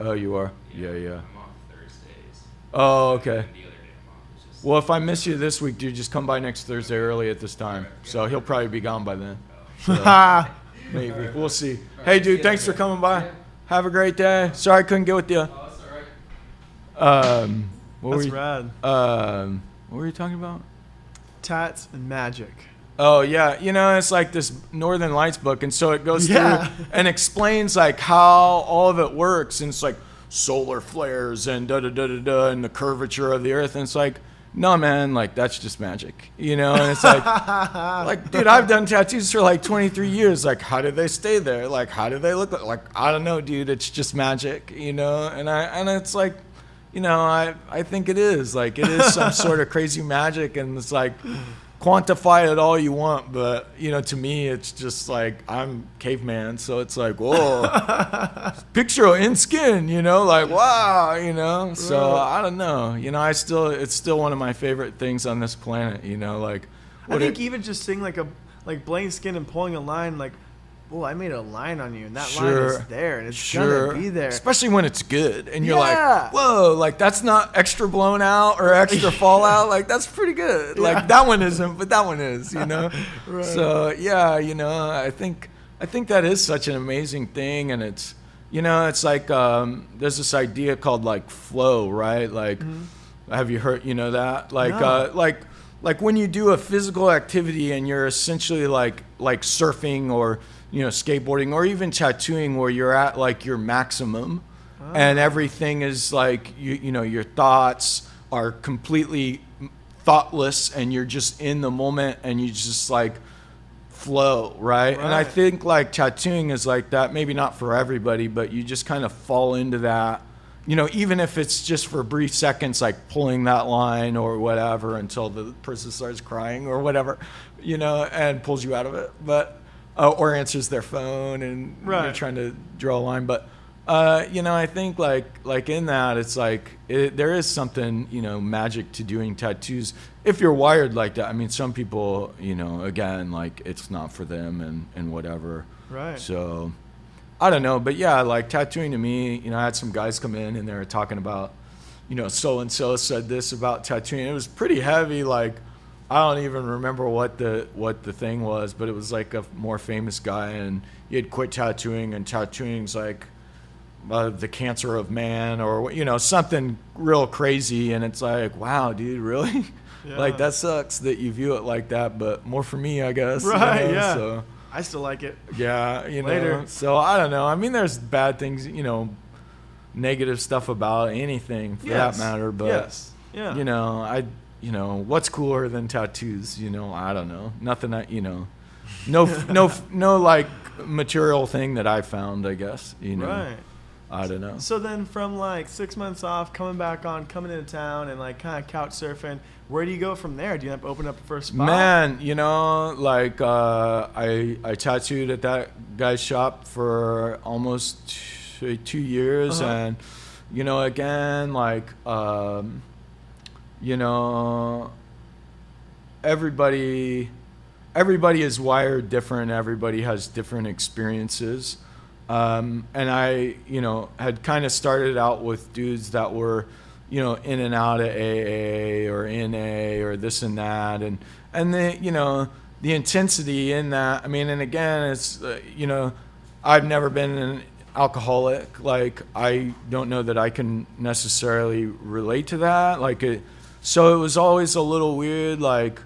am. Oh, you are. Yeah, yeah. I'm off Thursdays. Oh, okay. And the other day I'm off. Well, if I miss you this week, dude, just come by next Thursday early at this time. So he'll probably be gone by then. Ha! (laughs) Maybe. We'll see. Hey, dude, thanks for coming by. Have a great day. Sorry I couldn't get with you. Oh, that's all right. Um, what That's were you, rad. um, what were you talking about? Tats and magic. Oh yeah, you know it's like this Northern Lights book, and so it goes Yeah. through and explains like how all of it works, and it's like solar flares and da da da da da, and the curvature of the Earth, and it's like, no man, like that's just magic, you know? And it's like, (laughs) like dude, I've done tattoos for like 23 years. Like, how do they stay there? Like, how do they look? Like, like I don't know, dude. It's just magic, you know? And I and it's like. You know, I, I think it is. Like, it is some (laughs) sort of crazy magic, and it's like, quantify it all you want, but you know, to me, it's just like I'm caveman, so it's like, whoa, (laughs) picture of in skin, you know, like wow, you know. So I don't know, you know, I still, it's still one of my favorite things on this planet, you know, like. I think it- even just seeing like a like blank skin and pulling a line like, well, I made a line on you and that line is there and it's Sure. gonna be there. Especially when it's good and you're Yeah. like, whoa, like that's not extra blown out or extra (laughs) fallout. Like that's pretty good. Like that one isn't, but that one is, you know? (laughs) Right. So yeah, you know, I think I think that is such an amazing thing and it's you know, it's like um, there's this idea called like flow, right? Like Have you heard? You know that like No. uh, like like when you do a physical activity and you're essentially like like surfing or you know skateboarding or even tattooing where you're at like your maximum. And ah. everything is like you you know your thoughts are completely thoughtless and you're just in the moment and you just like flow right, and i think like tattooing is like that maybe not for everybody but you just kind of fall into that you know even if it's just for brief seconds like pulling that line or whatever until the person starts crying or whatever you know and pulls you out of it. But uh, or answers their phone and you're trying to draw a line but uh, you know, I think like like in that, it's like it, there is something you know magic to doing tattoos if you're wired like that. I mean, some people, you know, again, like it's not for them and and whatever. Right. So, I don't know, but yeah, like tattooing to me, you know, I had some guys come in and they were talking about, you know, so and so said this about tattooing. It was pretty heavy. Like, I don't even remember what the what the thing was, but it was like a more famous guy, and he had quit tattooing, and tattooing's like uh, the cancer of man, or you know, something real crazy. And it's like, wow, dude, really? (laughs) Yeah. like that sucks that you view it like that, but more for me, I guess. you Right, know, yeah. So. I still like it. Yeah, you know. Later. So I don't know. I mean, there's bad things, you know, negative stuff about anything for Yes. that matter. But yes. Yeah. you know, I, you know, what's cooler than tattoos? You know, I don't know. Nothing. I, you know, no, no, (laughs) no, like material thing that I found. I guess. You know. Right. I don't know. So then, from like six months off, coming back on, coming into town, and like kind of couch surfing, where do you go from there? Do you opening up a first spot? Man, you know, like uh, I I tattooed at that guy's shop for almost two years, Uh-huh. and you know, again, like um, you know, everybody everybody is wired different. Everybody has different experiences. Um, and I, you know, had kind of started out with dudes that were, you know, in and out of AA or NA or this and that, and and the, you know, the intensity in that. I mean, and again, it's, uh, you know, I've never been an alcoholic. Like, I don't know that I can necessarily relate to that. Like, it, so it was always a little weird. Like,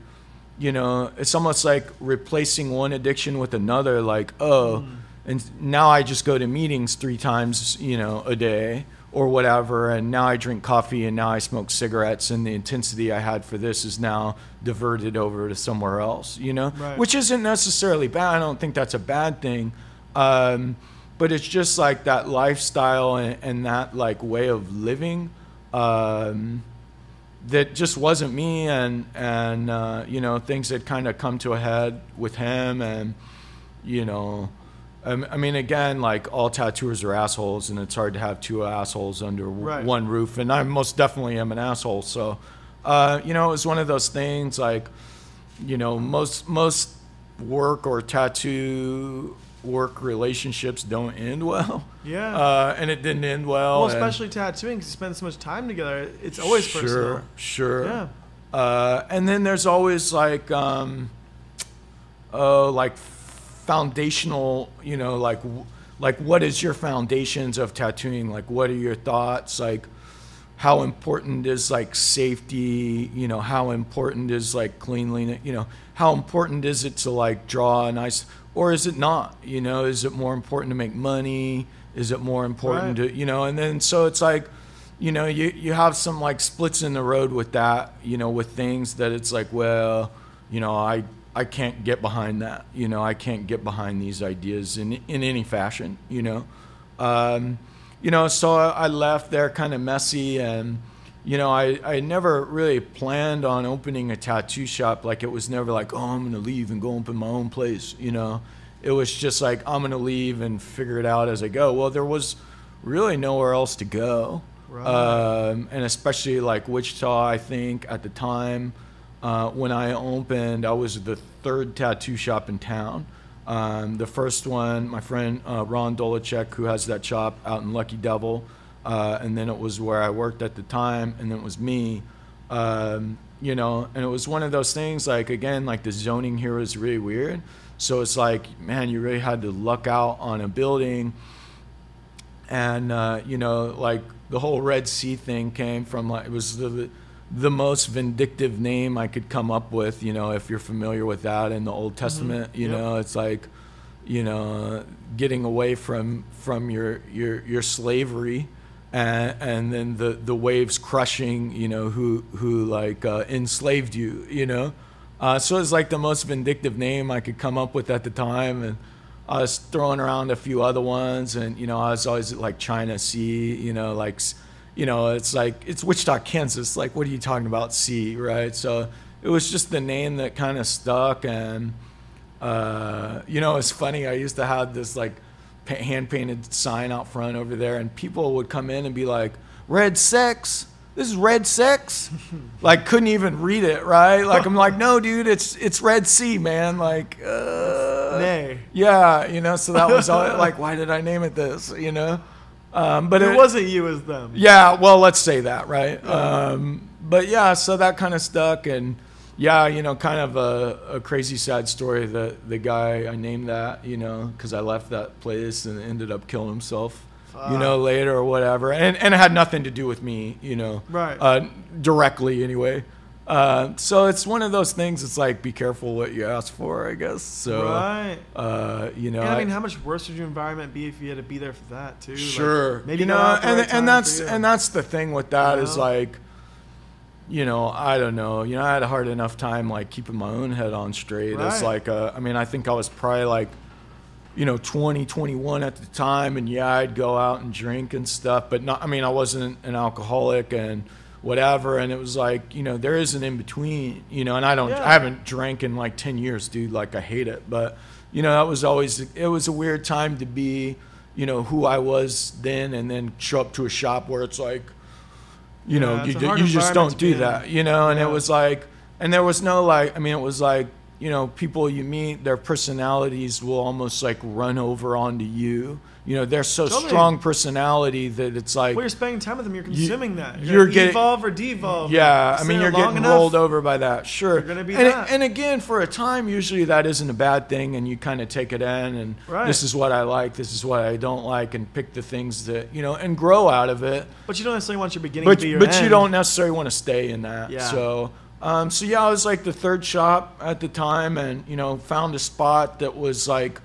you know, it's almost like replacing one addiction with another. Like, oh, and now I just go to meetings three times, you know, a day or whatever, and now I drink coffee and now I smoke cigarettes, and the intensity I had for this is now diverted over to somewhere else, you know, Right. which isn't necessarily bad. I don't think that's a bad thing. Um, but it's just like that lifestyle and, and that like way of living. Um, that just wasn't me and and uh, you know things had kind of come to a head with him and you know um, I mean again like all tattooers are assholes and it's hard to have two assholes under Right. one roof and I most definitely am an asshole so uh, you know it was one of those things like you know most most work or tattoo work relationships don't end well Yeah. uh, and it didn't end well well, and- especially tattooing, because you spend so much time together. It's always sure, personal. Sure. Yeah. Uh, and then there's always like, um, oh, like foundational, you know, like, like what is your foundations of tattooing? Like, what are your thoughts? Like, how important is like safety? You know, how important is like cleanliness? You know, how important is it to like draw a nice, or is it not? You know, is it more important to make money? Is it more important Right. to, you know, and then so it's like, you know, you, you have some like splits in the road with that, you know, with things that it's like, well, you know, I, I can't get behind that, you know, I can't get behind these ideas in, in any fashion, you know. Um, you know, so I, I left there kind of messy and, you know, I, I never really planned on opening a tattoo shop. Like it was never like, oh, I'm going to leave and go open my own place, you know. It was just like, I'm going to leave and figure it out as I go. Well, there was really nowhere else to go. Right. Um, and especially like Wichita, I think at the time uh, when I opened, I was the third tattoo shop in town. Um, the first one, my friend uh, Ron Dolacek, who has that shop out in Lucky Devil, uh, and then it was where I worked at the time, and then it was me. Um, you know, and it was one of those things like again, like the zoning here is really weird. So it's like, man, you really had to luck out on a building and uh, you know like the whole red sea thing came from like it was the the most vindictive name I could come up with. You know, if you're familiar with that in the Old Testament, you Yep. know, it's like, you know, getting away from from your your your slavery, and and then the the waves crushing, you know, who who like uh, enslaved you, you know. Uh, so it's like the most vindictive name I could come up with at the time, and I was throwing around a few other ones, and you know, I was always like China Sea, you know, like, you know, it's like it's Wichita, Kansas. Like, what are you talking about, sea, right? So it was just the name that kind of stuck, and uh, you know, it's funny. I used to have this like hand painted sign out front over there, and people would come in and be like, "Red Sex." This is Red Sex. (laughs) like couldn't even read it, right? Like I'm like, (laughs) no, dude, it's it's Red Sea, man. Like, uh, Nay. yeah, you know. So that was all, like, why did I name it this? You know, um, but It wasn't you, as them. yeah, well, let's say that, right? Um, but yeah, so that kind of stuck, and yeah, you know, kind of a, a crazy sad story that the guy I named that, you know, because I left that place and ended up killing himself, you know, later or whatever, and and it had nothing to do with me, you know, Right. uh, directly anyway. Uh, so it's one of those things. It's like be careful what you ask for, I guess. So, right. uh, you know, And I mean, how much worse would your environment be if you had to be there for that too? Like, Sure. maybe you know, and right and that's and that's the thing with that You is know? like, you know, I don't know. You know, I had a hard enough time like keeping my own head on straight. It's like, uh, I mean, I think I was probably like, you know, 20, 21 at the time, and yeah, I'd go out and drink and stuff, but not. I mean, I wasn't an alcoholic and whatever, and it was like, you know, there is an in between, you know, and I don't, Yeah. I haven't drank in like ten years, dude. Like I hate it, but you know, that was always it was a weird time to be, you know, who I was then, and then show up to a shop where it's like, you know, Yeah, you, d- you just don't do that, you know, and Yeah. it was like, and there was no like, I mean, it was like, you know, people you meet, their personalities will almost like run over onto you. You know, they're so Totally. strong personality that it's like, Well, you're spending time with them. You're consuming that. You're, you're getting- evolve or devolve. yeah, I mean, you're getting enough, rolled over by that. Sure. You're gonna be and, that. and again, for a time, usually that isn't a bad thing, and you kind of take it in, and Right. this is what I like, this is what I don't like, and pick the things that you know, and grow out of it. But you don't necessarily want your beginning But to be your but you don't necessarily want to stay in that. Yeah. So. Um, so yeah, I was like the third shop at the time, and you know, found a spot that was like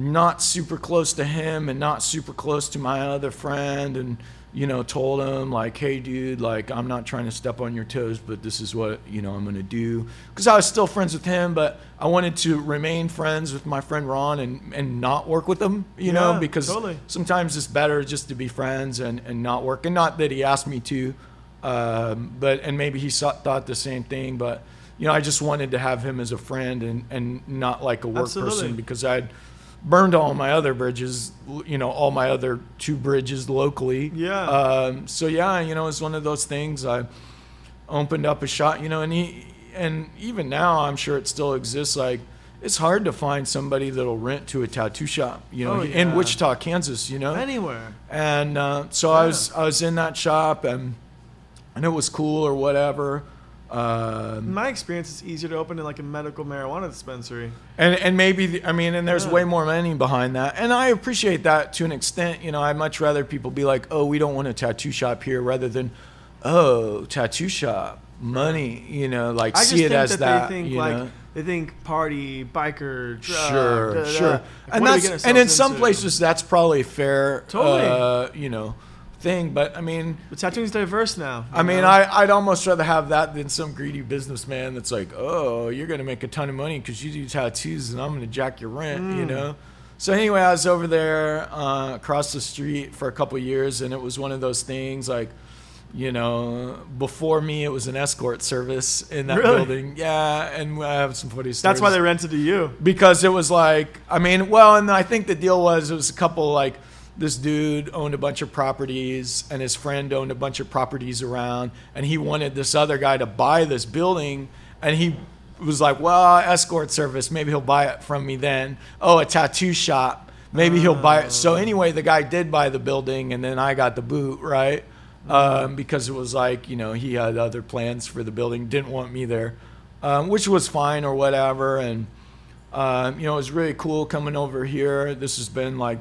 not super close to him and not super close to my other friend and you know told him like hey dude like i'm not trying to step on your toes but this is what you know i'm gonna do because i was still friends with him but i wanted to remain friends with my friend ron and and not work with him you know because totally. sometimes it's better just to be friends and and not work and not that he asked me to um, but and maybe he saw, thought the same thing but you know i just wanted to have him as a friend and and not like a work Absolutely. person because i'd burned all my other bridges, you know, all my other two bridges locally. Yeah. Um, so yeah, you know, it's one of those things. I opened up a shop, you know, and he, and even now, I'm sure it still exists. Like, it's hard to find somebody that'll rent to a tattoo shop, you know, Oh, in. Wichita, Kansas, you know. anywhere. And uh, so I was I was in that shop and and it was cool or whatever. Um, my experience, it's easier to open in like a medical marijuana dispensary. and and maybe the, I mean, and there's Yeah. way more money behind that, and I appreciate that to an extent. You know, I'd much rather people be like, "Oh, we don't want a tattoo shop here," rather than, "Oh, tattoo shop, money." You know, like I just see think it as that, that. they think you like know? they think party, biker, drug, sure, da, da, da. sure, Like, and what are we that's and in some into? places that's probably fair. Totally. uh, you know, thing. But I mean, But tattooing's diverse now. I mean, know? I, I'd almost rather have that than some greedy businessman that's like, oh, you're going to make a ton of money because you do tattoos and I'm going to jack your rent, Mm. you know? So, anyway, I was over there uh, across the street for a couple of years and it was one of those things like, you know, before me, it was an escort service in that Really? building. Yeah, and I have some funny stories. that's why they rented to you. because it was like I mean, well, and I think the deal was it was a couple like this dude owned a bunch of properties and his friend owned a bunch of properties around and he wanted this other guy to buy this building and he was like, "Well, escort service, maybe he'll buy it from me then." Oh, a tattoo shop. Maybe he'll buy it. So anyway, the guy did buy the building and then I got the boot, right? Um, because it was like, you know, he had other plans for the building, didn't want me there. Um, which was fine or whatever and um, you know, it was really cool coming over here. This has been like,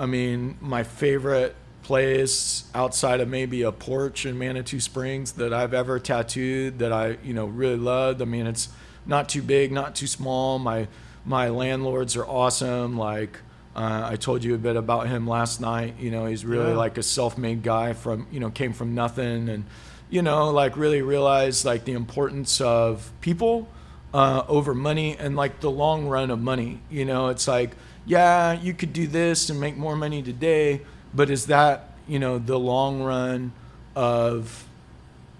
I mean, my favorite place outside of maybe a porch in Manitou Springs that I've ever tattooed that I, you know, really loved. I mean, it's not too big, not too small. My my landlords are awesome. Like uh, I told you a bit about him last night. You know, he's really Yeah. like a self-made guy from, you know, came from nothing and you know, like really realized like the importance of people uh, over money and like the long run of money. You know, it's like, yeah, you could do this and make more money today, but is that, you know, the long run of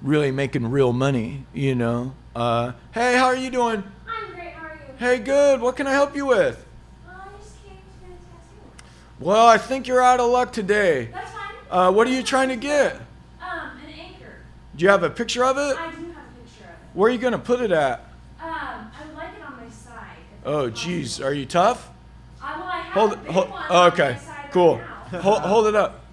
really making real money, you know? Uh, hey, how are you doing? I'm great. How are you? Hey, good. What can I help you with? Uh, I just came to get a tattoo. Well, I think you're out of luck today. That's fine. Uh, what are you trying to get? Um, an anchor. Do you have a picture of it? I do have a picture of it. Where are you going to put it at? Um, I would like it on my side. Oh, geez. Are you tough? Well, I have Hold it. Hold, one oh, okay. Cool. Right. Hold, hold it up.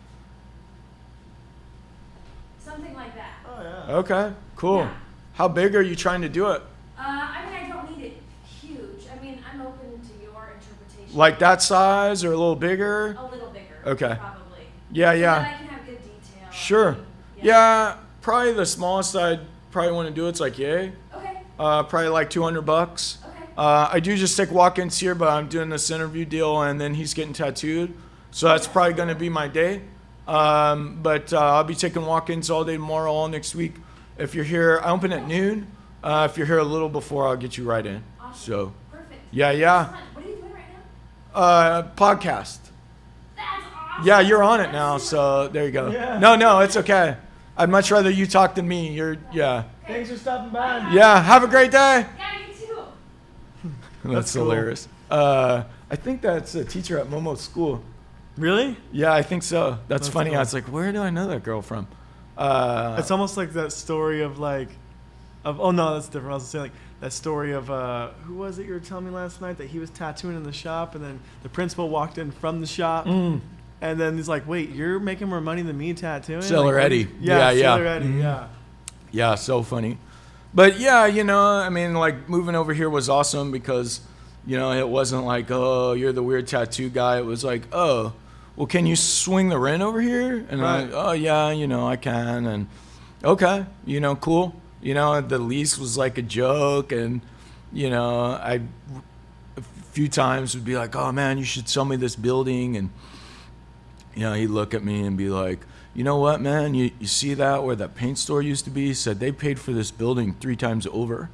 Something like that. Oh yeah. Okay. Cool. Yeah. How big are you trying to do it? Uh, I mean, I don't need it huge. I mean, I'm open to your interpretation. Like that size or a little bigger? A little bigger. Okay. Probably. Yeah, So yeah. I can have good detail. Sure. I mean, Yeah, probably the smallest I'd probably want to do it's like yay. Okay. Uh, probably like 200 bucks. Okay. Uh, I do just take walk-ins here, but I'm doing this interview deal, and then he's getting tattooed, so that's probably going to be my day. Um, but uh, I'll be taking walk-ins all day tomorrow, all next week. If you're here, I open at noon. Uh, if you're here a little before, I'll get you right in. Awesome. So, Perfect. yeah, yeah. What are you doing right now? Uh, podcast. That's awesome. Yeah, you're on it now, so there you go. Yeah. No, no, it's okay. I'd much rather you talk than me. You're, yeah. Thanks for stopping by. Yeah, have a great day. Yeah, too. That's, cool. hilarious. Uh, I think that's a teacher at Momo's school. Really? Yeah, I think so. That's, That's funny. cool. I was like, where do I know that girl from? Uh, It's almost like that story of like, of oh no, that's different. I was saying like that story of uh, who was it you were telling me last night that he was tattooing in the shop and then the principal walked in from the shop Mm. and then he's like, wait, you're making more money than me tattooing? Sailor Like, Eddie. Yeah, Yeah, yeah. Sailor Eddie, Mhm. yeah. yeah, so funny. But yeah, you know, I mean, like moving over here was awesome because, you know, it wasn't like, oh, you're the weird tattoo guy. It was like, oh, well, can you swing the rent over here? And I'm like, oh yeah, you know, I can. And okay, you know, cool. You know, the lease was like a joke, and you know, I a few times would be like, oh man, you should sell me this building, and you know, he'd look at me and be like, you know what, man, you, you see that where that paint store used to be? He said they paid for this building three times over.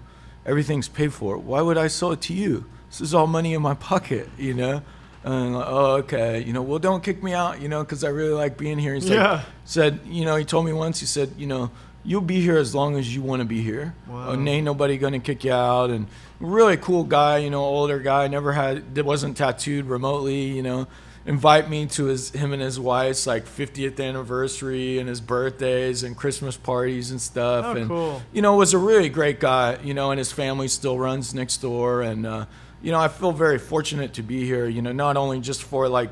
Everything's paid for. Why would I sell it to you? This is all money in my pocket, (laughs) you know? And like, oh, okay. You know, well, don't kick me out, you know, because I really like being here. He's Yeah. like, said, you know, he told me once, he said, you know, you'll be here as long as you want to be here. Wow. And ain't nobody going to kick you out. And really cool guy, you know, older guy, never had, wasn't tattooed remotely, you know. Invite me to his, him and his wife's like 50th anniversary and his birthdays and Christmas parties and stuff. Oh, and, cool. you know, was a really great guy, you know, and his family still runs next door. And, uh, you know, I feel very fortunate to be here, you know, not only just for like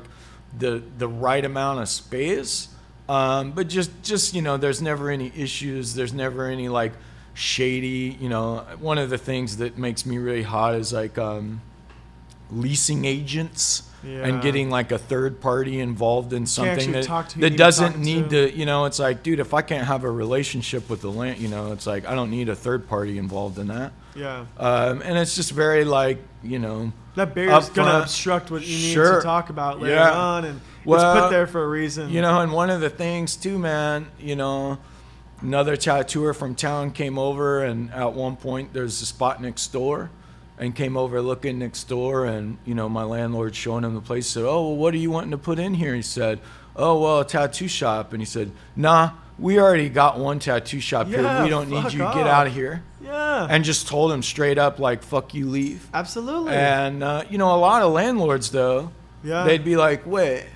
the, the right amount of space, um, but just, just, you know, there's never any issues. There's never any like shady, you know, one of the things that makes me really hot is like, um, leasing agents Yeah. and getting like a third party involved in something that, that doesn't need to. to you know it's like dude if i can't have a relationship with the land you know it's like i don't need a third party involved in that Yeah. um, and it's just very like you know That barrier's Up going to obstruct what you need Sure. to talk about later Yeah. on. And it's put there for a reason. you know and one of the things too man you know another tattooer from town came over and at one point there's a spot next door and came over looking next door and you know my landlord showing him the place said oh well what are you wanting to put in here he said oh well a tattoo shop and he said nah we already got one tattoo shop Yeah, here we don't need you off. get out of here Yeah. and just told him straight up like fuck you leave Absolutely. and uh, you know a lot of landlords though yeah. they'd be like, wait,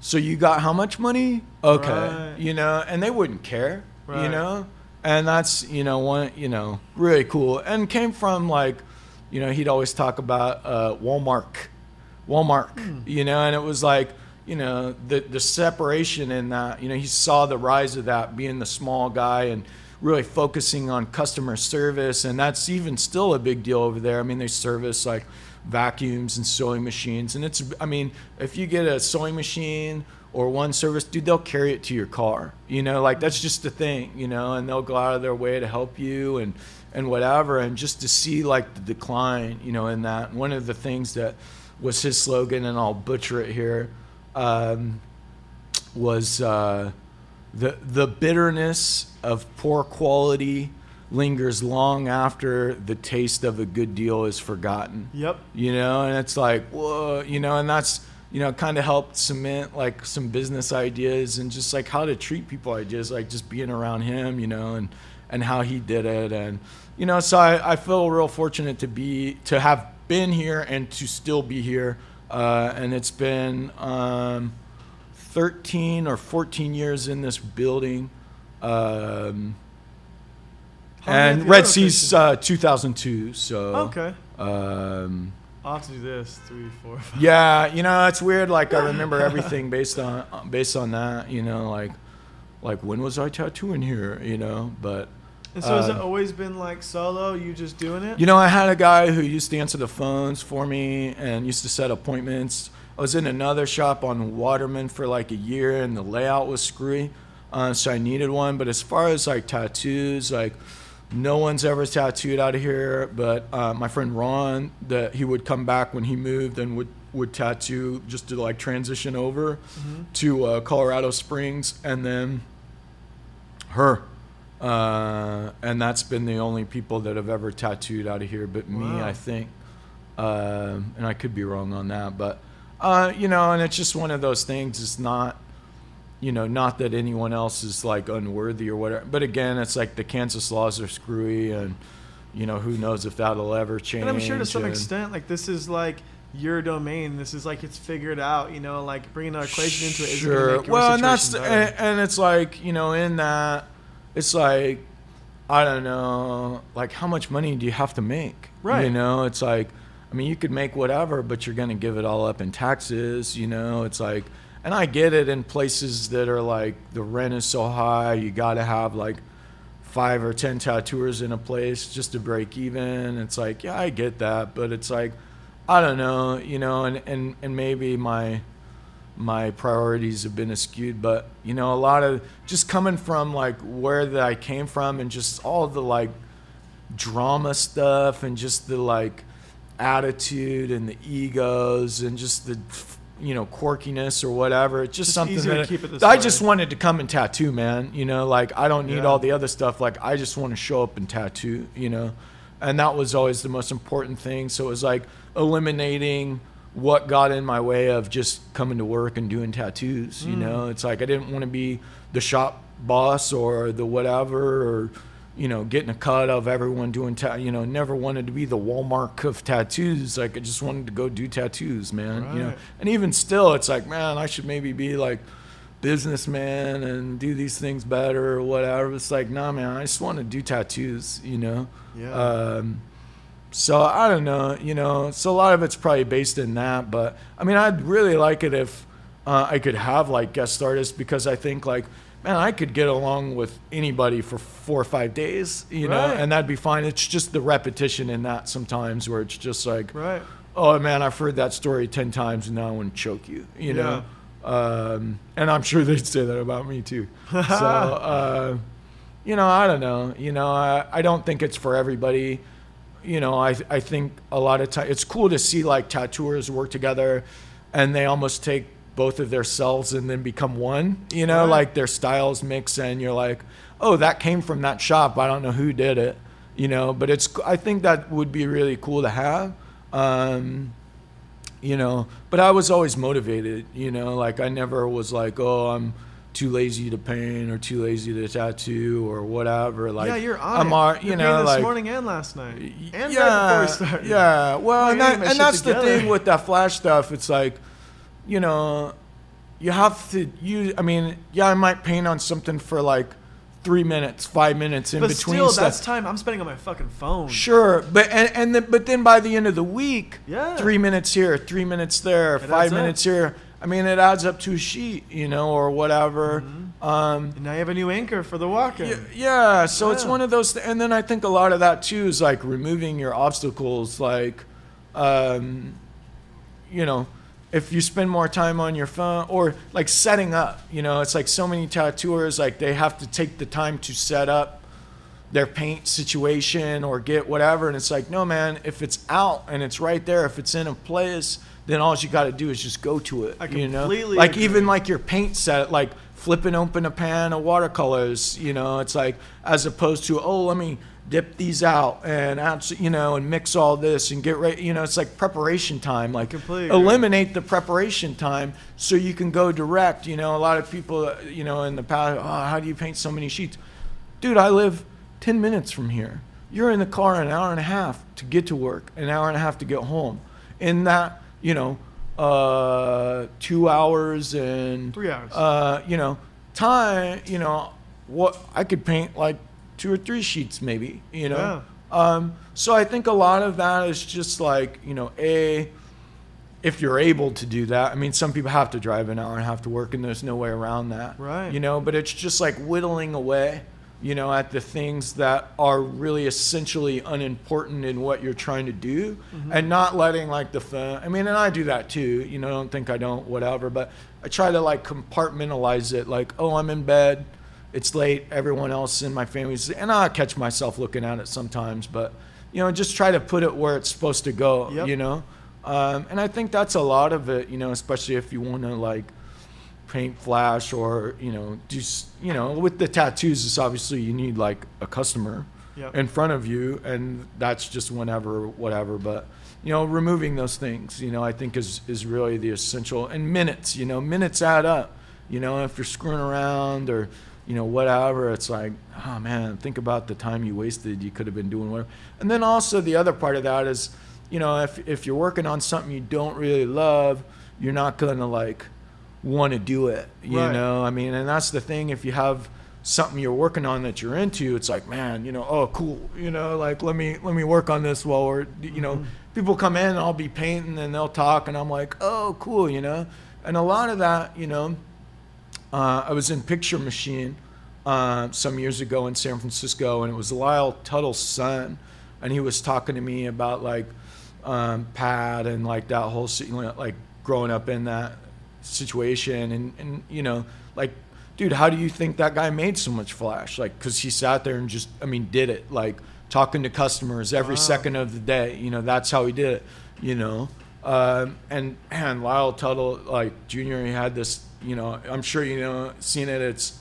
so you got how much money? Okay. Right. You know, and they wouldn't care, right. you know? And that's, you know, one, you know, really cool. And came from like, you know, he'd always talk about uh, Walmart, Walmart, Hmm. you know, and it was like, you know, the, the separation in that, you know, he saw the rise of that being the small guy and really focusing on customer service. And that's even still a big deal over there. I mean, they service like vacuums and sewing machines. And it's, I mean, if you get a sewing machine or one service, dude, they'll carry it to your car. You know, like that's just the thing, you know, and they'll go out of their way to help you and and whatever, and just to see like the decline, you know, in that. One of the things that was his slogan, and I'll butcher it here, um, was uh, the the bitterness of poor quality lingers long after the taste of a good deal is forgotten Yep. you know and it's like whoa you know and that's you know kind of helped cement like some business ideas and just like how to treat people ideas like just being around him you know and and how he did it and you know so i, I feel real fortunate to be to have been here and to still be here uh, and it's been um, 13 or 14 years in this building um, How many at and red sea's uh, 2002 so Okay. um, I'll have to do this. Three, four, five. yeah, you know, it's weird. Like I remember everything based on based on that. You know, like like when was I tattooing here? You know, but And so has it Um, always been like solo? You just doing it? you know, I had a guy who used to answer the phones for me and used to set appointments. I was in another shop on Waterman for like a year, and the layout was screwy, uh, so I needed one. But as far as like tattoos, like no one's ever tattooed out of here. But uh, my friend Ron, that he would come back when he moved and would would tattoo just to like transition over to uh, Colorado Springs, and then her. Uh, and that's been the only people that have ever tattooed out of here, but me, Wow. I think. Um and I could be wrong on that, but uh, you know, and it's just one of those things. It's not, you know, not that anyone else is like unworthy or whatever. But again, it's like the Kansas laws are screwy, and you know, who knows if that'll ever change. And I'm sure to some and- extent, like this is like your domain. This is like it's figured out. You know, like bringing an equation into it is going to make your well, and that's and it's like you know, in that, it's like I don't know, like how much money do you have to make? Right. You know, it's like I mean, you could make whatever, but you're going to give it all up in taxes. You know, it's like, and I get it in places that are like the rent is so high, you got to have like five or ten tattooers in a place just to break even. It's like, yeah, I get that, but it's like, I don't know, you know, and and and maybe my my priorities have been skewed, but you know, a lot of just coming from like where that I came from and just all the like drama stuff and just the like attitude and the egos and just the you know quirkiness or whatever. It's just, Just something that it I way. just wanted to come and tattoo, man. You know, like I don't need Yeah. all the other stuff. Like I just want to show up and tattoo. You know, and that was always the most important thing. So it was like eliminating what got in my way of just coming to work and doing tattoos. You know, it's like I didn't want to be the shop boss or the whatever or you know getting a cut of everyone doing ta- you know never wanted to be the Walmart of tattoos. Like I just wanted to go do tattoos man you know? And even still it's like man I should maybe be like businessman and do these things better or whatever. It's like nah man I just want to do tattoos you know? Yeah. um so I don't know, you know. So a lot of it's probably based in that, but I mean, I'd really like it if uh, I could have like guest artists because I think like, man, I could get along with anybody for four or five days, you know, and that'd be fine. It's just the repetition in that sometimes where it's just like, right. oh man, I've heard that story ten times and now I want to choke you, you know. Um, and I'm sure they'd say that about me too. (laughs) so, uh, you know, I don't know. You know, I, I don't think it's for everybody. You know, I I think a lot of time it's cool to see like tattooers work together, and they almost take both of their selves and then become one. You know, Right. like their styles mix, and you're like, oh, that came from that shop. I don't know who did it. You know, but it's I think that would be really cool to have. Um, you know but i was always motivated you know like i never was like oh i'm too lazy to paint or too lazy to tattoo or whatever like yeah, you're on i'm it. ar- you You're know this like morning and last night, and yeah, right before we yeah well Like, and, that, and that's the thing with that flash stuff it's like you know you have to use i mean yeah i might paint on something for like three minutes five minutes in but between still, stuff that's time I'm spending on my fucking phone. Sure, but and and the, but then by the end of the week, Yeah. three minutes here, three minutes there, adds five up. minutes here. I mean, it adds up to a sheet, you know, or whatever. Mm-hmm. Um, And now you have a new anchor for the walk-in. y- yeah, so it's one of those, th- and then I think a lot of that too is like removing your obstacles, like, um, you know, if you spend more time on your phone or like setting up, you know, it's like so many tattooers like they have to take the time to set up their paint situation or get whatever and it's like no man if it's out and it's right there if it's in a place then all you got to do is just go to it I you know? like agree. even like your paint set like flipping open a pan of watercolors you know? It's like as opposed to oh let me dip these out and add, you know and mix all this and get ready you know it's like preparation time like eliminate the preparation time so you can go direct you know? A lot of people uh, you know in the past oh how do you paint so many sheets? Dude i live 10 minutes from here. You're in the car an hour and a half to get to work an hour and a half to get home. In that you know uh two hours and Three hours. uh you know time you know what i could paint like two or three sheets maybe you know um so i think a lot of that is just like you know a if you're able to do that. I mean, some people have to drive an hour and have to work, and there's no way around that. Right. You know, but it's just like whittling away, you know, at the things that are really essentially unimportant in what you're trying to do, Mm-hmm. and not letting like the phone. I mean, and I do that too. You know, don't think I don't, whatever. But I try to like compartmentalize it. Like, oh, I'm in bed. It's late. Everyone else in my family's, and I catch myself looking at it sometimes. But you know, just try to put it where it's supposed to go. Yep. You know. Um, and I think that's a lot of it, you know, especially if you want to like paint flash or, you know, do, you know, with the tattoos, it's obviously you need like a customer Yep. in front of you and that's just whenever, whatever. But, you know, removing those things, you know, I think is, is really the essential and minutes, you know, minutes add up, you know, if you're screwing around or, you know, whatever, it's like, oh man, think about the time you wasted. You could have been doing whatever. And then also the other part of that is, you know, if if you're working on something you don't really love, you're not gonna like want to do it. You Right. know, I mean, and that's the thing. If you have something you're working on that you're into, it's like, man, you know, oh, cool. You know, like let me let me work on this while we're, you know, people come in and I'll be painting and they'll talk and I'm like, oh, cool. You know, and a lot of that, you know, uh, I was in Picture Machine uh, some years ago in San Francisco, and it was Lyle Tuttle's son, and he was talking to me about like um, Pat and like that whole know, like growing up in that situation, and and you know like. Dude, how do you think that guy made so much flash? Like, cause he sat there and just, I mean, did it. Like, talking to customers every Wow. second of the day. You know, that's how he did it. You know, um, and and Lyle Tuttle, like Junior, he had this. You know, I'm sure you know seen it. It's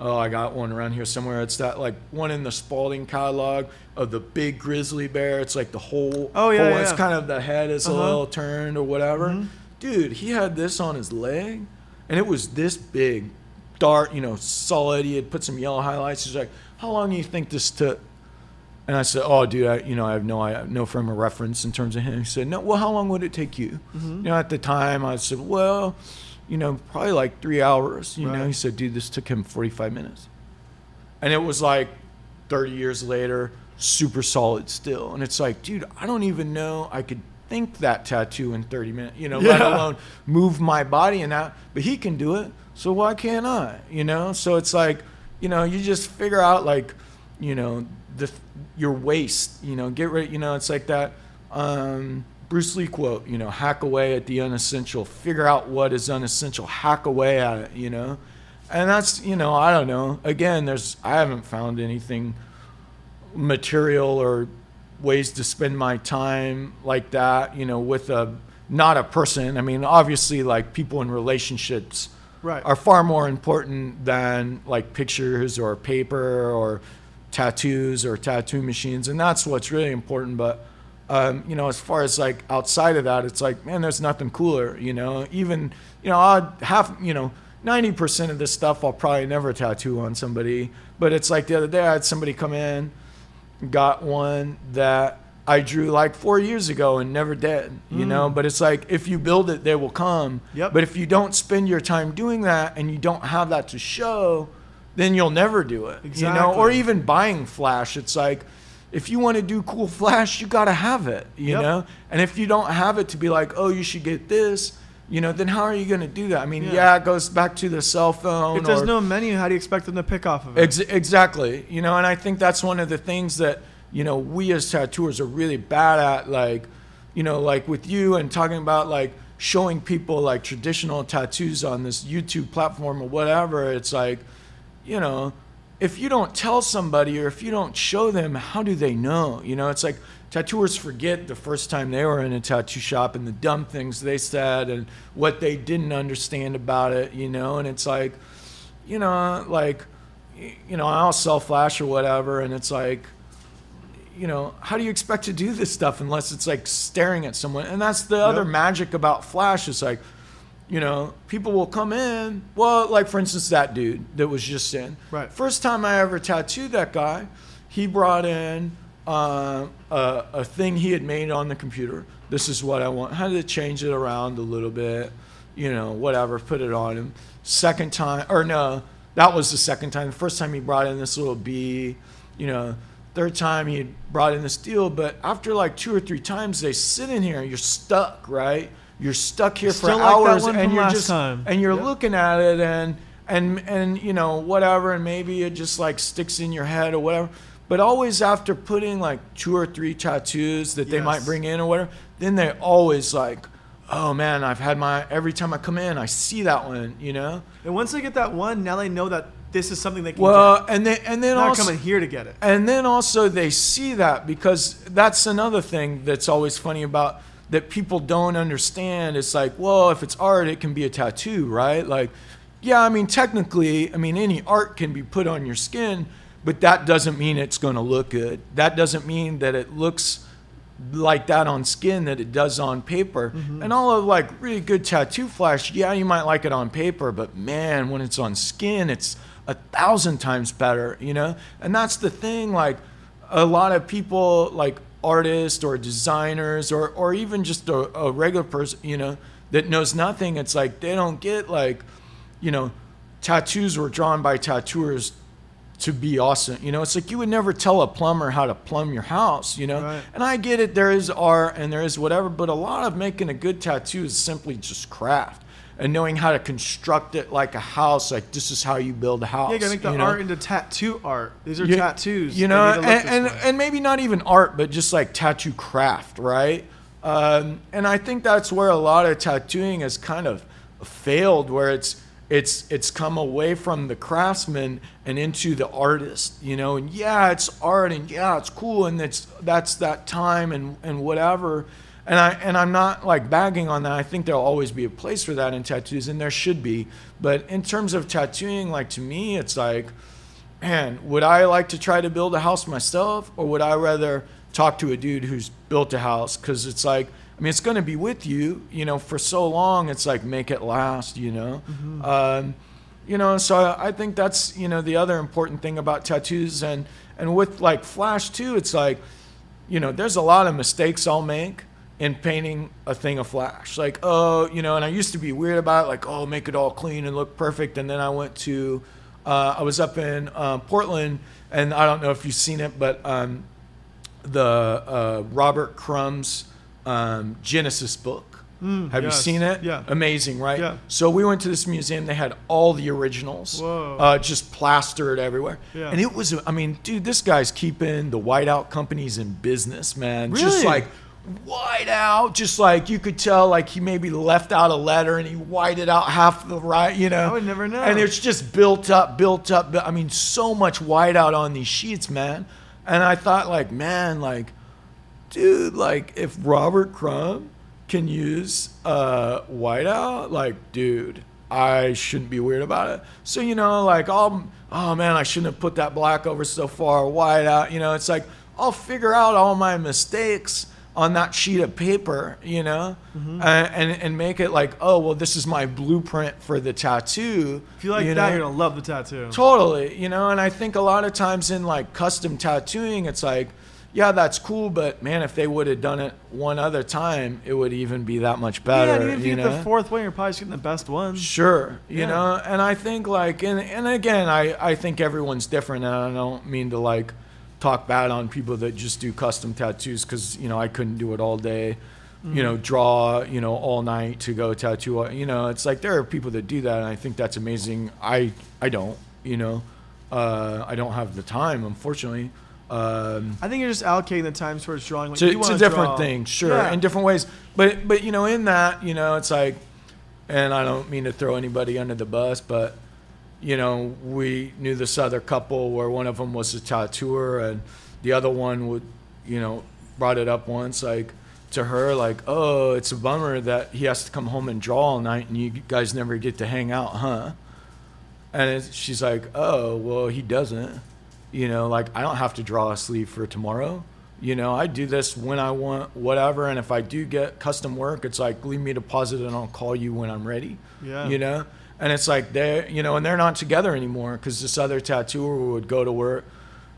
oh, I got one around here somewhere. It's that like one in the Spaulding catalog of the big grizzly bear. It's like the whole. Oh, yeah, whole- It's kind of the head is a Uh-huh. little turned or whatever. Mhm. Dude, he had this on his leg, and it was this big, dark. You know, solid. He had put some yellow highlights. He's like, "How long do you think this took?" And I said, "Oh, dude, I, you know, I have no, I have no frame of reference in terms of him." He said, "No, well, how long would it take you?" Mm-hmm. You know, at the time, I said, "Well, you know, probably like three hours." You know, he said, "Dude, this took him forty-five minutes," and it was like thirty years later, super solid still. And it's like, dude, I don't even know I could think that tattoo in thirty minutes. You know, let alone move my body in that. But he can do it, so why can't I? You know, so it's like, you know, you just figure out like, you know, the your waist. You know, get rid. You know, it's like that. Um, Bruce Lee quote, you know, hack away at the unessential. Figure out what is unessential. Hack away at it, you know. And that's, you know, I don't know. Again, there's I haven't found anything material or ways to spend my time like that, you know, with a not a person. I mean, obviously like people in relationships Right. are far more important than like pictures or paper or tattoos or tattoo machines and that's what's really important but um, you know as far as like outside of that it's like man there's nothing cooler you know even you know i'd have you know 90% of this stuff i'll probably never tattoo on somebody but it's like the other day i had somebody come in got one that I drew like four years ago and never did, you know. But it's like if you build it, they will come. Mm. Yep. But if you don't spend your time doing that and you don't have that to show, then you'll never do it. Exactly. You know, or even buying flash, it's like if you want to do cool flash, you got to have it, you Yep. know. And if you don't have it to be like, oh, you should get this. You know, then how are you going to do that? I mean, Yeah. yeah. it goes back to the cell phone. If there's or- no menu, how do you expect them to pick off of it? Ex- exactly. You know, and I think that's one of the things that, you know, we as tattooers are really bad at, like, you know, like with you and talking about like showing people like traditional tattoos on this YouTube platform or whatever, it's like, you know, if you don't tell somebody or if you don't show them, how do they know? You know, it's like tattooers forget the first time they were in a tattoo shop and the dumb things they said and what they didn't understand about it, you know, and it's like, you know, like, you know, I'll sell flash or whatever, and it's like, you know, how do you expect to do this stuff unless it's like staring at someone? And that's the other magic about Flash is like, you know, people will come in. Well, like for instance, that dude that was just in. Right. First time I ever tattooed that guy, he brought in uh, a, a thing he had made on the computer. This is what I want. Had to change it around a little bit, you know, whatever. Put it on him. Second time, or no, that was the second time. The first time he brought in this little bee, you know. Third time he brought in this deal, but after like two or three times, they sit in here. and You're stuck, right? You're stuck here Still for like hours, and you're just time. and you're Yep. looking at it, and and and you know whatever, and maybe it just like sticks in your head or whatever. But always after putting like two or three tattoos that they Yes. might bring in or whatever, then they always like, oh man, I've had my every time I come in, I see that one, you know. And once they get that one, now they know that this is something they can Well, get. and then and then Not also coming here to get it. and then also they see that because that's another thing that's always funny about that people don't understand. It's like, well, if it's art, it can be a tattoo, right? Like, yeah, I mean, technically, I mean, any art can be put on your skin, but that doesn't mean it's going to look good. That doesn't mean that it looks like that on skin that it does on paper. Mm-hmm. And all of like really good tattoo flash, yeah, you might like it on paper, but man, when it's on skin, it's a thousand times better, you know? And that's the thing, like a lot of people like artists or designers or, or even just a, a regular person, you know, that knows nothing, it's like they don't get like, you know, tattoos were drawn by tattooers to be awesome. You know, it's like you would never tell a plumber how to plumb your house, you know? Right. And I get it, there is art and there is whatever, but a lot of making a good tattoo is simply just craft and knowing how to construct it like a house. Like, this is how you build a house. Yeah, you gotta make the you know? art into tattoo art. These are You- tattoos. You know, need to look and, and, and maybe not even art, but just like tattoo craft, right? Um, and I think that's where a lot of tattooing has kind of failed, where it's it's it's come away from the craftsman and into the artist, you know. And yeah, it's art, and yeah, it's cool, and it's that's that time and and whatever. And I and I'm not like bagging on that. I think there'll always be a place for that in tattoos, and there should be. But in terms of tattooing, like to me, it's like man, would I like to try to build a house myself, or would I rather talk to a dude who's built a house? Because it's like, I mean, it's going to be with you, you know, for so long. It's like make it last, you know. Um, you know, so I I think that's you know the other important thing about tattoos, and and with like flash too. It's like, you know, there's a lot of mistakes I'll make in painting a thing of flash. Like, oh, you know, and I used to be weird about it, like, oh, make it all clean and look perfect. And then I went to, uh, I was up in uh, Portland, and I don't know if you've seen it, but um, the uh, Robert Crumb's um, Genesis book. Have you seen it? Yeah. Amazing, right? Yeah. So we went to this museum. They had all the originals, Whoa. uh, just plastered everywhere. Yeah. And it was, I mean, dude, this guy's keeping the whiteout companies in business, man. Really? Just like white out, just like you could tell, like he maybe left out a letter and he whited out half the right, you know. I would never know. And it's just built up, built up. I mean, so much whiteout on these sheets, man. And I thought, like, man, like, dude, like, if Robert Crumb can use uh, whiteout, like, dude, I shouldn't be weird about it. So, you know, like, oh, oh man, I shouldn't have put that black over so far, whiteout. You know, it's like, I'll figure out all my mistakes on that sheet of paper, you know, Mm-hmm. uh, and and make it like, oh well, this is my blueprint for the tattoo. if you like you that, know? you're gonna love the tattoo. Totally, you know, and I think a lot of times in like custom tattooing, it's like, yeah, that's cool, but man, if they would have done it one other time, it would even be that much better. yeah, even if you, you get know? the fourth one, you're probably just getting the best one. Sure, you Yeah. know, and I think like, and and again, I I think everyone's different, and I don't mean to like talk bad on people that just do custom tattoos because you know I couldn't do it all day, you know, draw you know all night to go tattoo. You know, it's like there are people that do that, and I think that's amazing. I I don't, you know, uh, I don't have the time, unfortunately. Um, I think you're just allocating the time towards drawing. What to, wanna different draw. things, sure, Yeah. in different ways. But but you know, in that, you know, it's like, and I don't mean to throw anybody under the bus, but you know, we knew this other couple where one of them was a tattooer, and the other one would, you know, brought it up once, like to her, like, oh, it's a bummer that he has to come home and draw all night, and you guys never get to hang out, huh? And it's, she's like, oh, well, he doesn't. You know, like, I don't have to draw a sleeve for tomorrow. You know, I do this when I want, whatever. And if I do get custom work, it's like, leave me a deposit and I'll call you when I'm ready. Yeah. You know? And it's like, they're, you know, and they're not together anymore because this other tattooer would go to work,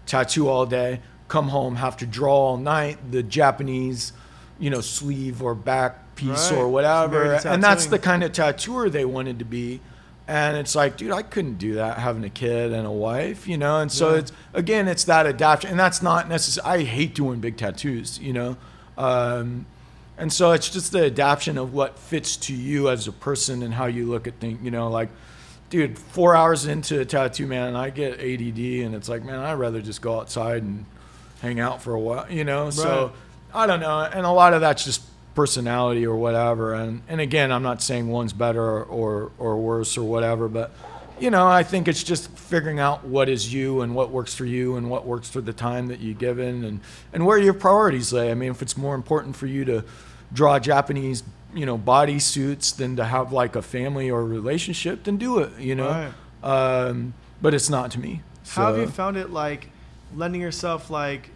tattoo all day, come home, have to draw all night, the Japanese, you know, sleeve or back piece Right. or whatever. And that's the kind of tattooer they wanted to be. And it's like, dude, I couldn't do that having a kid and a wife, you know? And so Yeah. it's, again, it's that adaptation. And that's not necessary. I hate doing big tattoos, you know? Um, and so it's just the adaptation of what fits to you as a person and how you look at things, you know? Like, dude, four hours into a tattoo, man, I get ADD and it's like, man, I'd rather just go outside and hang out for a while, you know? So I don't know. And a lot of that's just personality or whatever. And, and again, I'm not saying one's better or, or, or worse or whatever, but you know, I think it's just figuring out what is you and what works for you and what works for the time that you given and, and where your priorities lay. I mean, if it's more important for you to draw Japanese, you know, body suits than to have like a family or a relationship, then do it, you know? Um, but it's not to me. How have you found it like lending yourself like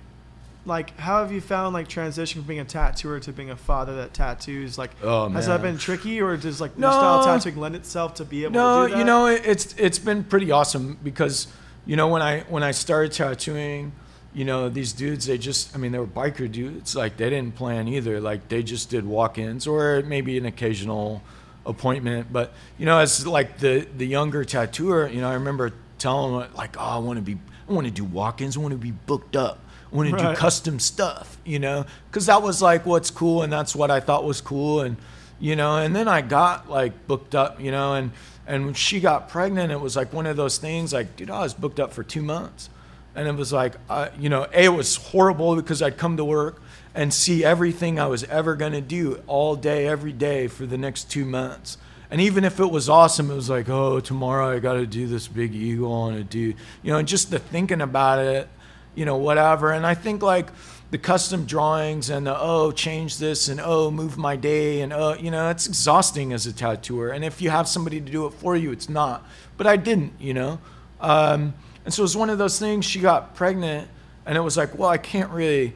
like how have you found like transition from being a tattooer to being a father that tattoos? Like Oh, has that been tricky or does like No. your style tattooing lend itself to be able no, to do that? you know, it- it's it's been pretty awesome because you know when I when I started tattooing, you know these dudes they just I mean they were biker dudes. Like they didn't plan either. Like they just did walk-ins or maybe an occasional appointment. But you know as like the the younger tattooer you know I remember telling them like oh I want to be I want to do walk-ins. I want to be booked up want to Right. do custom stuff you know? Because that was like what's cool and that's what I thought was cool and you know and then i got like booked up you know and and when she got pregnant it was like one of those things like dude i was booked up for two months. And it was like uh, you know a it was horrible because i'd come to work and see everything i was ever going to do all day every day for the next two months. And even if it was awesome it was like oh tomorrow i got to do this big eagle on a dude you know and just the thinking about it you know, whatever. And I think like the custom drawings and the oh, change this and oh, move my day and oh, you know, it's exhausting as a tattooer. And if you have somebody to do it for you, it's not. But I didn't, you know. Um, and so it was one of those things. She got pregnant, and it was like, well, I can't really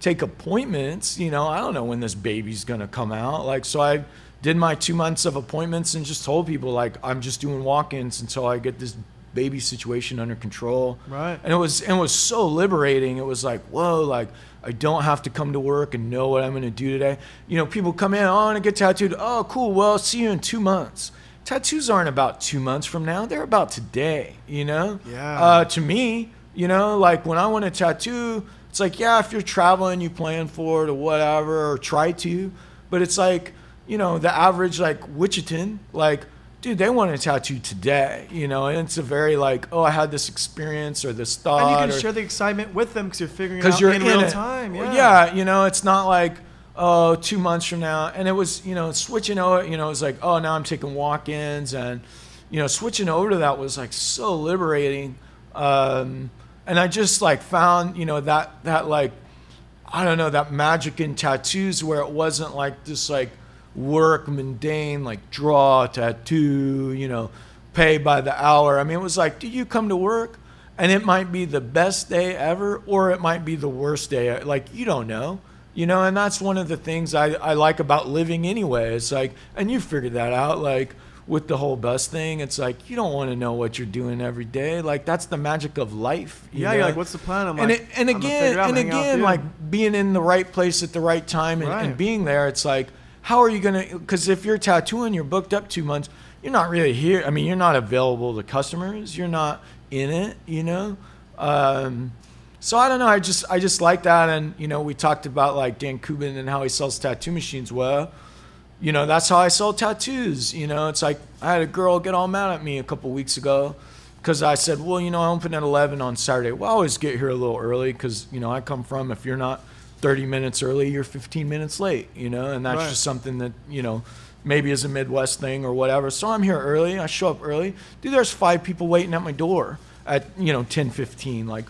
take appointments. You know, I don't know when this baby's gonna come out. Like, so I did my two months of appointments and just told people like I'm just doing walk-ins until I get this baby situation under control. Right. And it was and it was so liberating. It was like, whoa, like I don't have to come to work and know what I'm gonna do today. You know, people come in, oh, I want to get tattooed. Oh, cool. Well, see you in two months. Tattoos aren't about two months from now. They're about today. You know. Yeah. Uh, to me, you know, like when I want a tattoo, it's like, yeah, if you're traveling, you plan for it or whatever, or try to. But it's like, you know, the average like Wichitan, like, dude, they want a tattoo today, you know, and it's a very like, oh, I had this experience or this thought. and you can or- share the excitement with them because you're figuring it out you're in, in, real it. time. Yeah. yeah, you know, it's not like oh two months from now, and it was you know switching over. You know, it was like oh now I'm taking walk-ins, and you know switching over to that was like so liberating, um, and I just like found you know that that like I don't know that magic in tattoos where it wasn't like this like work mundane like draw tattoo you know pay by the hour. I mean it was like do you come to work? And it might be the best day ever or it might be the worst day. Like you don't know you know and that's one of the things I, I like about living anyway. It's like and you figured that out like with the whole bus thing it's like you don't want to know what you're doing every day. Like that's the magic of life you Yeah, you're like, what's the plan? I'm and, like, it, and I'm again, out and hang out with again, like being in the right place at the right time and, and being there, it's like, how are you gonna? Because if you're tattooing, you're booked up two months. You're not really here. I mean, you're not available to customers. You're not in it. You know. Um, so I don't know. I just I just like that, and you know, we talked about like Dan Kubin and how he sells tattoo machines. Well, you know, that's how I sell tattoos. You know, it's like I had a girl get all mad at me a couple weeks ago because I said, well, you know, I open at 11 on Saturday. Well, I always get here a little early because, you know, I come from, if you're not 30 minutes early, you're 15 minutes late, you know, and that's Right. just something that, you know, maybe is a Midwest thing or whatever. So I'm here early. I show up early. Dude, there's five people waiting at my door at, you know, 10, 15. Like,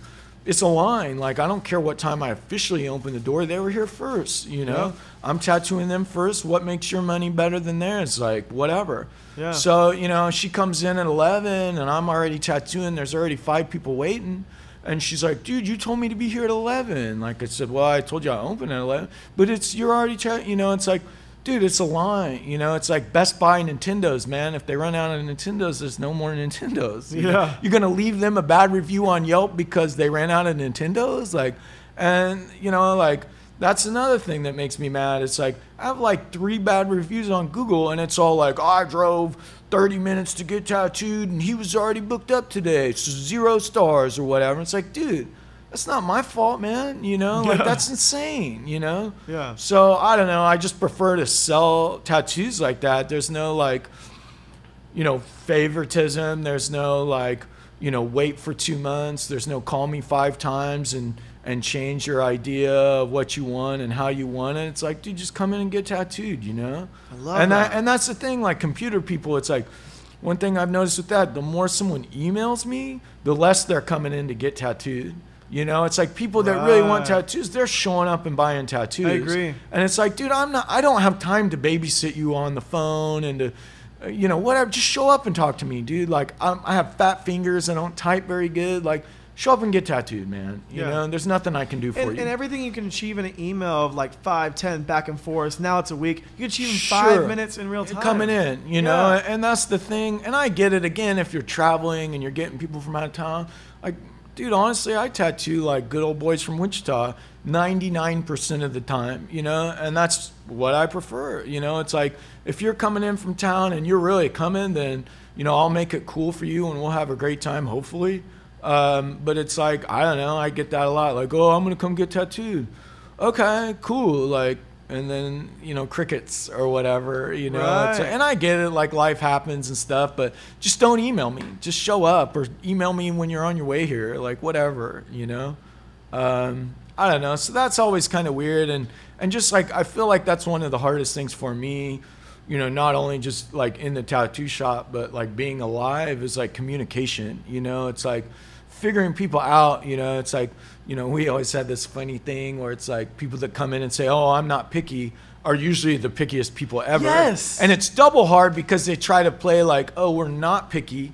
it's a line. Like, I don't care what time I officially open the door. They were here first, you know? I'm tattooing them first. What makes your money better than theirs? Like, whatever. Yeah. So, you know, she comes in at 11 and I'm already tattooing. There's already five people waiting. And she's like, dude, you told me to be here at 11. Like I said, well, I told you I open at 11. But it's, you're already, ta- you know, it's like, dude, it's a line. You know, it's like Best Buy Nintendos, man. If they run out of Nintendos, there's no more Nintendos. You know? Yeah. You're going to leave them a bad review on Yelp because they ran out of Nintendos? Like, and, you know, like, that's another thing that makes me mad. It's like I have like three bad reviews on Google, and it's all like I drove 30 minutes to get tattooed, and he was already booked up today. It's zero stars or whatever. It's like, dude, that's not my fault, man. You know, like Yeah. that's insane. You know. Yeah. So I don't know. I just prefer to sell tattoos like that. There's no like, you know, favoritism. There's no like, you know, wait for two months. There's no call me five times and and change your idea of what you want and how you want it. It's like, dude, just come in and get tattooed. You know. I love and that. and that's the thing. Like computer people, it's like. One thing I've noticed with that, the more someone emails me, the less they're coming in to get tattooed. You know, it's like people that really want tattoos, they're showing up and buying tattoos. I agree. And it's like, dude, I'm not. I don't have time to babysit you on the phone and to, uh, you know, whatever. Just show up and talk to me, dude. Like, I'm, I have fat fingers. I don't type very good. Like, show up and get tattooed, man. You Yeah. know, and there's nothing I can do for And, you. and everything you can achieve in an email of like five, ten, back and forth. Now it's a week. You can achieve in Sure. five minutes in real time. Coming in, you know, and that's the thing. And I get it again if you're traveling and you're getting people from out of town. Like, dude, honestly, I tattoo like good old boys from Wichita 99% of the time, you know, and that's what I prefer. You know, it's like if you're coming in from town and you're really coming, then, you know, I'll make it cool for you and we'll have a great time, hopefully. Um, but it's like, I don't know, I get that a lot. Like, oh, I'm to come get tattooed. Okay, cool. Like, and then, you know, crickets or whatever, you know. Right. and I get it, like life happens and stuff, but just don't email me. Just show up or email me when you're on your way here, like whatever, you know. Um, I don't know. So that's always kind of weird, and and just like I feel like that's one of the hardest things for me. You know, not only just like in the tattoo shop, but like being alive is like communication. You know, it's like figuring people out. You know, it's like you know we always had this funny thing where it's like people that come in and say, "Oh, I'm not picky." Are usually the pickiest people ever. Yes. And it's double hard because they try to play like, oh, we're not picky,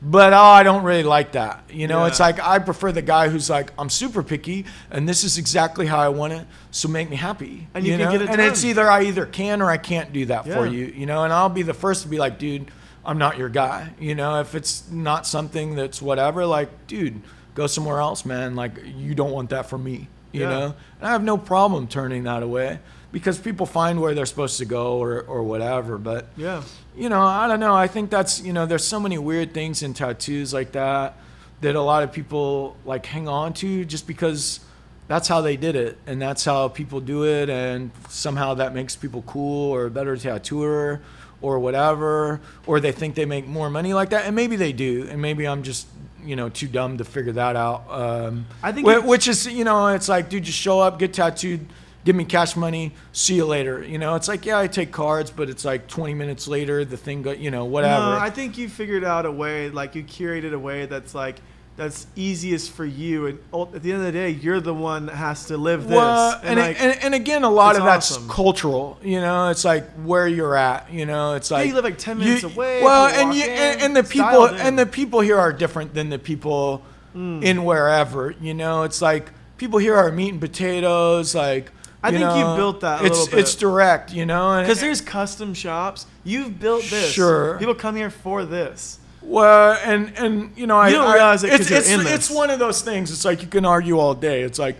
but oh, I don't really like that. You know, Yeah. it's like I prefer the guy who's like, I'm super picky, and this is exactly how I want it, so make me happy. And you can know? get it And it's either I either can or I can't do that for you. You know, and I'll be the first to be like, dude, I'm not your guy. You know, if it's not something that's whatever, like, dude, go somewhere else, man. Like, you don't want that from me. You Yeah. know, and I have no problem turning that away because people find where they're supposed to go or or whatever. But Yeah. you know, I don't know. I think that's you know, there's so many weird things in tattoos like that that a lot of people like hang on to just because that's how they did it and that's how people do it and somehow that makes people cool or a better tattooer or whatever or they think they make more money like that and maybe they do and maybe I'm just you know too dumb to figure that out um, I think whi- which is you know it's like dude just show up get tattooed give me cash money see you later you know? It's like yeah i take cards but it's like 20 minutes later the thing go you know whatever. No, I think you figured out a way, like you curated a way that's like that's easiest for you, and at the end of the day, you're the one that has to live this. Well, and, like, and, and again, a lot of that's awesome. cultural. You know, it's like where you're at. You know, it's like you live like 10 minutes away, Well, and you in, and, and the people and the people here are different than the people Hmm. in wherever. You know, it's like people here are meat and potatoes. Like I you think you know, built that a It's little bit. it's direct. You know, because there's custom shops. You've built this. Sure. People come here for this. Well, and and you know, i don't realize it's in it's one of those things. It's like you can argue all day. It's like,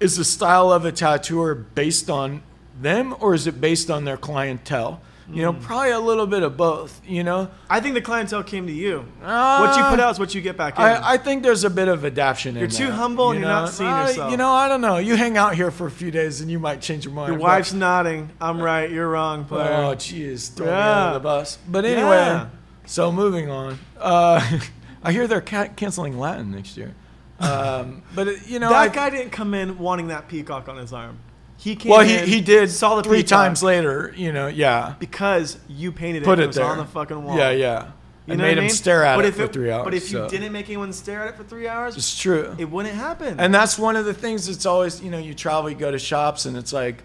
is the style of a tattooer based on them or is it based on their clientele? You know, probably a little bit of both. You know, I think the clientele came to you. Uh, what you put out is what you get back in. I, I think there's a bit of adaptation in there. You're too that, humble and you you're not seeing Uh, yourself. You know, I don't know. You hang out here for a few days and you might change your mind. Your but- wife's nodding. I'm right. You're wrong, player. Oh, jeez, throw me under the bus. But anyway, Yeah. So moving on. Uh, (laughs) I hear they're ca- canceling Latin next year. Um, (laughs) but it, you know, that I- guy didn't come in wanting that peacock on his arm. He came Well, he, in, he did saw the three peacock times later. You know, yeah. because you painted it. Put and it was there on the fucking wall. Yeah, yeah. You and made him mean? stare at but it for three hours. But if you didn't make anyone stare at it for three hours, it's true. it wouldn't happen. And that's one of the things that's always, you know, you travel, you go to shops, and it's like,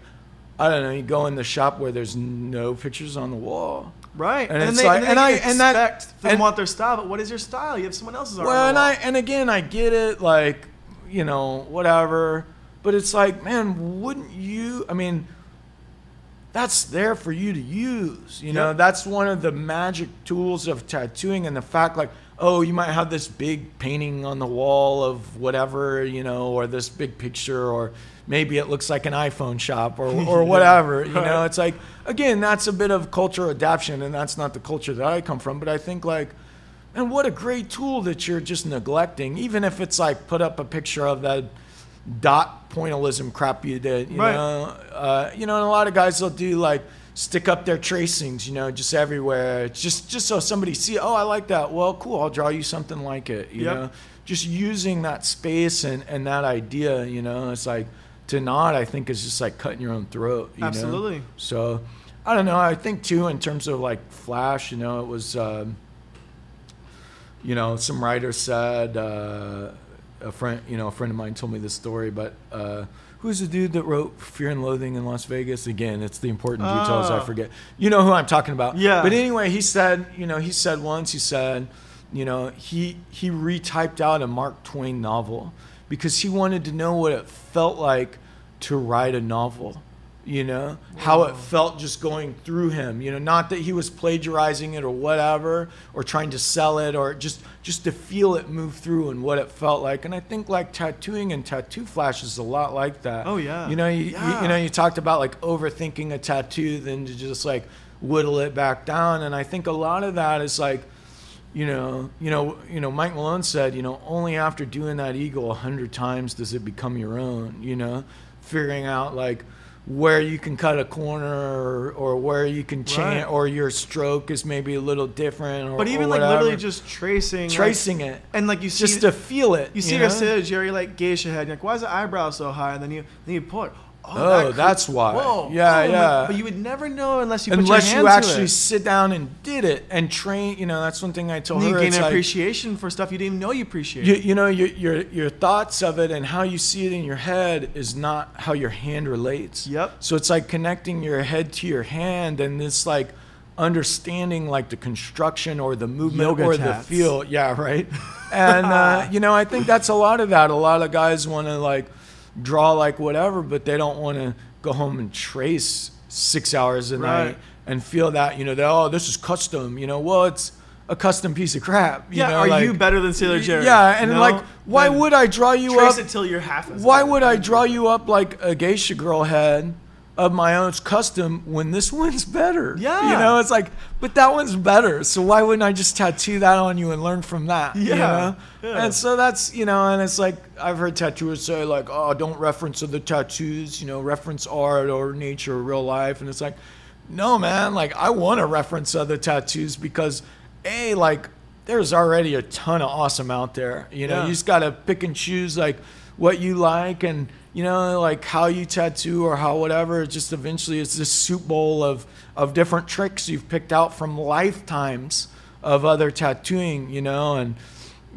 I don't know, you go in the shop where there's no pictures on the wall. Right. and And, it's they, like- and, and they I- and that- them and- want their style, but what is your style? You have someone else's art. Well, and I and again, I get it, like, you know, whatever. But it's like, man, wouldn't you? I mean, that's there for you to use. You know, that's one of the magic tools of tattooing, and the fact, like, oh, you might have this big painting on the wall of whatever, you know, or this big picture, or maybe it looks like an iPhone shop, or (laughs) or whatever. You know, it's like again, that's a bit of cultural adaptation, and that's not the culture that I come from. But I think like. And what a great tool that you're just neglecting, even if it's like put up a picture of that dot pointillism crap you did. You Right. know, uh, you know, and a lot of guys will do like stick up their tracings, you know, just everywhere, just just so somebody see. Oh, I like that. Well, cool. I'll draw you something like it. You Yep. know, just using that space and and that idea. You know, it's like to not. I think is just like cutting your own throat. You know? Absolutely. So. I don't know. I think too, in terms of like Flash, you know, it was, um, you know, some writer said, uh, a friend, you know, a friend of mine told me this story, but uh, who's the dude that wrote Fear and Loathing in Las Vegas? Again, it's the important details I Oh. forget. You know who I'm talking about? Yeah. But anyway, he said, you know, he said once, he said, you know, he he retyped out a Mark Twain novel because he wanted to know what it felt like to write a novel you know how it felt just going through him you know not that he was plagiarizing it or whatever or trying to sell it or just just to feel it move through and what it felt like and i think like tattooing and tattoo flash is a lot like that Oh, yeah. you know you, you, Yeah. you know you talked about like overthinking a tattoo then to just like whittle it back down and i think a lot of that is like you know, you know, you know. Mike Malone said, you know, only after doing that eagle a hundred times does it become your own. You know, figuring out like where you can cut a corner or, or where you can change, Right. or your stroke is maybe a little different. Or, but even like literally just tracing, like- tracing it, and like you see, just to feel it. you see know? her say, Jerry, like geisha head. You're like, why is the eyebrow so high? And then you then you pull it. Oh, that that's cr- why. Whoa. Yeah, oh, yeah. But you would never know unless you put Unless you actually it. sit down and did it and train, you know, that's one thing I told And you her. gain it's an like- appreciation for stuff you didn't even know you appreciated. you, you know your, your your thoughts of it and how you see it in your head is not how your hand relates Yep. so it's like connecting your head to your hand and it's like understanding like the construction or the movement Yoga or tats. the feel yeah right (laughs) and uh, you know i think that's a lot of that a lot of guys want to like draw like whatever but they don't want to go home and trace six hours a Right. night and feel that you know that oh this is custom you know well it's a custom piece of crap you yeah, know, are like- you better than Sailor Jerry? yeah, and No? like, why Then would I draw you trace up? it till you're half Why would I draw you up like a geisha girl head of my own? Custom when this one's better. Yeah. you know, it's like, but that one's better. So why wouldn't I just tattoo that on you and learn from that? you Yeah, know? yeah. And so that's you know, and it's like I've heard tattooers say like, oh, don't reference other tattoos. You know, reference art or nature or real life, and it's like, no, man. Like I want to reference other tattoos because, a like there's already a ton of awesome out there. You know, Yeah. you just gotta pick and choose like what you like and you know like how you tattoo or how whatever. It just eventually it's this soup bowl of of different tricks you've picked out from lifetimes of other tattooing. You know, and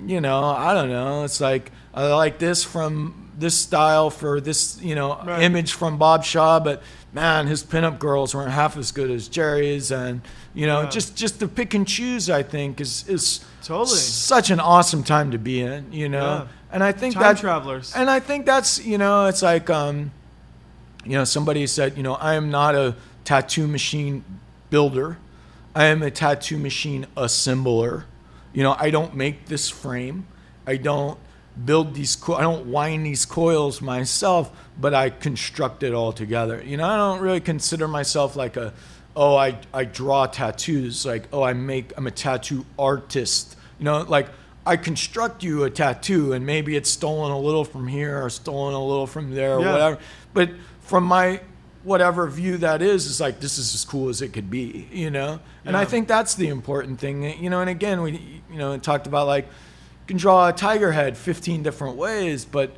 you know I don't know. It's like I like this from this style for this you know Right. image from Bob Shaw, but man, his pinup girls weren't half as good as Jerry's, and you know Yeah. just just to pick and choose, I think is is Totally. such an awesome time to be in, you know. Yeah. And I think Time that travelers. and I think that's you know it's like um, you know somebody said you know I am not a tattoo machine builder, I am a tattoo machine assembler. You know I don't make this frame, I don't build these co- I don't wind these coils myself, but I construct it all together. You know I don't really consider myself like a oh I I draw tattoos like oh I make I'm a tattoo artist. You know like I construct you a tattoo and maybe it's stolen a little from here or stolen a little from there or Yeah. whatever. But from my whatever view that is, is like this is as cool as it could be, you know? And I think that's the important thing, you know, and again we you know talked about like you can draw a tiger head 15 different ways, but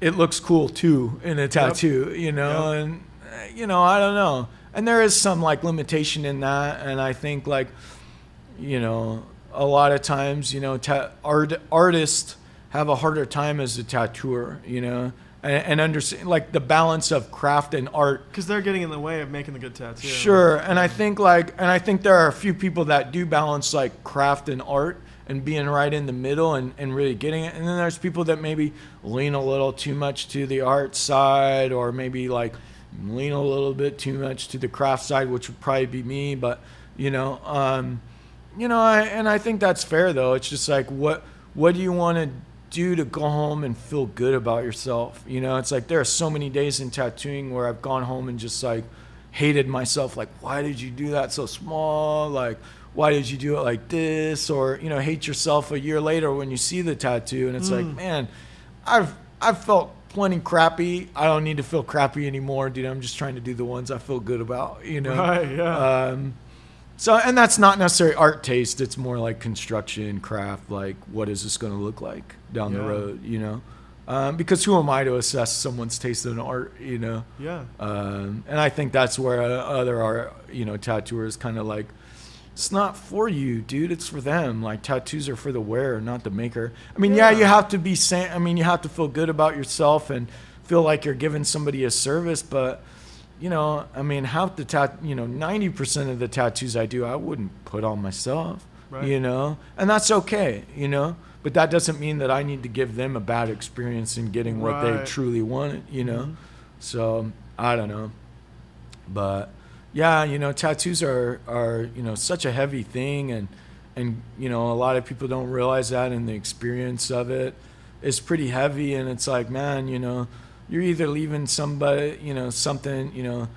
it looks cool too in a tattoo, you know, Yep. and uh, you know, I don't know. And there is some like limitation in that, and I think like, you know, a lot of times, you know, ta- art artists have a harder time as a tattooer, you know, and, and understand like the balance of craft and art Because they're getting in the way of making the good tattoo. Sure, and I think like, and I think there are a few people that do balance like craft and art and being right in the middle and, and really getting it. And then there's people that maybe lean a little too much to the art side, or maybe like lean a little bit too much to the craft side, which would probably be me. But you know, um, you know, I, and I think that's fair though. It's just like what what do you want to do to go home and feel good about yourself? You know, it's like there are so many days in tattooing where I've gone home and just like hated myself. Like, why did you do that so small? Like, why did you do it like this? Or you know, hate yourself a year later when you see the tattoo and it's like, man, I've I've felt plenty crappy. I don't need to feel crappy anymore, dude. I'm just trying to do the ones I feel good about. You know, Right, yeah. um, so, and that's not necessarily art taste. It's more like construction, craft. Like, what is this going to look like down the road? You know, um, because who am I to assess someone's taste in art? You know, Yeah. um, and I think that's where uh, other art, you know, tattooers kind of like, it's not for you, dude. It's for them. Like tattoos are for the wearer, not the maker. I mean, yeah, Yeah. you have to be. San- I mean, you have to feel good about yourself and feel like you're giving somebody a service. But you know, I mean, half the tat, you know, ninety percent of the tattoos I do, I wouldn't put on myself. Right. You know, and that's okay. You know, but that doesn't mean that I need to give them a bad experience in getting what they truly wanted. You know, Mhm. so I don't know, but yeah, you know, tattoos are are you know such a heavy thing, and and you know a lot of people don't realize that, and the experience of it is pretty heavy, and it's like, man, you know, you're either leaving somebody, you know, something, you know,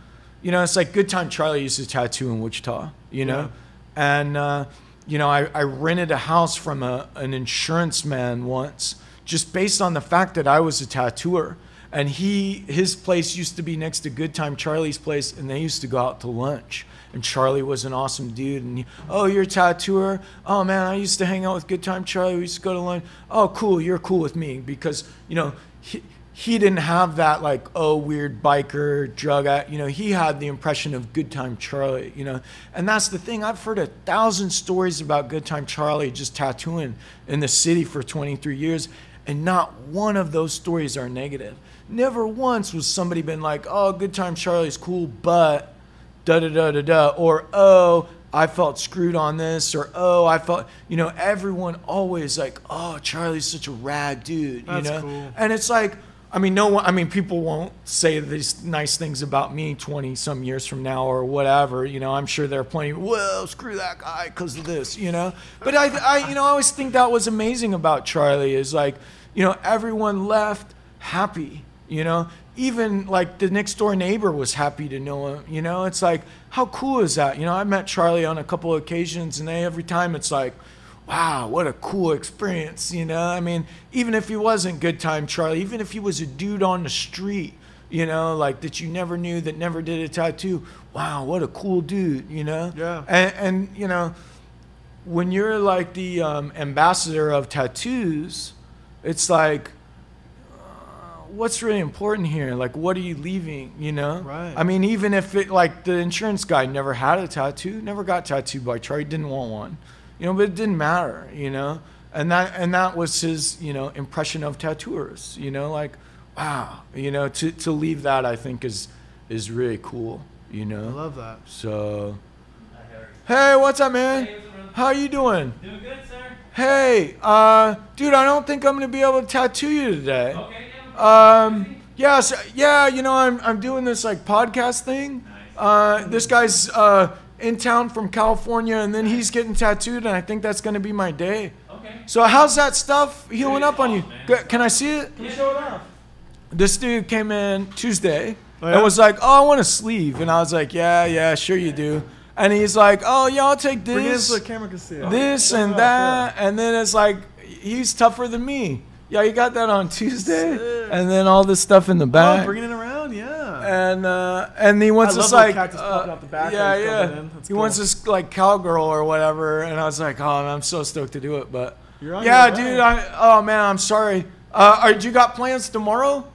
you know, it's like Good Time Charlie used to tattoo in Wichita, you know, and uh, you know, I, I rented a house from a an insurance man once, just based on the fact that I was a tattooer and he his place used to be next to Good Time Charlie's place, and they used to go out to lunch. And Charlie was an awesome dude. And he, oh, you're a tattooer? Oh man, I used to hang out with Good Time Charlie. We used to go to lunch. Oh, cool, you're cool with me because you know he he didn't have that like oh weird biker drug addict. You know he had the impression of Good Time Charlie. You know, and that's the thing. I've heard a thousand stories about Good Time Charlie just tattooing in the city for 23 years, and not one of those stories are negative. Never once was somebody been like, "Oh, Good Time Charlie's cool, but da da da da da," or "Oh, I felt screwed on this," or "Oh, I felt," you know, everyone always like, "Oh, Charlie's such a rad dude," That's you know, cool. and it's like. I mean, no one. I mean, people won't say these nice things about me twenty some years from now or whatever. You know, I'm sure there are plenty. Well, screw that guy because of this. You know, but I, I, you know, I always think that was amazing about Charlie is like, you know, everyone left happy. You know, even like the next door neighbor was happy to know him. You know, it's like, how cool is that? You know, I met Charlie on a couple of occasions, and they, every time it's like, wow, what a cool experience, you know? I mean, even if he wasn't good time Charlie, even if he was a dude on the street, you know, like that you never knew that never did a tattoo, wow, what a cool dude, you know? Yeah. And, and you know, when you're like the um, ambassador of tattoos, it's like, uh, what's really important here? Like, what are you leaving? You know? Right. I mean, even if it like the insurance guy never had a tattoo, never got tattooed by Charlie, didn't want one, you know, but it didn't matter, you know. And that and that was his, you know, impression of tattooers. You know, like, wow, you know, to to leave that, I think is is really cool. You know. I love that. So, hey, what's up, man? Hey, what's? How you doing? Doing good, sir? Hey, uh, dude, I don't think I'm gonna be able to tattoo you today. Okay, yeah. Um, yeah, so, yeah, you know, I'm, I'm doing this like podcast thing. Nice. Uh, this guy's uh, in town from California, and then he's getting tattooed, and I think that's gonna be my day. Okay. So how's that stuff healing Pretty up on you? Oh, man. Can I see it? Can you show it off? This dude came in Tuesday Oh, and was like, "Oh, I want a sleeve," and I was like, "Yeah, yeah, sure you do." And he's like, "Oh, yeah, I'll take this." so the camera can see it. this Yeah, and yeah. that, and then it's like he's tougher than me. Yeah, you got that on Tuesday, Sick. and then all this stuff in the Oh, back, bringing it around, yeah. And uh, and he wants I love this those like uh, out the back yeah, when he's yeah. coming in. That's He wants cool. this like cowgirl or whatever, and I was like, oh, I'm so stoked to do it, but You're on Yeah, dude. I, oh man, I'm sorry. Uh, are, do you got plans tomorrow?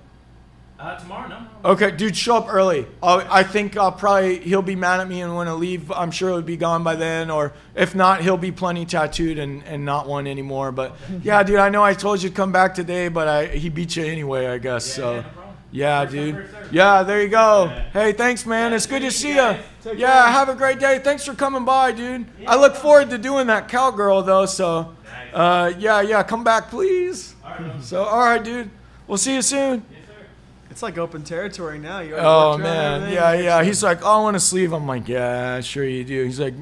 Uh, tomorrow, no. Okay, dude, show up early. i I think I'll probably he'll be mad at me and want to leave. I'm sure he'll be gone by then, or if not, he'll be plenty tattooed and, and not one anymore. But (laughs) yeah, dude, I know I told you to come back today, but I he beat you anyway, I guess. so yeah, no problem. Yeah, First dude. first served. Yeah, there you go. Yeah. Hey, thanks, man. Yeah, it's good to see you you. guys. Take Yeah, care. have a great day. Thanks for coming by, dude. I look forward to doing that cowgirl though. So, Nice. uh, yeah, yeah, come back, please. All right. So, all right, dude. We'll see you soon. Yes. It's like open territory now. You already Oh man, yeah, yeah. He's like, oh, I want to sleeve. I'm like, yeah, sure you do. He's like,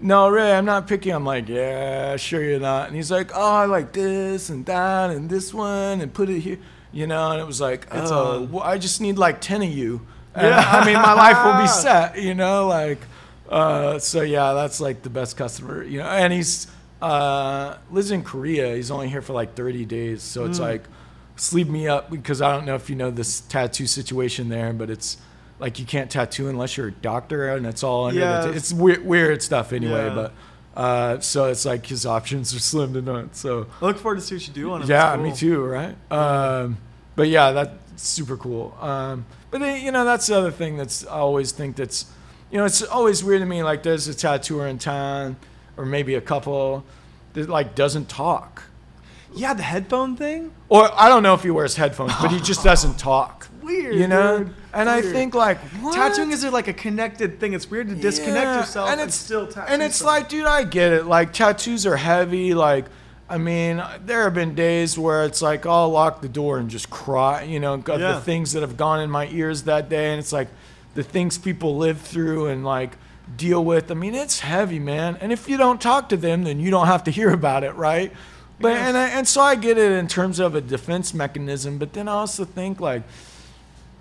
no, Ray, I'm not picky. I'm like, yeah, sure you're not. And he's like, oh, I like this and that and this one and put it here, you know. And it was like, It's oh, well, I just need like ten of you. And, Yeah. I mean, my life will be (laughs) set, you know. Like, uh, so yeah, that's like the best customer, you know. And he's uh, lives in Korea. He's only here for like 30 days, so it's like sleep me up because I don't know if you know this tattoo situation there, but it's like you can't tattoo unless you're a doctor, and it's all under. Yeah. The t- it's weird, weird stuff anyway, Yeah. but. Uh, so it's like his options are (laughs) slim to none. So I look forward to see what you do on it. yeah, It's me too, right? Um, but yeah, that's super cool. Um, but then, you know, that's the other thing that's I always think that's, you know, it's always weird to me. Like there's a tattooer in town, or maybe a couple, that like doesn't talk, Yeah, the headphone thing. or I don't know if he wears headphones, but he just doesn't (laughs) talk. Weird. You know. And I think like what? tattooing is like a connected thing. It's weird to disconnect Yeah, yourself and, and it's still tattoo. And it's someone. like, dude, I get it. Like tattoos are heavy. Like, I mean, there have been days where it's like I'll lock the door and just cry. You know, Yeah. the things that have gone in my ears that day, and it's like the things people live through and like deal with. I mean, it's heavy, man. And if you don't talk to them, then you don't have to hear about it, right? But and I, and so I get it in terms of a defense mechanism, but then I also think like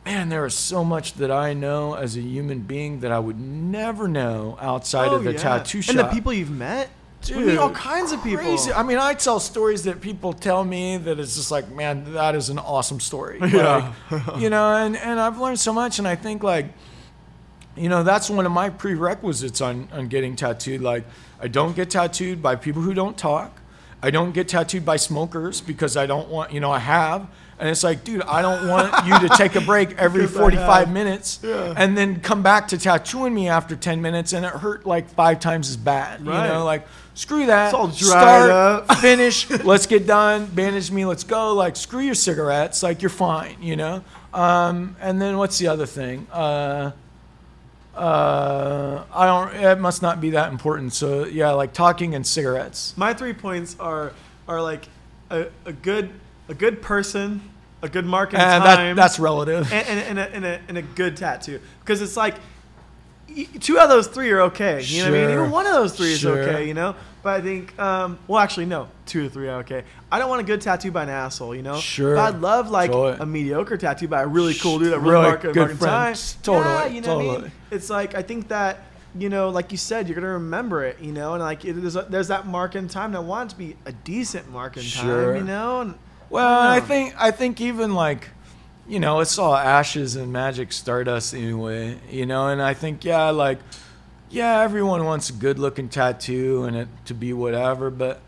man, there is so much that I know as a human being that I would never know outside Oh, of the yeah. tattoo shop. and the people you've met. Dude, we meet all kinds of people. Crazy. I mean, I tell stories that people tell me that it's just like, man, that is an awesome story. (laughs) Yeah. Like, you know, and, and I've learned so much, and I think like, you know, that's one of my prerequisites on, on getting tattooed. Like, I don't get tattooed by people who don't talk. I don't get tattooed by smokers because I don't want, you know, I have. And it's like, dude, I don't want you to take a break every (laughs) 45 minutes Yeah. and then come back to tattooing me after 10 minutes and it hurt like five times as bad. Right. You know, like, screw that. It's all dried Start, up. (laughs) finish, let's get done, bandage me, let's go. Like, screw your cigarettes. Like, you're fine, you know? Um, and then what's the other thing? Uh, uh, I don't, it must not be that important. So, yeah, like talking and cigarettes. My three points are are like a, a good a good person, a good mark in And time, that, that's relative. and, and, and, a, and, a, and a good tattoo. Because it's like two out of those three are okay. You know what I mean? Even one of those three Sure. is okay. You know. But I think, um, well, actually, no, two or three are okay. I don't want a good tattoo by an asshole. You know. Sure. But I'd love like Totally. a mediocre tattoo by a really cool dude that really, Really mark, good mark in time. Totally, Yeah, you know what I mean? It's like I think that you know, like you said, you're gonna remember it, you know, and like it, there's a, there's that mark in time. And I want it to be a decent mark in Sure. time, you know. And Well, I know. think I think even like, you know, it's all ashes and magic stardust anyway, you know, and I think yeah, like, yeah, everyone wants a good looking tattoo and it to be whatever, but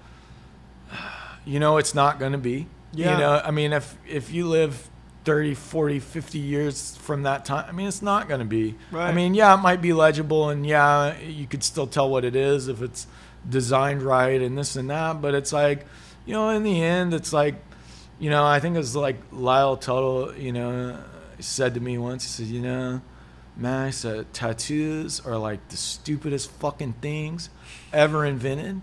(sighs) you know, it's not gonna be. Yeah. You know, I mean, if if you live 30, 40, 50 years from that time, I mean, it's not gonna be. right. I mean, yeah, it might be legible and yeah, you could still tell what it is if it's designed right and this and that, but it's like, you know, in the end, it's like, you know, I think it was like Lyle Tuttle, you know, said to me once, he said, you know, man, I said, tattoos are like the stupidest fucking things ever invented.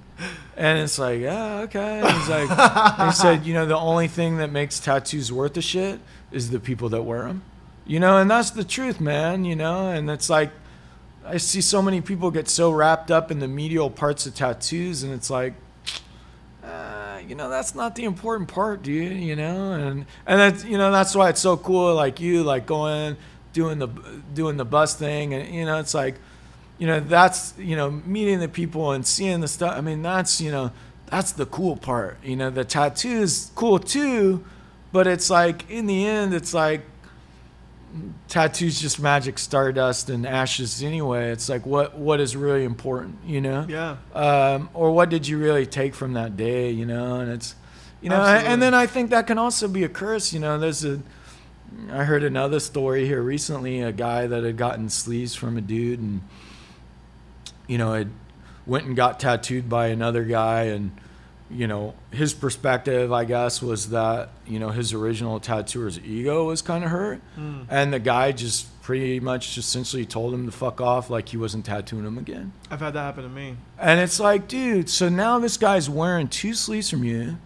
And it's like, yeah, okay. And he's like, he (laughs) said, you know, the only thing that makes tattoos worth a shit is the people that wear them. You know, and that's the truth, man, you know, and it's like, I see so many people get so wrapped up in the medial parts of tattoos, and it's like, you know, that's not the important part, dude. You know, and and that's you know that's why it's so cool, like you, like going, doing the doing the bus thing, and you know, it's like, you know, that's you know, meeting the people and seeing the stuff. I mean, that's you know, that's the cool part. You know, the tattoo is cool too, but it's like in the end, it's like tattoos just magic, stardust, and ashes anyway. It's like what what is really important, you know? Yeah. Um, or what did you really take from that day, you know? And it's, you know, Absolutely. and then I think that can also be a curse, you know. There's a, I heard another story here recently, a guy that had gotten sleeves from a dude and, you know, had went and got tattooed by another guy and you know his perspective i guess was that you know his original tattooer's ego was kind of hurt Hmm. and the guy just pretty much just essentially told him to fuck off like he wasn't tattooing him again I've had that happen to me. and it's like dude so now this guy's wearing two sleeves from you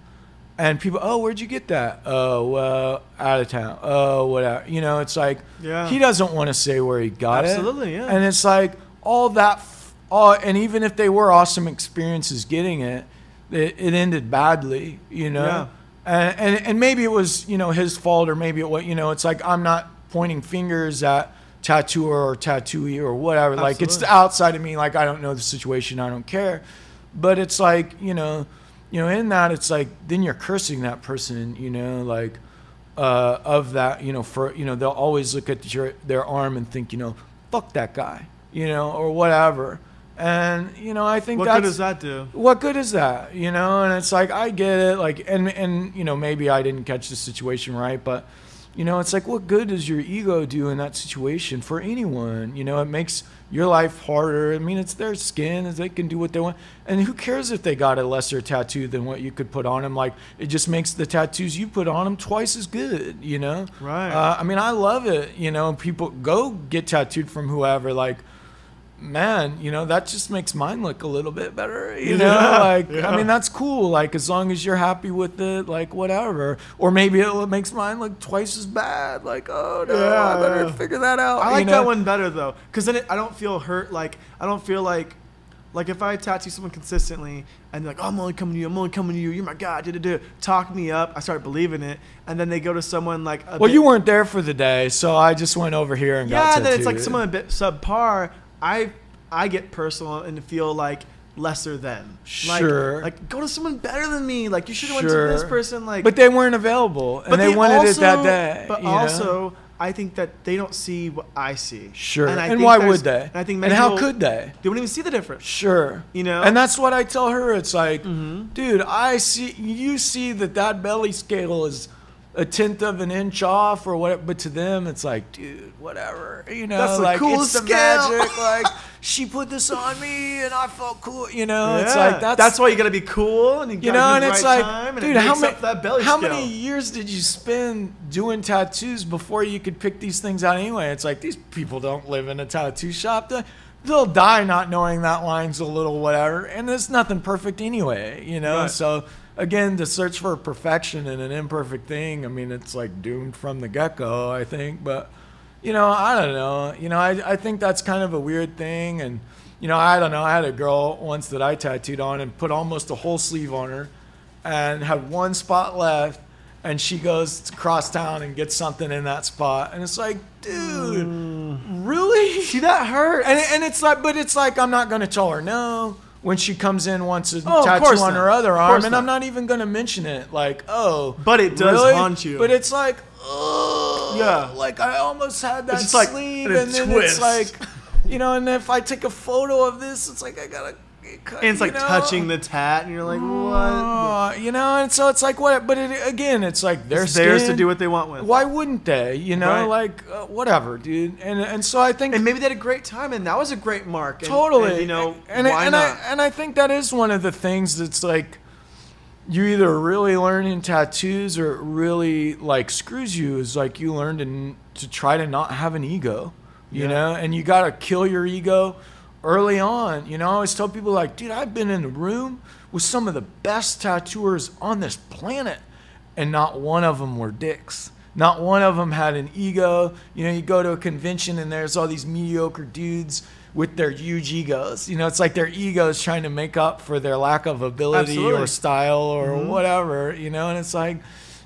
and people oh where'd you get that oh well out of town oh whatever you know it's like Yeah. he doesn't want to say where he got it Absolutely, yeah. and it's like all that f- all, and even if they were awesome experiences getting it it, it ended badly you know? Yeah. and, and and maybe it was you know his fault or maybe it was you know it's like i'm not pointing fingers at tattooer or tattooee or whatever. Like it's Absolutely. outside of me. Like i don't know the situation. I don't care. But it's like you know you know in that it's like then you're cursing that person you know like uh, of that you know for you know they'll always look at your their arm and think you know fuck that guy you know or whatever and you know i think What good does that do? what good is that you know? And it's like i get it like and and you know maybe i didn't catch the situation right but you know it's like what good does your ego do in that situation for anyone? You know it makes your life harder. I mean it's their skin they can do what they want. And who cares if they got a lesser tattoo than what you could put on them like it just makes the tattoos you put on them twice as good you know? Right. uh, i mean i love it you know people go get tattooed from whoever like man, you know, that just makes mine look a little bit better. You know, Yeah, like yeah. I mean, that's cool. Like as long as you're happy with it, like whatever. Or maybe it makes mine look twice as bad. Like oh no, Yeah, I better yeah. figure that out. I like know? that one better though, because then it, I don't feel hurt. Like I don't feel like, like if I tattoo someone consistently and they're like, oh, I'm only coming to you, I'm only coming to you, you're my guy, da da da, talk me up. I start believing it, and then they go to someone like, Well, bit- you weren't there for the day, so I just went over here and got tattooed. yeah. Then it's like someone a bit subpar. I I get personal and feel like lesser than. Like, Sure. Like go to someone better than me. Like you should have went to this person. Like but they weren't available, and but they, wanted it that day. But you know? also, I think that they don't see what I see. sure. I And, think why would they? And I think and how could they? They wouldn't even see the difference. Sure. You know? And that's what I tell her. It's like, Mm-hmm. dude, I see you see that that belly scale is a tenth of an inch off or whatever, but to them it's like, dude, whatever. You know, That's like coolest it's the scale. magic. (laughs) like she put this on me and I felt cool. You know, it's like that's why you gotta be cool and you, you know, and it's right like, dude, it how many that belly how scale. many years did you spend doing tattoos before you could pick these things out anyway? It's like these people don't live in a tattoo shop. They- They'll die not knowing that line's a little whatever, and there's nothing perfect anyway, you know. Right. So again, to search for perfection in an imperfect thing, I mean, it's like doomed from the get go, I think. But you know, I don't know. You know, I I think that's kind of a weird thing, and you know, I don't know. I had a girl once that I tattooed on and put almost a whole sleeve on her, and had one spot left, and she goes across town and gets something in that spot, and it's like, dude, mm. really? See that hurt. And, and it's like, but it's like I'm not gonna tell her no when she comes in wants a Oh, tattoo on not. her other arm, and I'm not. not even gonna mention it. Like, oh, But it does really? haunt you. But it's like, oh, Yeah. like I almost had that just like sleeve, and then twist. it's like, you know, and if I take a photo of this, it's like I gotta. cut, and it's like know? touching the tat, and you're like, what? Uh, you know, and so it's like what? But it, again, it's like their It's theirs to do what they want with. Why wouldn't they? You know, Right. like uh, whatever, dude. And and so I think And maybe they had a great time, and that was a great mark. And, totally and, you know, and, why and not? I and I think that is one of the things that's like you either really learn in tattoos or it really like screws you is like you learn to to try to not have an ego, you Yeah. know, and you got to kill your ego early on. You know, I always tell people like, dude, I've been in the room with some of the best tattooers on this planet, and not one of them were dicks. Not one of them had an ego. You know, you go to a convention and there's all these mediocre dudes with their huge egos. You know, it's like their egos trying to make up for their lack of ability Absolutely. or style or mm-hmm. whatever, you know, and it's like,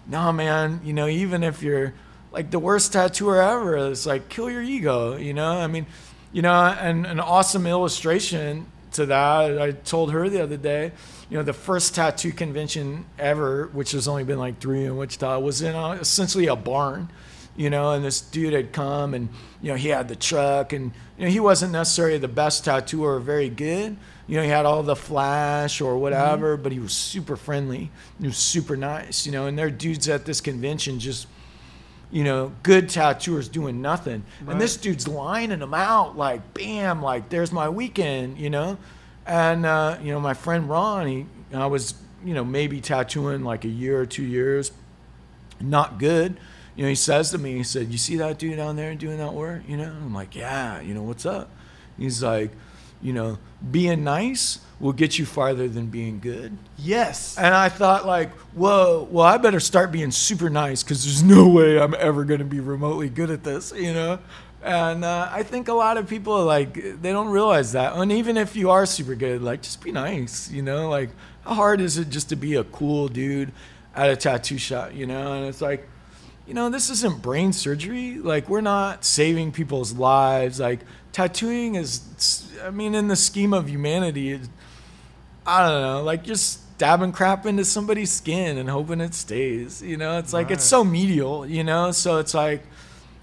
no, man, you know, even if you're like the worst tattooer ever, it's like, kill your ego, you know? I mean, you know, and an awesome illustration to that, I told her the other day, you know, the first tattoo convention ever, which has only been like three in Wichita, was in a, essentially a barn. you know, and this dude had come and, you know, he had the truck and, you know, he wasn't necessarily the best tattooer or very good. You know, he had all the flash or mm-hmm. whatever, but he was super friendly. He was super nice, you know, and there are dudes at this convention just, you know, good tattooers doing nothing. And this dude's lining them out like, bam, like, there's my weekend, you know? And, uh, you know, my friend Ron, he, I was, you know, maybe tattooing like a year or two years, not good. You know, he says to me, he said, You see that dude down there doing that work? You know, I'm like, Yeah, you know, what's up? He's like, You know, being nice will get you farther than being good. Yes. And I thought, like, whoa, well, I better start being super nice because there's no way I'm ever going to be remotely good at this, you know? And uh, I think a lot of people, like, they don't realize that. And even if you are super good, like, just be nice, you know? Like, how hard is it just to be a cool dude at a tattoo shop, you know? And it's like, you know, this isn't brain surgery. Like, we're not saving people's lives. Like, tattooing is, I mean, in the scheme of humanity, it, I don't know, like just stabbing crap into somebody's skin and hoping it stays. You know, it's like it's so medial. You know, so it's like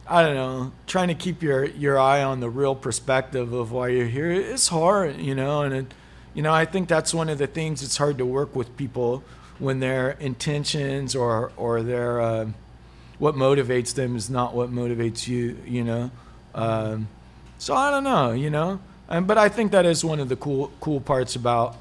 I don't know, trying to keep your your eye on the real perspective of why you're here. It's hard, you know, and it, you know, I think that's one of the things. It's hard to work with people when their intentions or or their uh, what motivates them is not what motivates you. You know, um, so I don't know. You know, and but I think that is one of the cool cool parts about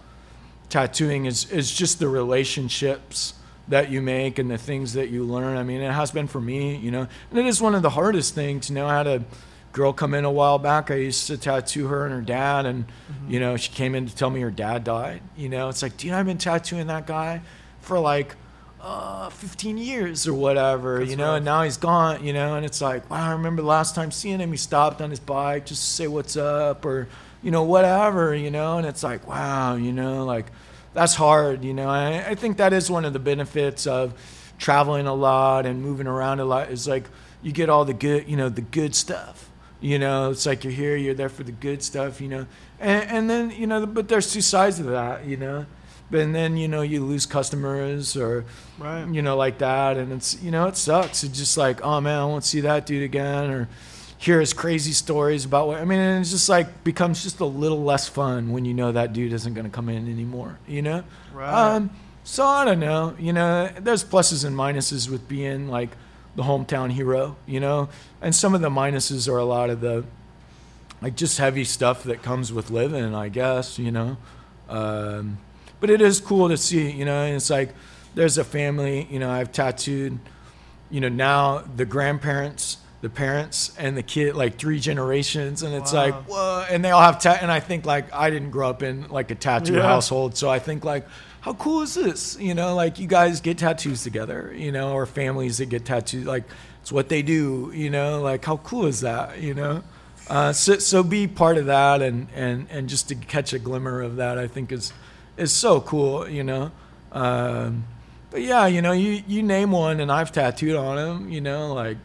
tattooing is is just the relationships that you make and the things that you learn. I mean, it has been for me, you know, and it is one of the hardest things. You know, I had a girl come in a while back. I used to tattoo her and her dad, and you know, she came in to tell me her dad died. You know, it's like, dude, I've been tattooing that guy for like uh, 15 years or whatever, you know, and now he's gone, you know, and it's like, wow, I remember the last time seeing him, he stopped on his bike just to say what's up or, you know, whatever, you know, and it's like, wow, you know, like that's hard, you know. I, I think that is one of the benefits of traveling a lot and moving around a lot is like you get all the good, you know, the good stuff. You know, it's like you're here, you're there for the good stuff, you know, and, and then you know, but there's two sides of that, you know, but and then you know you lose customers or Right. you know like that, and it's you know it sucks. It's just like oh man, I won't see that dude again, or hear his crazy stories about what I mean. And it's just like becomes just a little less fun when you know that dude isn't going to come in anymore, you know. Right. Um, so I don't know. You know, there's pluses and minuses with being like the hometown hero, you know, and some of the minuses are a lot of the like just heavy stuff that comes with living, I guess, you know. Um, but it is cool to see, you know, and it's like there's a family, you know, I've tattooed, you know, now the grandparents, the parents, and the kid, like three generations, and it's like, whoa, and they all have tat, and I think like I didn't grow up in like a tattoo Yeah. household, so I think like, how cool is this? You know, like you guys get tattoos together, you know, or families that get tattoos, like it's what they do, you know, like how cool is that, you know? Uh, so, so be part of that and, and, and just to catch a glimmer of that, I think is, is so cool, you know? Um, but yeah, you know, you, you name one and I've tattooed on him, you know, like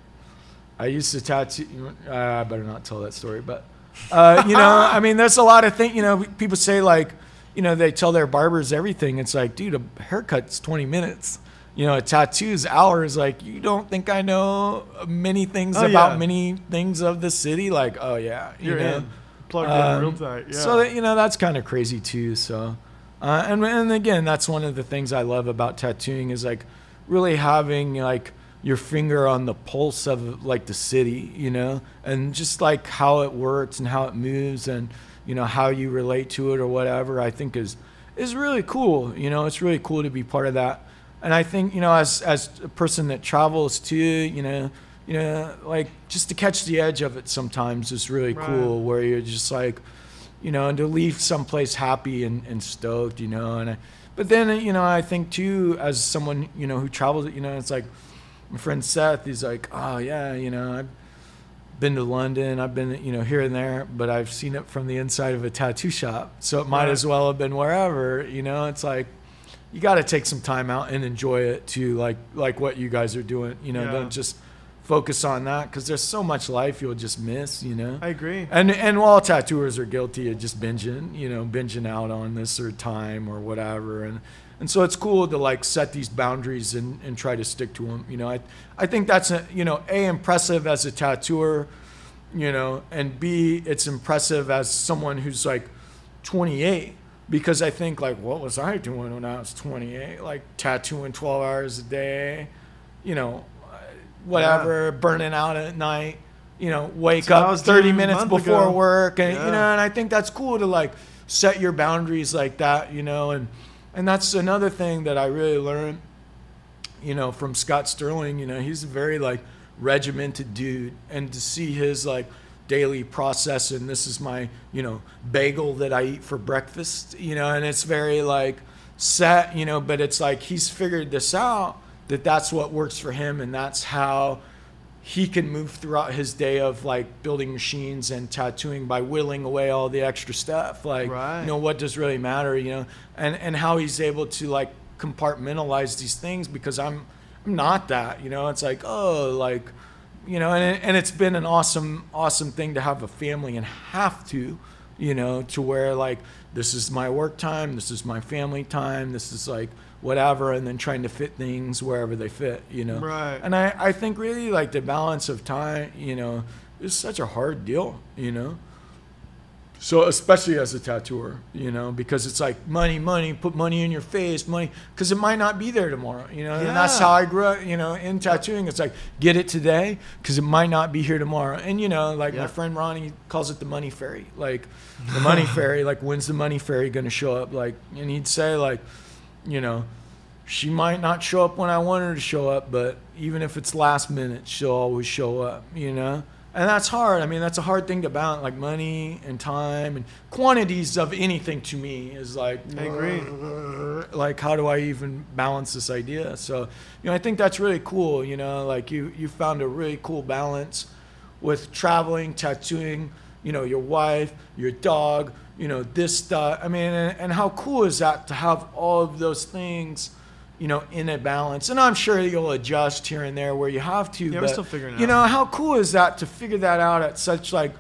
I used to tattoo, uh, I better not tell that story, but, uh, you know, I mean, there's a lot of things, you know, people say like, you know, they tell their barbers everything. It's like, dude, a haircut's 20 minutes. You know, a tattoo's hours. Like, you don't think I know many things Oh, about yeah. many things of the city? Like, oh yeah, you You're know. in. Plugged Um, in real tight. Yeah. So that, you know that's kind of crazy too. So, uh, and and again, that's one of the things I love about tattooing is like really having like your finger on the pulse of like the city, you know, and just like how it works and how it moves and you know how you relate to it or whatever. I think is is really cool. You know, it's really cool to be part of that. And I think you know as as a person that travels too, you know. You know, like just to catch the edge of it sometimes is really Right. cool. Where you're just like, you know, and to leave someplace happy and, and stoked, you know. And I, but then, you know, I think too, as someone, you know, who travels, you know, it's like my friend Seth, he's like, oh yeah, you know, I've been to London, I've been, you know, here and there, but I've seen it from the inside of a tattoo shop, so it might as well have been wherever, you know. It's like you got to take some time out and enjoy it too, like like what you guys are doing, you know. Yeah. Don't just focus on that because there's so much life you'll just miss, you know. I agree. And and all tattooers are guilty of just binging, you know, binging out on this or time or whatever. And and so it's cool to like set these boundaries and, and try to stick to them. You know, I I think that's a, you know a impressive as a tattooer, you know, and b it's impressive as someone who's like 28 because I think like what was I doing when I was 28? Like tattooing 12 hours a day, you know, whatever, burning out at night. You know, wake up 30 minutes before ago. work, and you know, and I think that's cool to like set your boundaries like that, you know, and and that's another thing that I really learned, you know, from Scott Sterling. You know, he's a very like regimented dude, and to see his like daily process, and this is my you know bagel that I eat for breakfast, you know, and it's very like set, you know, but it's like he's figured this out that that's what works for him, and that's how he can move throughout his day of like building machines and tattooing by whittling away all the extra stuff. Like Right. you know what does really matter you know? And and how he's able to like compartmentalize these things because i'm i'm not that you know? It's like oh like you know and, and it's been an awesome awesome thing to have a family and have to you know to where like this is my work time this is my family time this is like whatever and then trying to fit things wherever they fit you know Right. and I, I think really like the balance of time, you know, is such a hard deal, you know. So especially as a tattooer, you know, because it's like money, money, put money in your face, money, because it might not be there tomorrow, you know. yeah. And that's how I grew up, you know, in tattooing. It's like get it today because it might not be here tomorrow. And you know, like my friend Ronnie calls it the money fairy, like the money (laughs) fairy, like when's the money fairy gonna show up? Like, and he'd say like, you know, she might not show up when I want her to show up, but even if it's last minute, she'll always show up, you know? And that's hard. I mean, that's a hard thing to balance, like money and time and quantities of anything to me is like, I agree. (laughs) like, how do I even balance this idea? So, you know, I think that's really cool, you know, like you, you found a really cool balance with traveling, tattooing, you know, your wife, your dog, you know, this stuff. I mean, and, and how cool is that to have all of those things, you know, in a balance? And I'm sure you'll adjust here and there where you have to. Yeah, we're still figuring it You know, how cool is that to figure that out at such like,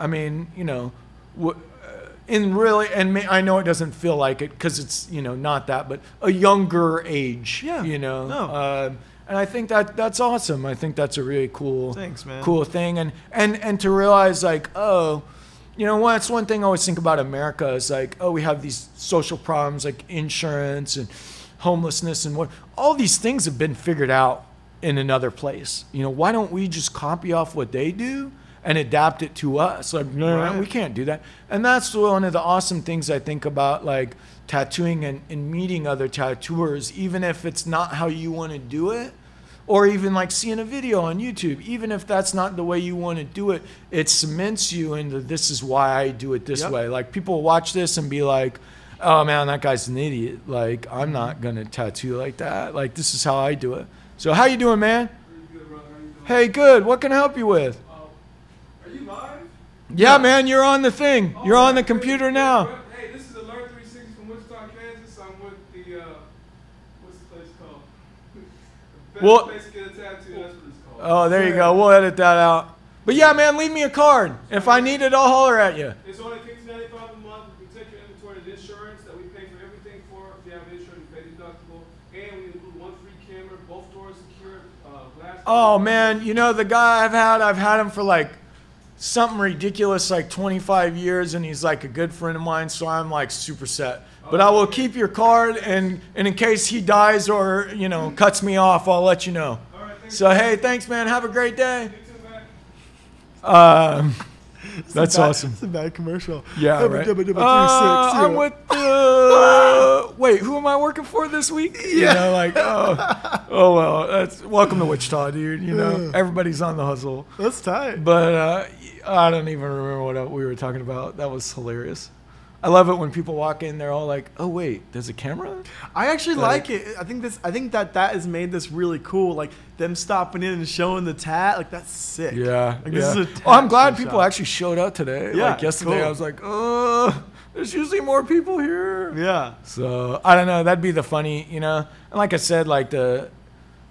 I mean, you know, wh- uh, in really, and may, I know it doesn't feel like it because it's you know not that, but a younger age. Yeah. You know. No. Um, and I think that that's awesome. I think that's a really cool, Thanks, man. cool thing. And and and to realize like, oh, you know, what? That's one thing I always think about America is like, oh, we have these social problems like insurance and homelessness and what. All these things have been figured out in another place. You know, why don't we just copy off what they do? And adapt it to us. Like, no, Right. we can't do that. And that's one of the awesome things I think about like tattooing and, and meeting other tattooers, even if it's not how you want to do it, or even like seeing a video on YouTube, even if that's not the way you want to do it, it cements you into this is why I do it this Yep. way. Like people watch this and be like, oh man, that guy's an idiot. Like I'm not mm-hmm. gonna tattoo like that. Like this is how I do it. So how you doing, man? Good, you doing? Hey, good. What can I help you with? Oh, are you live? Yeah, man, you're on the thing. Oh, You're on the computer great, now. Oh, great. Hey, this is Alert 360 from Wichita, Kansas. I'm with the, uh, what's the place called? Best Well- place to get a tattoo, that's what it's called. Oh, there you go. We'll edit that out. But yeah, man, leave me a card. If I need it, I'll holler at you. It's only $15.95 a month. We protect your inventory and insurance that we pay for everything for. If you have insurance, you pay deductible. And we include one free camera, both doors secured, uh, glass. Oh man, you know the guy I've had, I've had him for like something ridiculous, like 25 years, and he's like a good friend of mine. So I'm like super set. But I will keep your card, and, and in case he dies or you know cuts me off, I'll let you know. All right, thanks. So hey, thanks, man. Have a great day. You too, man. Um, that's Bad- awesome. It's a bad commercial. Yeah, right. Uh, 360. I'm with the. wait, who am I working for this week? You know, like, oh, oh well. That's welcome to Wichita, dude. You know, everybody's on the hustle. That's tight. But uh, I don't even remember what we were talking about. That was hilarious. I love it when people walk in. They're all like, "Oh wait, there's a camera." I actually Like- like it. I think this. I think that that has made this really cool. Like them stopping in and showing the tat. Like that's sick. Yeah, Like, this yeah. is a oh, I'm glad people shop. actually showed up today. Yeah, like yesterday, cool. I was like, "Oh, there's usually more people here." Yeah. So I don't know. That'd be the funny, you know. And like I said, like the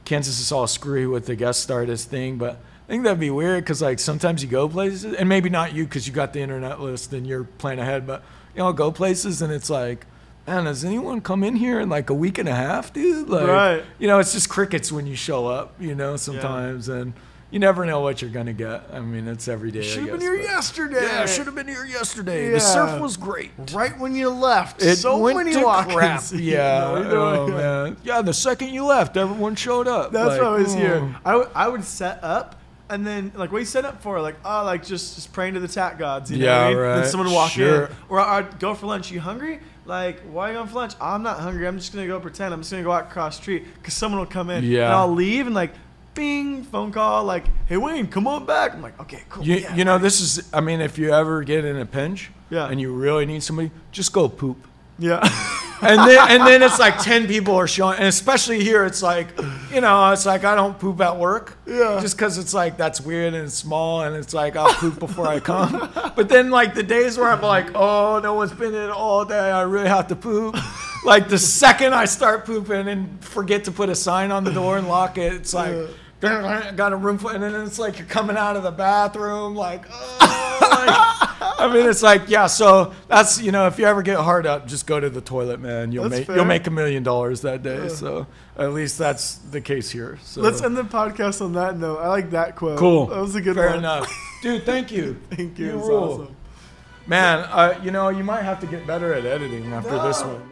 Kansas is all screwy with the guest artist thing, but I think that'd be weird because like sometimes you go places, and maybe not you because you got the internet list and you're playing ahead, but you know, go places and it's like, man, has anyone come in here in like a week and a half, dude? Like, Right. You know, it's just crickets when you show up, you know, sometimes, and you never know what you're gonna get. I mean, it's every day. Should have been here yesterday. Yeah, should have been here yesterday. Yeah. The surf was great. Right when you left, It so went many to walk-ins. crap. (laughs) Yeah. You know, oh yeah. man. Yeah. The second you left, everyone showed up. That's Like, what I was here. oh. I, w- I would set up. And then, like, what you set up for? Like, oh, like just just praying to the tat gods. You know Yeah, what I mean? right. Then someone walk Sure. in, or I'd go for lunch. You hungry? Like, why are you going for lunch? I'm not hungry. I'm just gonna go pretend. I'm just gonna go out across the street because someone will come in. Yeah. And I'll leave and like, bing, phone call. Like, hey Wayne, come on back. I'm like, okay, cool. You, yeah, you know, right. this is, I mean, if you ever get in a pinch Yeah. and you really need somebody, just go poop. Yeah. (laughs) And then, and then it's like 10 people are showing, and especially here, it's like, you know, it's like I don't poop at work. Yeah. Just because it's like, that's weird and it's small, and it's like, I'll poop before I come. But then, like, the days where I'm like, oh, no one's been in all day, I really have to poop. Like, the second I start pooping and forget to put a sign on the door and lock it, it's like, got a room full, and then it's like you're coming out of the bathroom, like, oh, like- (laughs) I mean, it's like, yeah. So that's you know, if you ever get hard up, just go to the toilet, man. You'll That's make fair. you'll make a million dollars that day. So at least that's the case here. So Let's end the podcast on that note. I like that quote. cool. That was a good Fair one. enough, dude. Thank you. (laughs) Thank you. You It's awesome. man. Uh, you know, you might have to get better at editing after this one.